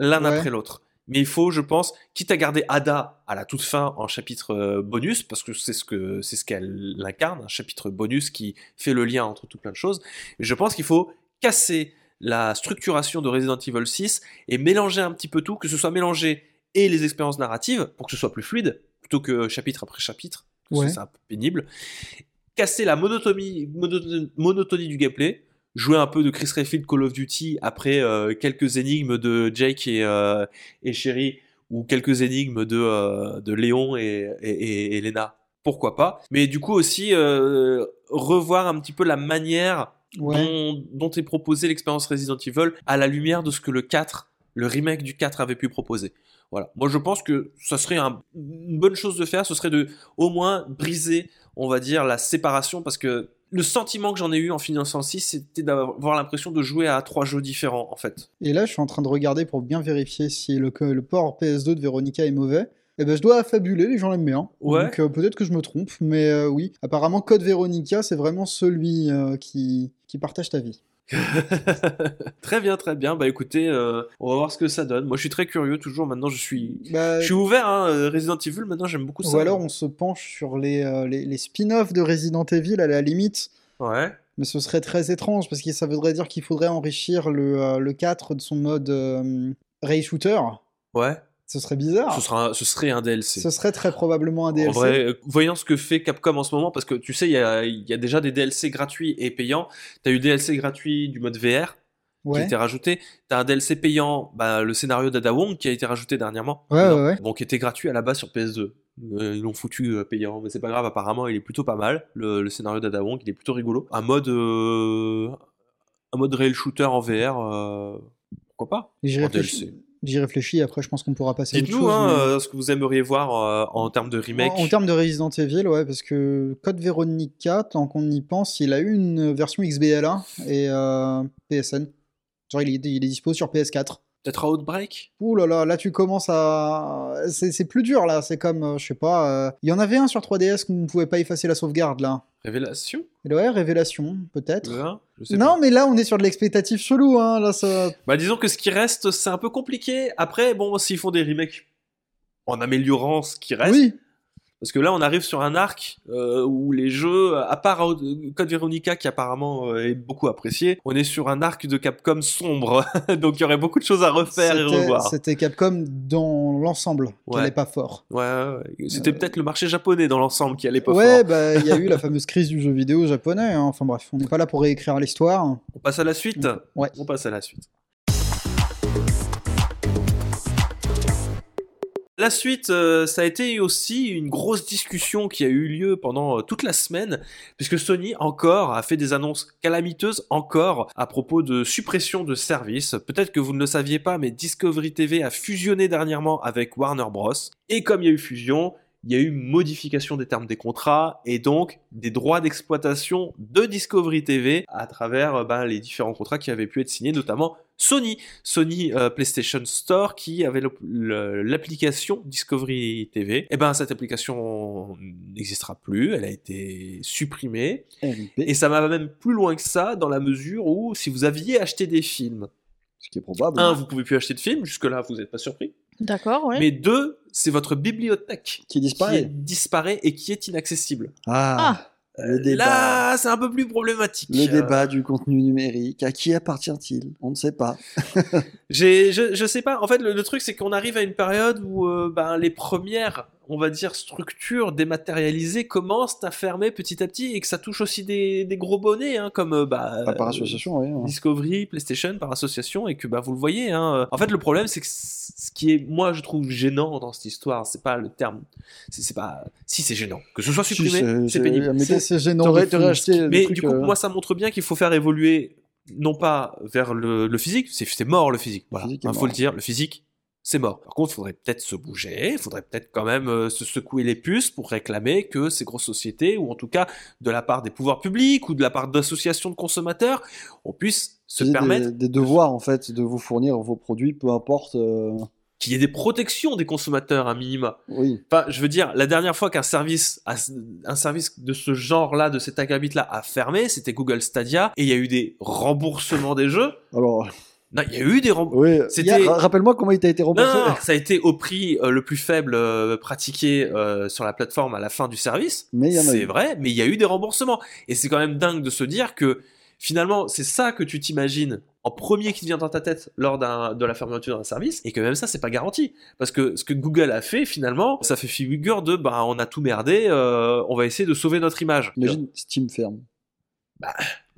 l'un Ouais. après l'autre. Mais il faut, je pense, quitte à garder Ada à la toute fin en chapitre euh, bonus, parce que c'est ce que c'est ce qu'elle incarne, un chapitre bonus qui fait le lien entre tout plein de choses. Je pense qu'il faut casser la structuration de Resident Evil 6 et mélanger un petit peu tout, que ce soit mélangé et les expériences narratives pour que ce soit plus fluide, plutôt que chapitre après chapitre, parce que Ouais. c'est un peu pénible. Casser la monotonie, monotonie, monotonie du gameplay, jouer un peu de Chris Redfield Call of Duty après euh, quelques énigmes de Jake et, euh, et Sherry, ou quelques énigmes de, euh, de Léon et, et. Pourquoi pas? Mais du coup aussi revoir un petit peu la manière Ouais. dont, dont est proposée l'expérience Resident Evil à la lumière de ce que le 4, le remake du 4 avait pu proposer. Voilà. Moi, je pense que ça serait un- une bonne chose de faire, ce serait de au moins briser, on va dire, la séparation, parce que le sentiment que j'en ai eu en finissant 6, c'était d'avoir l'impression de jouer à trois jeux différents, en fait. Et là, je suis en train de regarder pour bien vérifier si le, le port PS2 de Veronica est mauvais. Et ben, je dois affabuler, les gens l'aiment bien. Ouais. Donc euh, peut-être que je me trompe, mais euh, oui. Apparemment, Code Veronica, c'est vraiment celui euh, qui, qui partage ta vie. très bien, très bien. Bah écoutez, euh, on va voir ce que ça donne. Moi, je suis très curieux, toujours. Maintenant, je suis, Bah, je suis ouvert. Hein, Resident Evil, maintenant, j'aime beaucoup ça. ou alors on se penche sur les, euh, les, les spin-offs de Resident Evil à la limite. Ouais. Mais ce serait très étrange parce que ça voudrait dire qu'il faudrait enrichir le, euh, le 4 de son mode Ray Shooter. Ouais. Ce serait bizarre. Ce, sera un- ce serait un DLC. Ce serait très probablement un En DLC. vrai, euh, voyant ce que fait Capcom en ce moment, parce que tu sais, il y a, il y a déjà des DLC gratuits et payants. T'as eu DLC gratuit du mode VR qui a été rajouté. T'as un DLC payant, bah, le scénario d'Ada Wong qui a été rajouté dernièrement. Ouais, Non. ouais. Bon, qui était gratuit à la base sur PS2. Euh, ils l'ont foutu euh, payant, mais c'est pas grave. Apparemment, il est plutôt pas mal. Le, le scénario d'Ada Wong, il est plutôt rigolo. Un mode, euh, un mode rail shooter en VR, euh, pourquoi pas En. DLC. J'y réfléchis, après je pense qu'on pourra passer Dites-nous hein, mais- euh, ce que vous aimeriez voir euh, en termes de remake. En, en termes de Resident Evil, ouais, parce que Code Veronica, tant qu'on y pense, il a eu une version XBLA et euh, PSN. Genre, il est, il est dispo sur PS4. Peut-être Outbreak? Ouh là là, là tu commences à. C'est plus dur là, c'est comme, euh, je sais pas. euh, Il y en avait un sur 3DS qu'on ne pouvait pas effacer la sauvegarde là. Révélation? Ouais, Révélation, peut-être. Le 1 Je sais Non, pas. mais là on est sur de l'expectative chelou, hein. Là, ça... Bah disons que ce qui reste, c'est un peu compliqué. Après, bon, s'ils font des remakes en améliorant ce qui reste, Oui, parce que là, on arrive sur un arc euh, où les jeux, à part euh, Code Veronica qui apparemment euh, est beaucoup apprécié, on est sur un arc de Capcom sombre. Donc il y aurait beaucoup de choses à refaire et c'était- revoir. c'était Capcom dans l'ensemble qui Ouais. allait pas fort. Ouais, c'était peut-être le marché japonais dans l'ensemble qui allait pas Euh. Ouais, fort. bah il y a eu la fameuse crise du jeu vidéo japonais. hein. Enfin bref, on n'est pas là pour réécrire l'histoire. On passe à la suite? Ouais. On passe à la suite. La suite, euh, ça a été aussi une grosse discussion qui a eu lieu pendant euh, toute la semaine, puisque Sony encore a fait des annonces calamiteuses encore à propos de suppression de services. Peut-être que vous ne le saviez pas, mais Discovery TV a fusionné dernièrement avec Warner Bros. Et comme il y a eu fusion, il y a eu modification des termes des contrats et donc des droits d'exploitation de Discovery TV à travers euh, ben, les différents contrats qui avaient pu être signés, notamment Sony, Sony euh, PlayStation Store qui avait l'application Discovery TV. Et ben cette application n'existera plus, elle a été supprimée RIP, et ça va même plus loin que ça dans la mesure où si vous aviez acheté des films, ce qui est probable. un, vous pouvez plus acheter de films, jusque là vous n'êtes pas surpris, D'accord, ouais. mais deux, c'est votre bibliothèque Qui qui disparaît. disparaît et qui est inaccessible. Ah, Ah, Le débat. Là, c'est un peu plus problématique. Le Euh, débat du contenu numérique, à qui appartient-il? On ne sait pas. Je, je sais pas. En fait, le, le truc, c'est qu'on arrive à une période où euh, ben, les premières, on va dire, structures dématérialisées commencent à fermer petit à petit et que ça touche aussi des, des gros bonnets, hein, comme euh, bah, par euh, association, oui. hein. Discovery, PlayStation, par association, et que bah, vous le voyez. Hein. En fait, le problème, c'est que ce qui est, moi, je trouve gênant dans cette histoire, c'est pas le terme. C'est, pas. Si, c'est gênant. Que ce soit Si, supprimé, c'est- c'est pénible. mais C'est gênant. De acheté Mais trucs, du coup, euh, moi, ça montre bien qu'il faut faire évoluer, non pas vers le, le physique, c'est mort le physique. Voilà, il faut le dire, le physique, c'est mort. Par contre, il faudrait peut-être se bouger, il faudrait peut-être quand même euh, se secouer les puces pour réclamer que ces grosses sociétés, ou en tout cas de la part des pouvoirs publics ou de la part d'associations de consommateurs, on puisse se permettre des, des devoirs en fait de vous fournir vos produits, peu importe. euh, qu'il y ait des protections des consommateurs à minima. Oui. Enfin, je veux dire, la dernière fois qu'un service, a- un service de ce genre-là, de cet acabit-là, a fermé, c'était Google Stadia, et il y a eu des remboursements des jeux. Alors, Non, il y a eu des remboursements. oui. Rappelle-moi comment il t'a été remboursé. non, ça a été au prix euh, le plus faible euh, pratiqué euh, sur la plateforme à la fin du service. C'est vrai, mais il y a eu des remboursements. Et c'est quand même dingue de se dire que finalement, c'est ça que tu t'imagines en premier qui te vient dans ta tête lors de la fermeture d'un service, et que même ça, c'est pas garanti. Parce que ce que Google a fait, finalement, ça fait figure de, bah, on a tout merdé, on va essayer de sauver notre image. Imagine Steam ferme.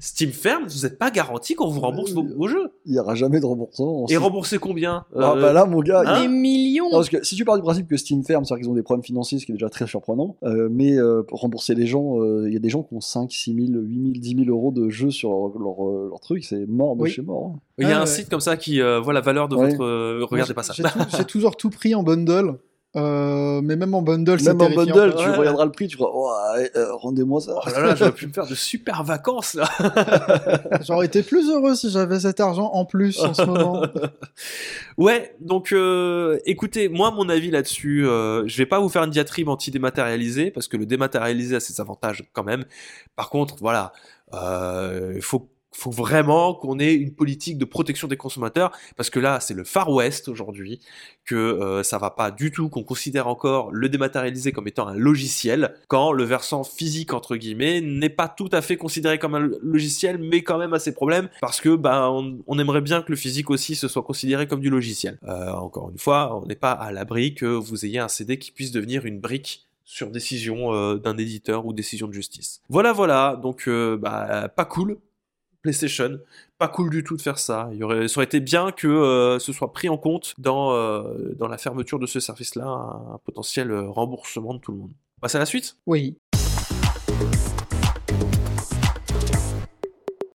Steam ferme, vous n'êtes pas garanti qu'on vous rembourse vos, vos jeux. Il n'y aura jamais de remboursement. Et rembourser combien Ah Euh, bah là, mon gars. Hein Des millions. Non, parce que si tu pars du principe que Steam ferme, c'est-à-dire qu'ils ont des problèmes financiers, ce qui est déjà très surprenant, euh, mais euh, pour rembourser les gens, euh, il y a des gens qui ont 5, 6 000, 8 000, 10 000 euros de jeux sur leur, leur, leur truc, c'est mort de Oui. chez mort. hein. Il y a Ah un ouais. site comme ça qui euh, voit la valeur de Ouais. votre. euh, regardez pas ça. J'ai toujours tout pris en bundle. Euh, mais même en bundle, c'est Même en bundle, tu Ouais. regarderas le prix, tu feras, oh, euh, rendez-moi ça. Oh là là, j'aurais pu me faire de super vacances là. J'aurais été plus heureux si j'avais cet argent en plus en ce moment. Ouais, donc euh, écoutez, moi mon avis là-dessus, euh, je vais pas vous faire une diatribe anti-dématérialisé parce que le dématérialisé a ses avantages quand même. Par contre, voilà, euh, il faut faut vraiment qu'on ait une politique de protection des consommateurs parce que là c'est le Far West aujourd'hui que euh, ça va pas du tout qu'on considère encore le dématérialisé comme étant un logiciel quand le versant physique entre guillemets n'est pas tout à fait considéré comme un logiciel mais quand même a ses problèmes parce que bah on, on aimerait bien que le physique aussi se soit considéré comme du logiciel. Euh, encore une fois, on n'est pas à l'abri que vous ayez un CD qui puisse devenir une brique sur décision euh, d'un éditeur ou décision de justice. Voilà, voilà, donc euh, bah, pas cool, PlayStation, pas cool du tout de faire ça. Il y aurait, ça aurait été bien que euh, ce soit pris en compte dans, euh, dans la fermeture de ce service-là, un, un potentiel euh, remboursement de tout le monde. On passe à la suite? Oui.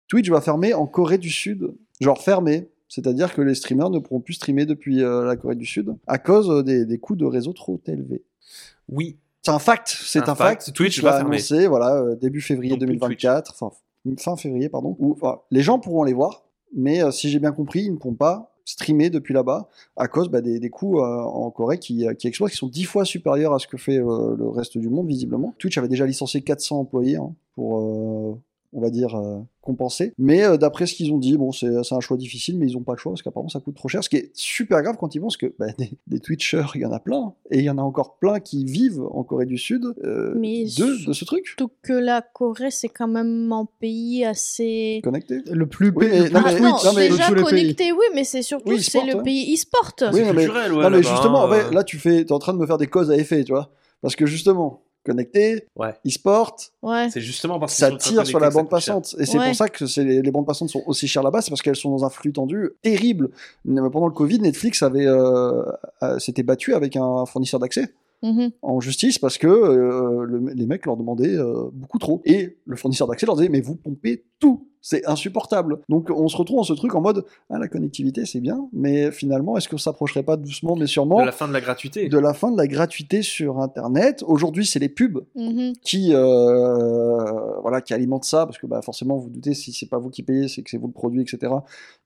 Twitch va fermer en Corée du Sud. Genre fermer. C'est-à-dire que les streamers ne pourront plus streamer depuis euh, la Corée du Sud à cause des, des coûts de réseau trop élevés. Oui. C'est un fact, c'est Un un, fact, fact. Twitch l'a va fermer. annoncé, voilà, euh, début février Donc, plus 2024, enfin fin février, pardon. Où, les gens pourront les voir, mais euh, si j'ai bien compris, ils ne pourront pas streamer depuis là-bas à cause bah, des, coûts euh, en Corée qui, euh, qui explosent, qui sont dix fois supérieurs à ce que fait le reste du monde, visiblement. Twitch avait déjà licencié 400 employés hein, pour, on va dire, euh, compenser. Mais euh, d'après ce qu'ils ont dit, bon, c'est un choix difficile, mais ils n'ont pas le choix parce qu'apparemment ça coûte trop cher. Ce qui est super grave quand ils pensent que bah, des, des Twitchers, il y en a plein. Et il y en a encore plein qui vivent en Corée du Sud euh, Mais de, de ce truc. Surtout que la Corée, c'est quand même un pays assez. Connecté. Le plus, Oui, pays- mais- le non, plus Ah mais- non, Twitch non, mais- de déjà tous les pays. connecté, oui, mais c'est surtout Oui, c'est le ouais. pays e-sport. Oui, C'est non, mais- culturel, ouais, non, mais justement, hein, ouais, euh. là, tu fais, es en train de me faire des causes à effet, tu vois. Parce que justement, connecté, Ouais. e-sport, Ouais. C'est justement parce qu'ils ça tire sur la connectés bande que passante. Et c'est Ouais. pour ça que c'est les, les bandes passantes sont aussi chères là-bas, c'est parce qu'elles sont dans un flux tendu terrible. Pendant le Covid, Netflix avait, euh, euh, s'était battu avec un fournisseur d'accès Mhm. en justice parce que euh, le- les mecs leur demandaient euh, beaucoup trop. Et le fournisseur d'accès leur disait mais vous pompez tout, c'est insupportable. Donc on se retrouve dans ce truc en mode ah la connectivité c'est bien, mais finalement est-ce qu'on s'approcherait pas doucement mais sûrement De la fin de la gratuité. de la fin de la gratuité sur Internet Aujourd'hui c'est les pubs Mhm. qui euh, voilà qui alimentent ça parce que bah, forcément vous vous doutez si c'est pas vous qui payez c'est que c'est vous le produit etc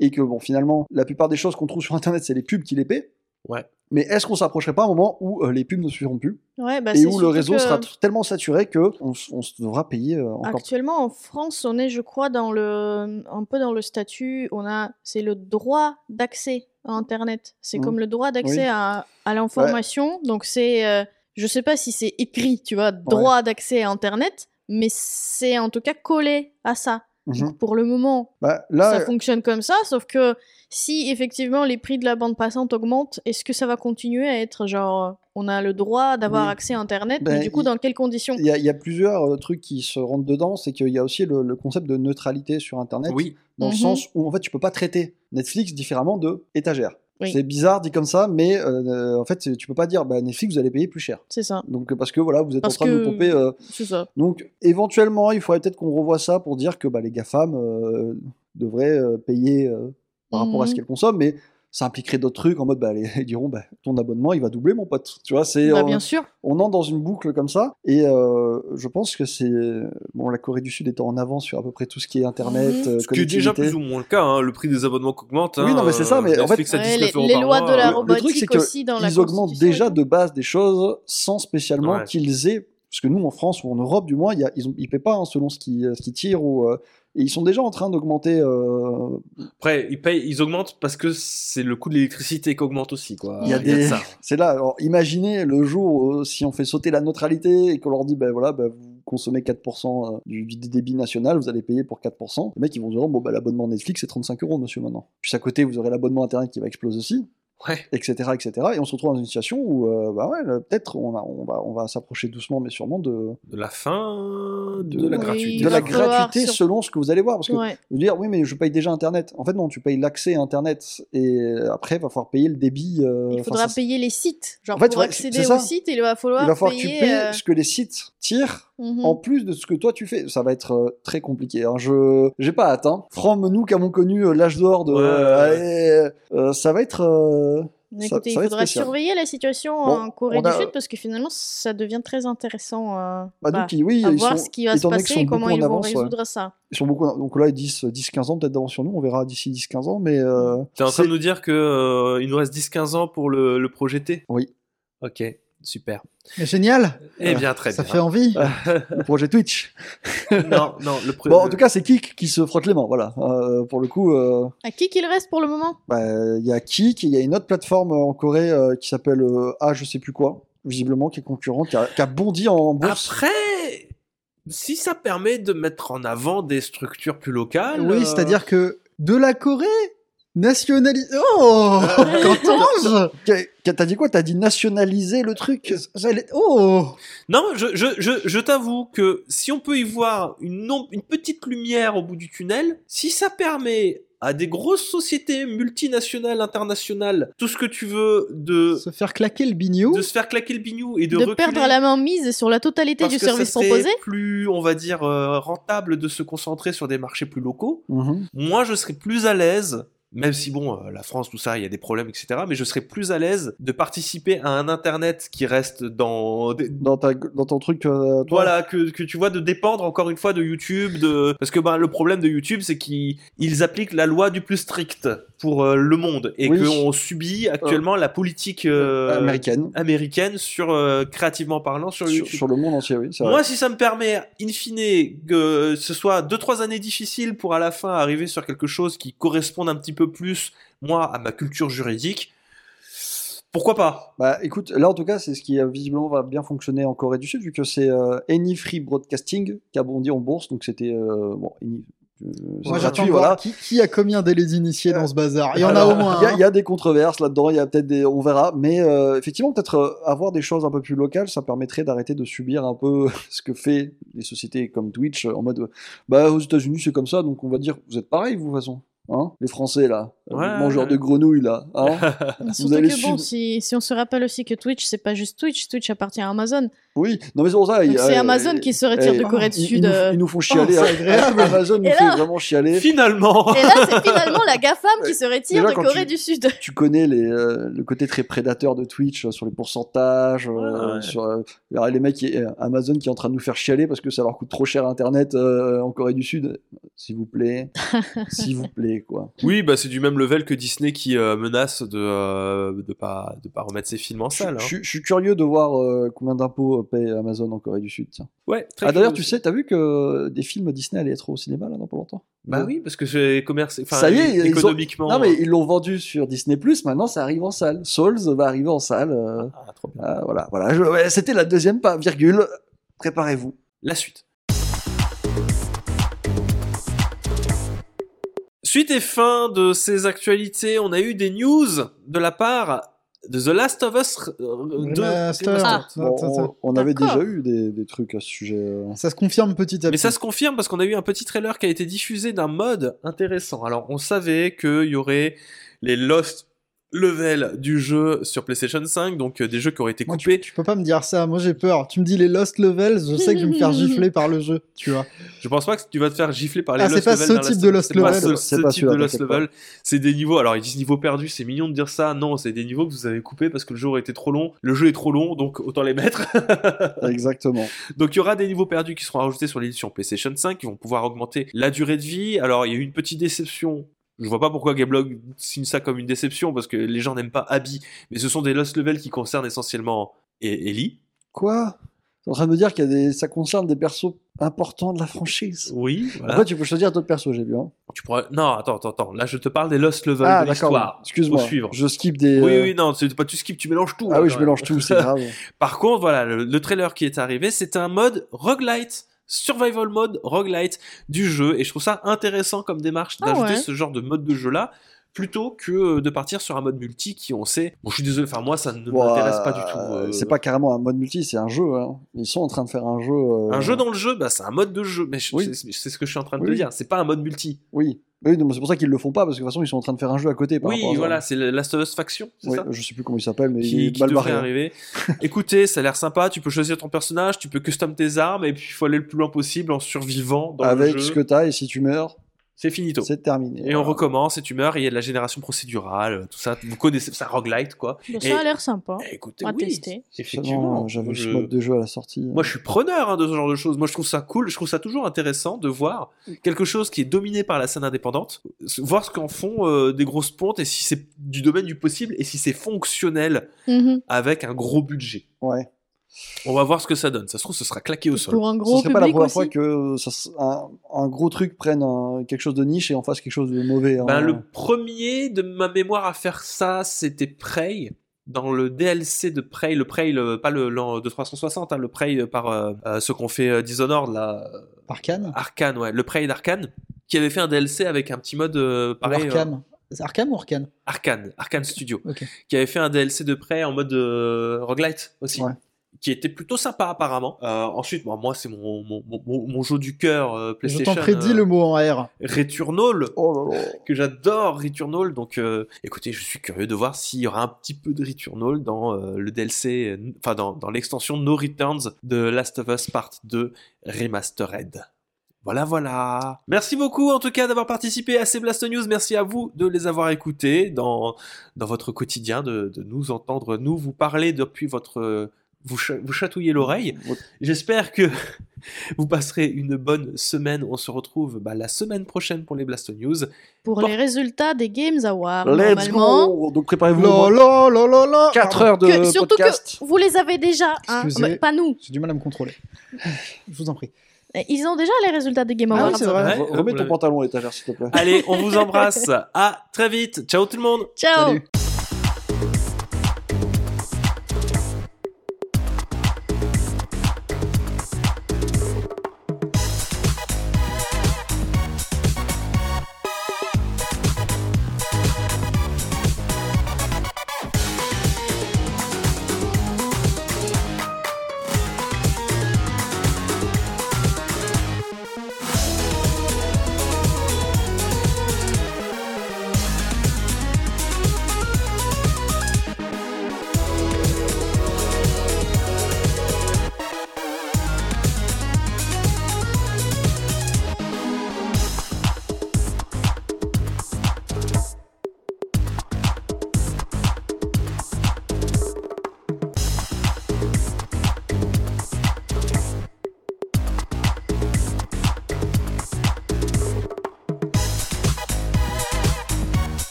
et que bon finalement la plupart des choses qu'on trouve sur internet c'est les pubs qui les paient Ouais. mais est-ce qu'on s'approcherait pas à un moment où euh, les pubs ne suivront plus Ouais, bah, et où le réseau que sera tellement saturé que on, s- on se devra payer euh, encore Actuellement, en France, on est, je crois, dans le, un peu dans le statut, on a, c'est le droit d'accès à Internet. C'est Mhm. comme le droit d'accès Oui. à, à l'information. Donc c'est, euh, je sais pas si c'est écrit, tu vois, droit d'accès à Internet, mais c'est en tout cas collé à ça. Mhm. Donc, pour le moment, Bah, là, ça fonctionne comme ça, sauf que si effectivement les prix de la bande passante augmentent, est-ce que ça va continuer à être genre on a le droit d'avoir Oui. accès à Internet, Ben, mais du coup dans quelles conditions? il y, a- il y a plusieurs euh, trucs qui se rentrent dedans. C'est qu'il y a aussi le, le concept de neutralité sur Internet. Oui. Dans Mhm. le sens où, en fait, tu peux pas traiter Netflix différemment de étagère. Oui. C'est bizarre dit comme ça, mais euh, en fait, tu peux pas dire bah, Netflix, vous allez payer plus cher. C'est ça, Donc, parce que voilà, vous êtes Parce en train de nous pomper. euh, c'est ça. Donc, éventuellement, il faudrait peut-être qu'on revoie ça pour dire que bah, les GAFAM euh, devraient euh, payer euh, par rapport à ce qu'elles consomment, mais ça impliquerait d'autres trucs en mode bah, les- ils diront bah, ton abonnement il va doubler, mon pote. Tu vois, c'est Bah, on- bien sûr. on entre dans une boucle comme ça, et euh, je pense que c'est bon, la Corée du Sud étant en avance sur à peu près tout ce qui est internet, Mhm. euh, Ce qui est déjà plus ou moins le cas, hein, le prix des abonnements qu'augmente. Oui, hein, non, mais c'est ça, mais en fait- Ouais, 19 les, les lois mois, de la euh, le truc, robotique que aussi dans la Ils augmentent déjà de base des choses sans spécialement Ouais. qu'ils aient. Parce que nous, en France ou en Europe, du moins, il y a- ils ne paient pas hein, selon ce qu'ils tirent. Ou, euh, et ils sont déjà en train d'augmenter. euh, Après, ils, payent, ils augmentent parce que c'est le coût de l'électricité qui augmente aussi. Quoi. Il y a de des-. C'est là. Alors, imaginez le jour où, si on fait sauter la neutralité et qu'on leur dit, ben voilà, ben, vous consommez 4% du, du débit national, vous allez payer pour 4%. Les mecs, ils vont dire, bon, ben, l'abonnement Netflix, c'est 35 euros, monsieur, maintenant. Puis à côté, vous aurez l'abonnement Internet qui va exploser aussi. Ouais. etc., etc. Et on se retrouve dans une situation où, euh, bah ouais, peut-être on, on va, on va s'approcher doucement, mais sûrement de, De la fin de, De- la Oui, gratuité. de la gratuité sur- selon ce que vous allez voir. Parce que Ouais. vous dire, oui, mais je paye déjà Internet. En fait, non, tu payes l'accès à Internet et après, il va falloir payer le débit. euh, Il faudra ça- payer les sites. Genre En fait, pour accéder c'est ça. au site, il va falloir Il va falloir que tu payer. payes euh, ce que les sites tirent mhm. en plus de ce que toi tu fais. Ça va être euh, très compliqué. hein. Je j'ai pas hâte. Hein. From nous qui avons connu euh, l'âge d'or de, Ouais, euh, ouais. euh, ça va être. euh, Mais Écoutez, ça il faudra surveiller la situation Bon, en Corée du Sud parce que finalement, ça devient très intéressant euh, Bah, bah, donc, ils- oui, à ils voir sont, ce qui va se passer et comment ils vont avance, ouais. résoudre ça. Ils sont beaucoup, donc là, 10, 10 15 ans peut-être d'avance sur nous, on verra d'ici 10-15 ans, mais euh, T'es en train de nous dire que euh, il nous reste 10-15 ans pour le, le projet T? Oui. Ok, super. Mais génial Eh bien, très Ça bien. fait envie le projet Twitch. non, non, le Bon, en tout cas, c'est Kik qui se frotte les mains, voilà. Euh, pour le coup, euh, À qui qu'il reste pour le moment? bah, il y a Kik, et il y a une autre plateforme en Corée euh, qui s'appelle euh, A, je sais plus quoi, visiblement, qui est concurrent, qui a, qui a bondi en bourse. Après, si ça permet de mettre en avant des structures plus locales. Oui, euh, c'est-à-dire que de la Corée nationalisée. Oh Qu'entends-je Qu'est- T'as dit quoi? T'as dit nationaliser le truc? J'allais- Oh Non, je, je, je, je t'avoue que si on peut y voir une, non- une petite lumière au bout du tunnel, si ça permet à des grosses sociétés multinationales, internationales, tout ce que tu veux, de, Se faire claquer le bignou de se faire claquer le bignou et de, De, perdre la main mise sur la totalité parce du que ça service serait proposé plus, on va dire, euh, rentable de se concentrer sur des marchés plus locaux. Mhm. Moi, je serais plus à l'aise, même si bon, euh, la France, tout ça, il y a des problèmes, etc. Mais je serais plus à l'aise de participer à un Internet qui reste dans dans, ta, dans ton truc, euh, toi voilà, que, que tu vois de dépendre encore une fois de YouTube, de parce que ben le problème de YouTube c'est qu'ils ils appliquent la loi du plus strict pour euh, le monde et Oui. qu'on subit actuellement la politique euh, américaine, américaine sur euh, créativement parlant sur sur, YouTube. sur le monde entier, oui. c'est vrai. Moi, si ça me permet, in fine, que ce soit deux trois années difficiles pour à la fin arriver sur quelque chose qui corresponde un petit peu plus, moi, à ma culture juridique, pourquoi pas? Bah écoute, là en tout cas, c'est ce qui visiblement va bien fonctionner en Corée du Sud, vu que c'est euh, Any Free Broadcasting qui a bondi en bourse, donc c'était euh, bon, Any, Moi j'attends gratuit, voilà. qui, qui a combien d'élèves d'initiés dans ce bazar. Il y en a au moins. Il y, hein. y a des controverses là-dedans, il y a peut-être des, on verra, mais euh, effectivement peut-être euh, avoir des choses un peu plus locales, ça permettrait d'arrêter de subir un peu ce que fait les sociétés comme Twitch euh, en mode, euh, bah aux États-Unis c'est comme ça, donc on va dire vous êtes pareil vous de toute façon, hein, les Français là, euh, Ouais, mangeurs ouais. de grenouilles là, hein. Surtout allez que bon, si, si on se rappelle aussi que Twitch, c'est pas juste Twitch, Twitch appartient à Amazon. Oui, non mais c'est pour ça. c'est euh, Amazon qui se retire eh, de Corée du ils- Sud. Ils, nous, euh. ils nous font chialer. Oh, c'est agréable. Amazon nous fait vraiment chialer. Finalement Et là, c'est finalement la GAFAM qui se retire Déjà, de Corée tu- du Sud. Tu connais les, euh, le côté très prédateur de Twitch euh, sur les pourcentages, euh, sur euh, les mecs, euh, Amazon qui est en train de nous faire chialer parce que ça leur coûte trop cher Internet euh, en Corée du Sud. S'il vous plaît, s'il vous plaît, quoi. Oui, bah c'est du même level que Disney qui euh, menace de euh, de pas de pas remettre ses films en salle. hein. je- suis curieux de voir euh, combien d'impôts Amazon en Corée du Sud. Ouais, ah, D'ailleurs, tu sais, t'as vu que des films Disney allaient être au cinéma là, dans pas longtemps? Bah oui, parce que j'ai commerce. Ça y est, économiquement. Non, mais euh. ils l'ont vendu sur Disney, maintenant ça arrive en salle. Souls va arriver en salle. Euh. Ah, ah, trop bien. Ah, voilà, voilà. C'était la deuxième pas, virgule. Préparez-vous. La suite. Suite et fin de ces actualités, on a eu des news de la part The Last of Us euh, 2. Remaster. Ah. Bon, on, on avait déjà eu des, des trucs à ce sujet. euh. Ça se confirme petit à petit. Mais ça se confirme parce qu'on a eu un petit trailer qui a été diffusé d'un mode intéressant. Alors, on savait qu'il y aurait les Lost Level du jeu sur PlayStation 5, donc euh, des jeux qui auraient été Moi, coupés. tu, tu peux pas me dire ça, moi j'ai peur. Tu me dis les Lost Levels, je sais que je vais me faire gifler par le jeu, tu vois. Je pense pas que tu vas te faire gifler par les Ah, c'est Lost pas Level ce dans type de. Lost C'est pas Level. ce, C'est ce pas type celui-là, de Lost pas. Level. C'est des niveaux, alors ils disent niveaux perdus, c'est mignon de dire ça. Non, c'est des niveaux que vous avez coupés parce que le jeu aurait été trop long. Le jeu est trop long, donc autant les mettre. Exactement. Donc il y aura des niveaux perdus qui seront rajoutés sur l'édition PlayStation 5 qui vont pouvoir augmenter la durée de vie. Alors il y a eu une petite déception. Je vois pas pourquoi Gameblog signe ça comme une déception parce que les gens n'aiment pas Abby, mais ce sont des Lost Level qui concernent essentiellement E- Ellie. Quoi? T'es en train de me dire qu'il y a des... ça concerne des persos importants de la franchise. Oui, voilà. Après, tu peux choisir d'autres persos, j'ai vu. Hein. Tu pourras... Non, attends, attends, attends. Là, je te parle des Lost Level Ah, de d'accord. l'histoire. Excuse-moi. Suivre. Je skip des. Oui, euh, oui, non, c'est pas tu skip, tu mélanges tout. Ah oui, quand je mélange tout, c'est grave. Par contre, voilà, le, le trailer qui est arrivé, c'est un mode roguelite, survival mode roguelite du jeu, et je trouve ça intéressant comme démarche Ah d'ajouter ouais. ce genre de mode de jeu-là, plutôt que de partir sur un mode multi qui, on sait, bon, je suis désolé, enfin moi, ça ne m'intéresse pas euh, du tout. euh, C'est pas carrément un mode multi, c'est un jeu. Hein. Ils sont en train de faire un jeu. euh, Un jeu dans le jeu, bah, c'est un mode de jeu, mais Oui. c'est ce que je suis en train de te dire, c'est pas un mode multi. Oui. C'est pour ça qu'ils le font pas, parce que de toute façon, ils sont en train de faire un jeu à côté. par Oui, voilà, c'est Last of Us Faction, c'est Oui, ça je sais plus comment il s'appelle, mais il qui, est qui devrait hein. arriver. Écoutez, ça a l'air sympa. Tu peux choisir ton personnage, tu peux custom tes armes, et puis il faut aller le plus loin possible en survivant dans Avec le ce jeu. que t'as, et si tu meurs, C'est finito. c'est terminé. Et on recommence, et tu meurs, et il y a de la génération procédurale, euh, tout ça. Vous connaissez ça, roguelite, quoi. Ça Et- a l'air sympa. Eh, Écoutez, À oui, tester. Effectivement. J'avais je- ce mode de jeu à la sortie. Moi, je suis preneur hein, de ce genre de choses. Moi, je trouve ça cool. Je trouve ça toujours intéressant de voir quelque chose qui est dominé par la scène indépendante, voir ce qu'en font euh, des grosses pontes et si c'est du domaine du possible et si c'est fonctionnel Mhm. avec un gros budget. Ouais. On va voir ce que ça donne. Ça se trouve, ce sera claqué au sol. Pour un Ce gros serait pas la première aussi. fois que ça un, un gros truc prenne un- quelque chose de niche et en fasse quelque chose de mauvais. hein. Ben, le premier de ma mémoire à faire ça, c'était Prey. Dans le DLC de Prey, le Prey, le- pas le, le de 360, hein, le Prey par euh, euh, ceux qu'on fait euh, Dishonored, là, euh, Arcane Arkane, ouais, le Prey d'Arkane, qui avait fait un DLC avec un petit mode euh, pareil. euh, Arkham C'est Arkham ou Arcane? Arkane, Arkane Studio, Ok. qui avait fait un DLC de Prey en mode euh, roguelite aussi. Ouais. Qui était plutôt sympa apparemment. Euh, ensuite, bon, moi c'est mon, mon, mon, mon- jeu du cœur euh, Je PlayStation. t'en prédis euh, le mot en R. Returnal, Oh là là. que j'adore Returnal. Donc, euh, écoutez, je suis curieux de voir s'il y aura un petit peu de Returnal dans euh, le DLC, euh, enfin dans, dans l'extension No Returns de Last of Us Part 2 Remastered. Voilà, voilà. Merci beaucoup en tout cas d'avoir participé à ces Blast News. Merci à vous de les avoir écoutés dans, dans votre quotidien, de, de nous entendre, nous vous parler depuis votre... Vous, cha- vous chatouiller l'oreille. J'espère que vous passerez une bonne semaine. On se retrouve bah, la semaine prochaine pour les Blast News. Pour les résultats des Games Awards, Let's normalement. go Donc préparez-vous. La la la la la 4 Pardon, heures de Que- surtout podcast. que vous les avez déjà, hein, Excusez. bah, pas nous. J'ai du mal à me contrôler. Je vous en prie. Ils ont déjà les résultats des Game Ah oui, Awards. c'est vrai. Ouais, Re- vous Remets ton pantalon à l'étagère, s'il te plaît. Allez, on vous embrasse. À très vite. Ciao tout le monde. Ciao. Salut.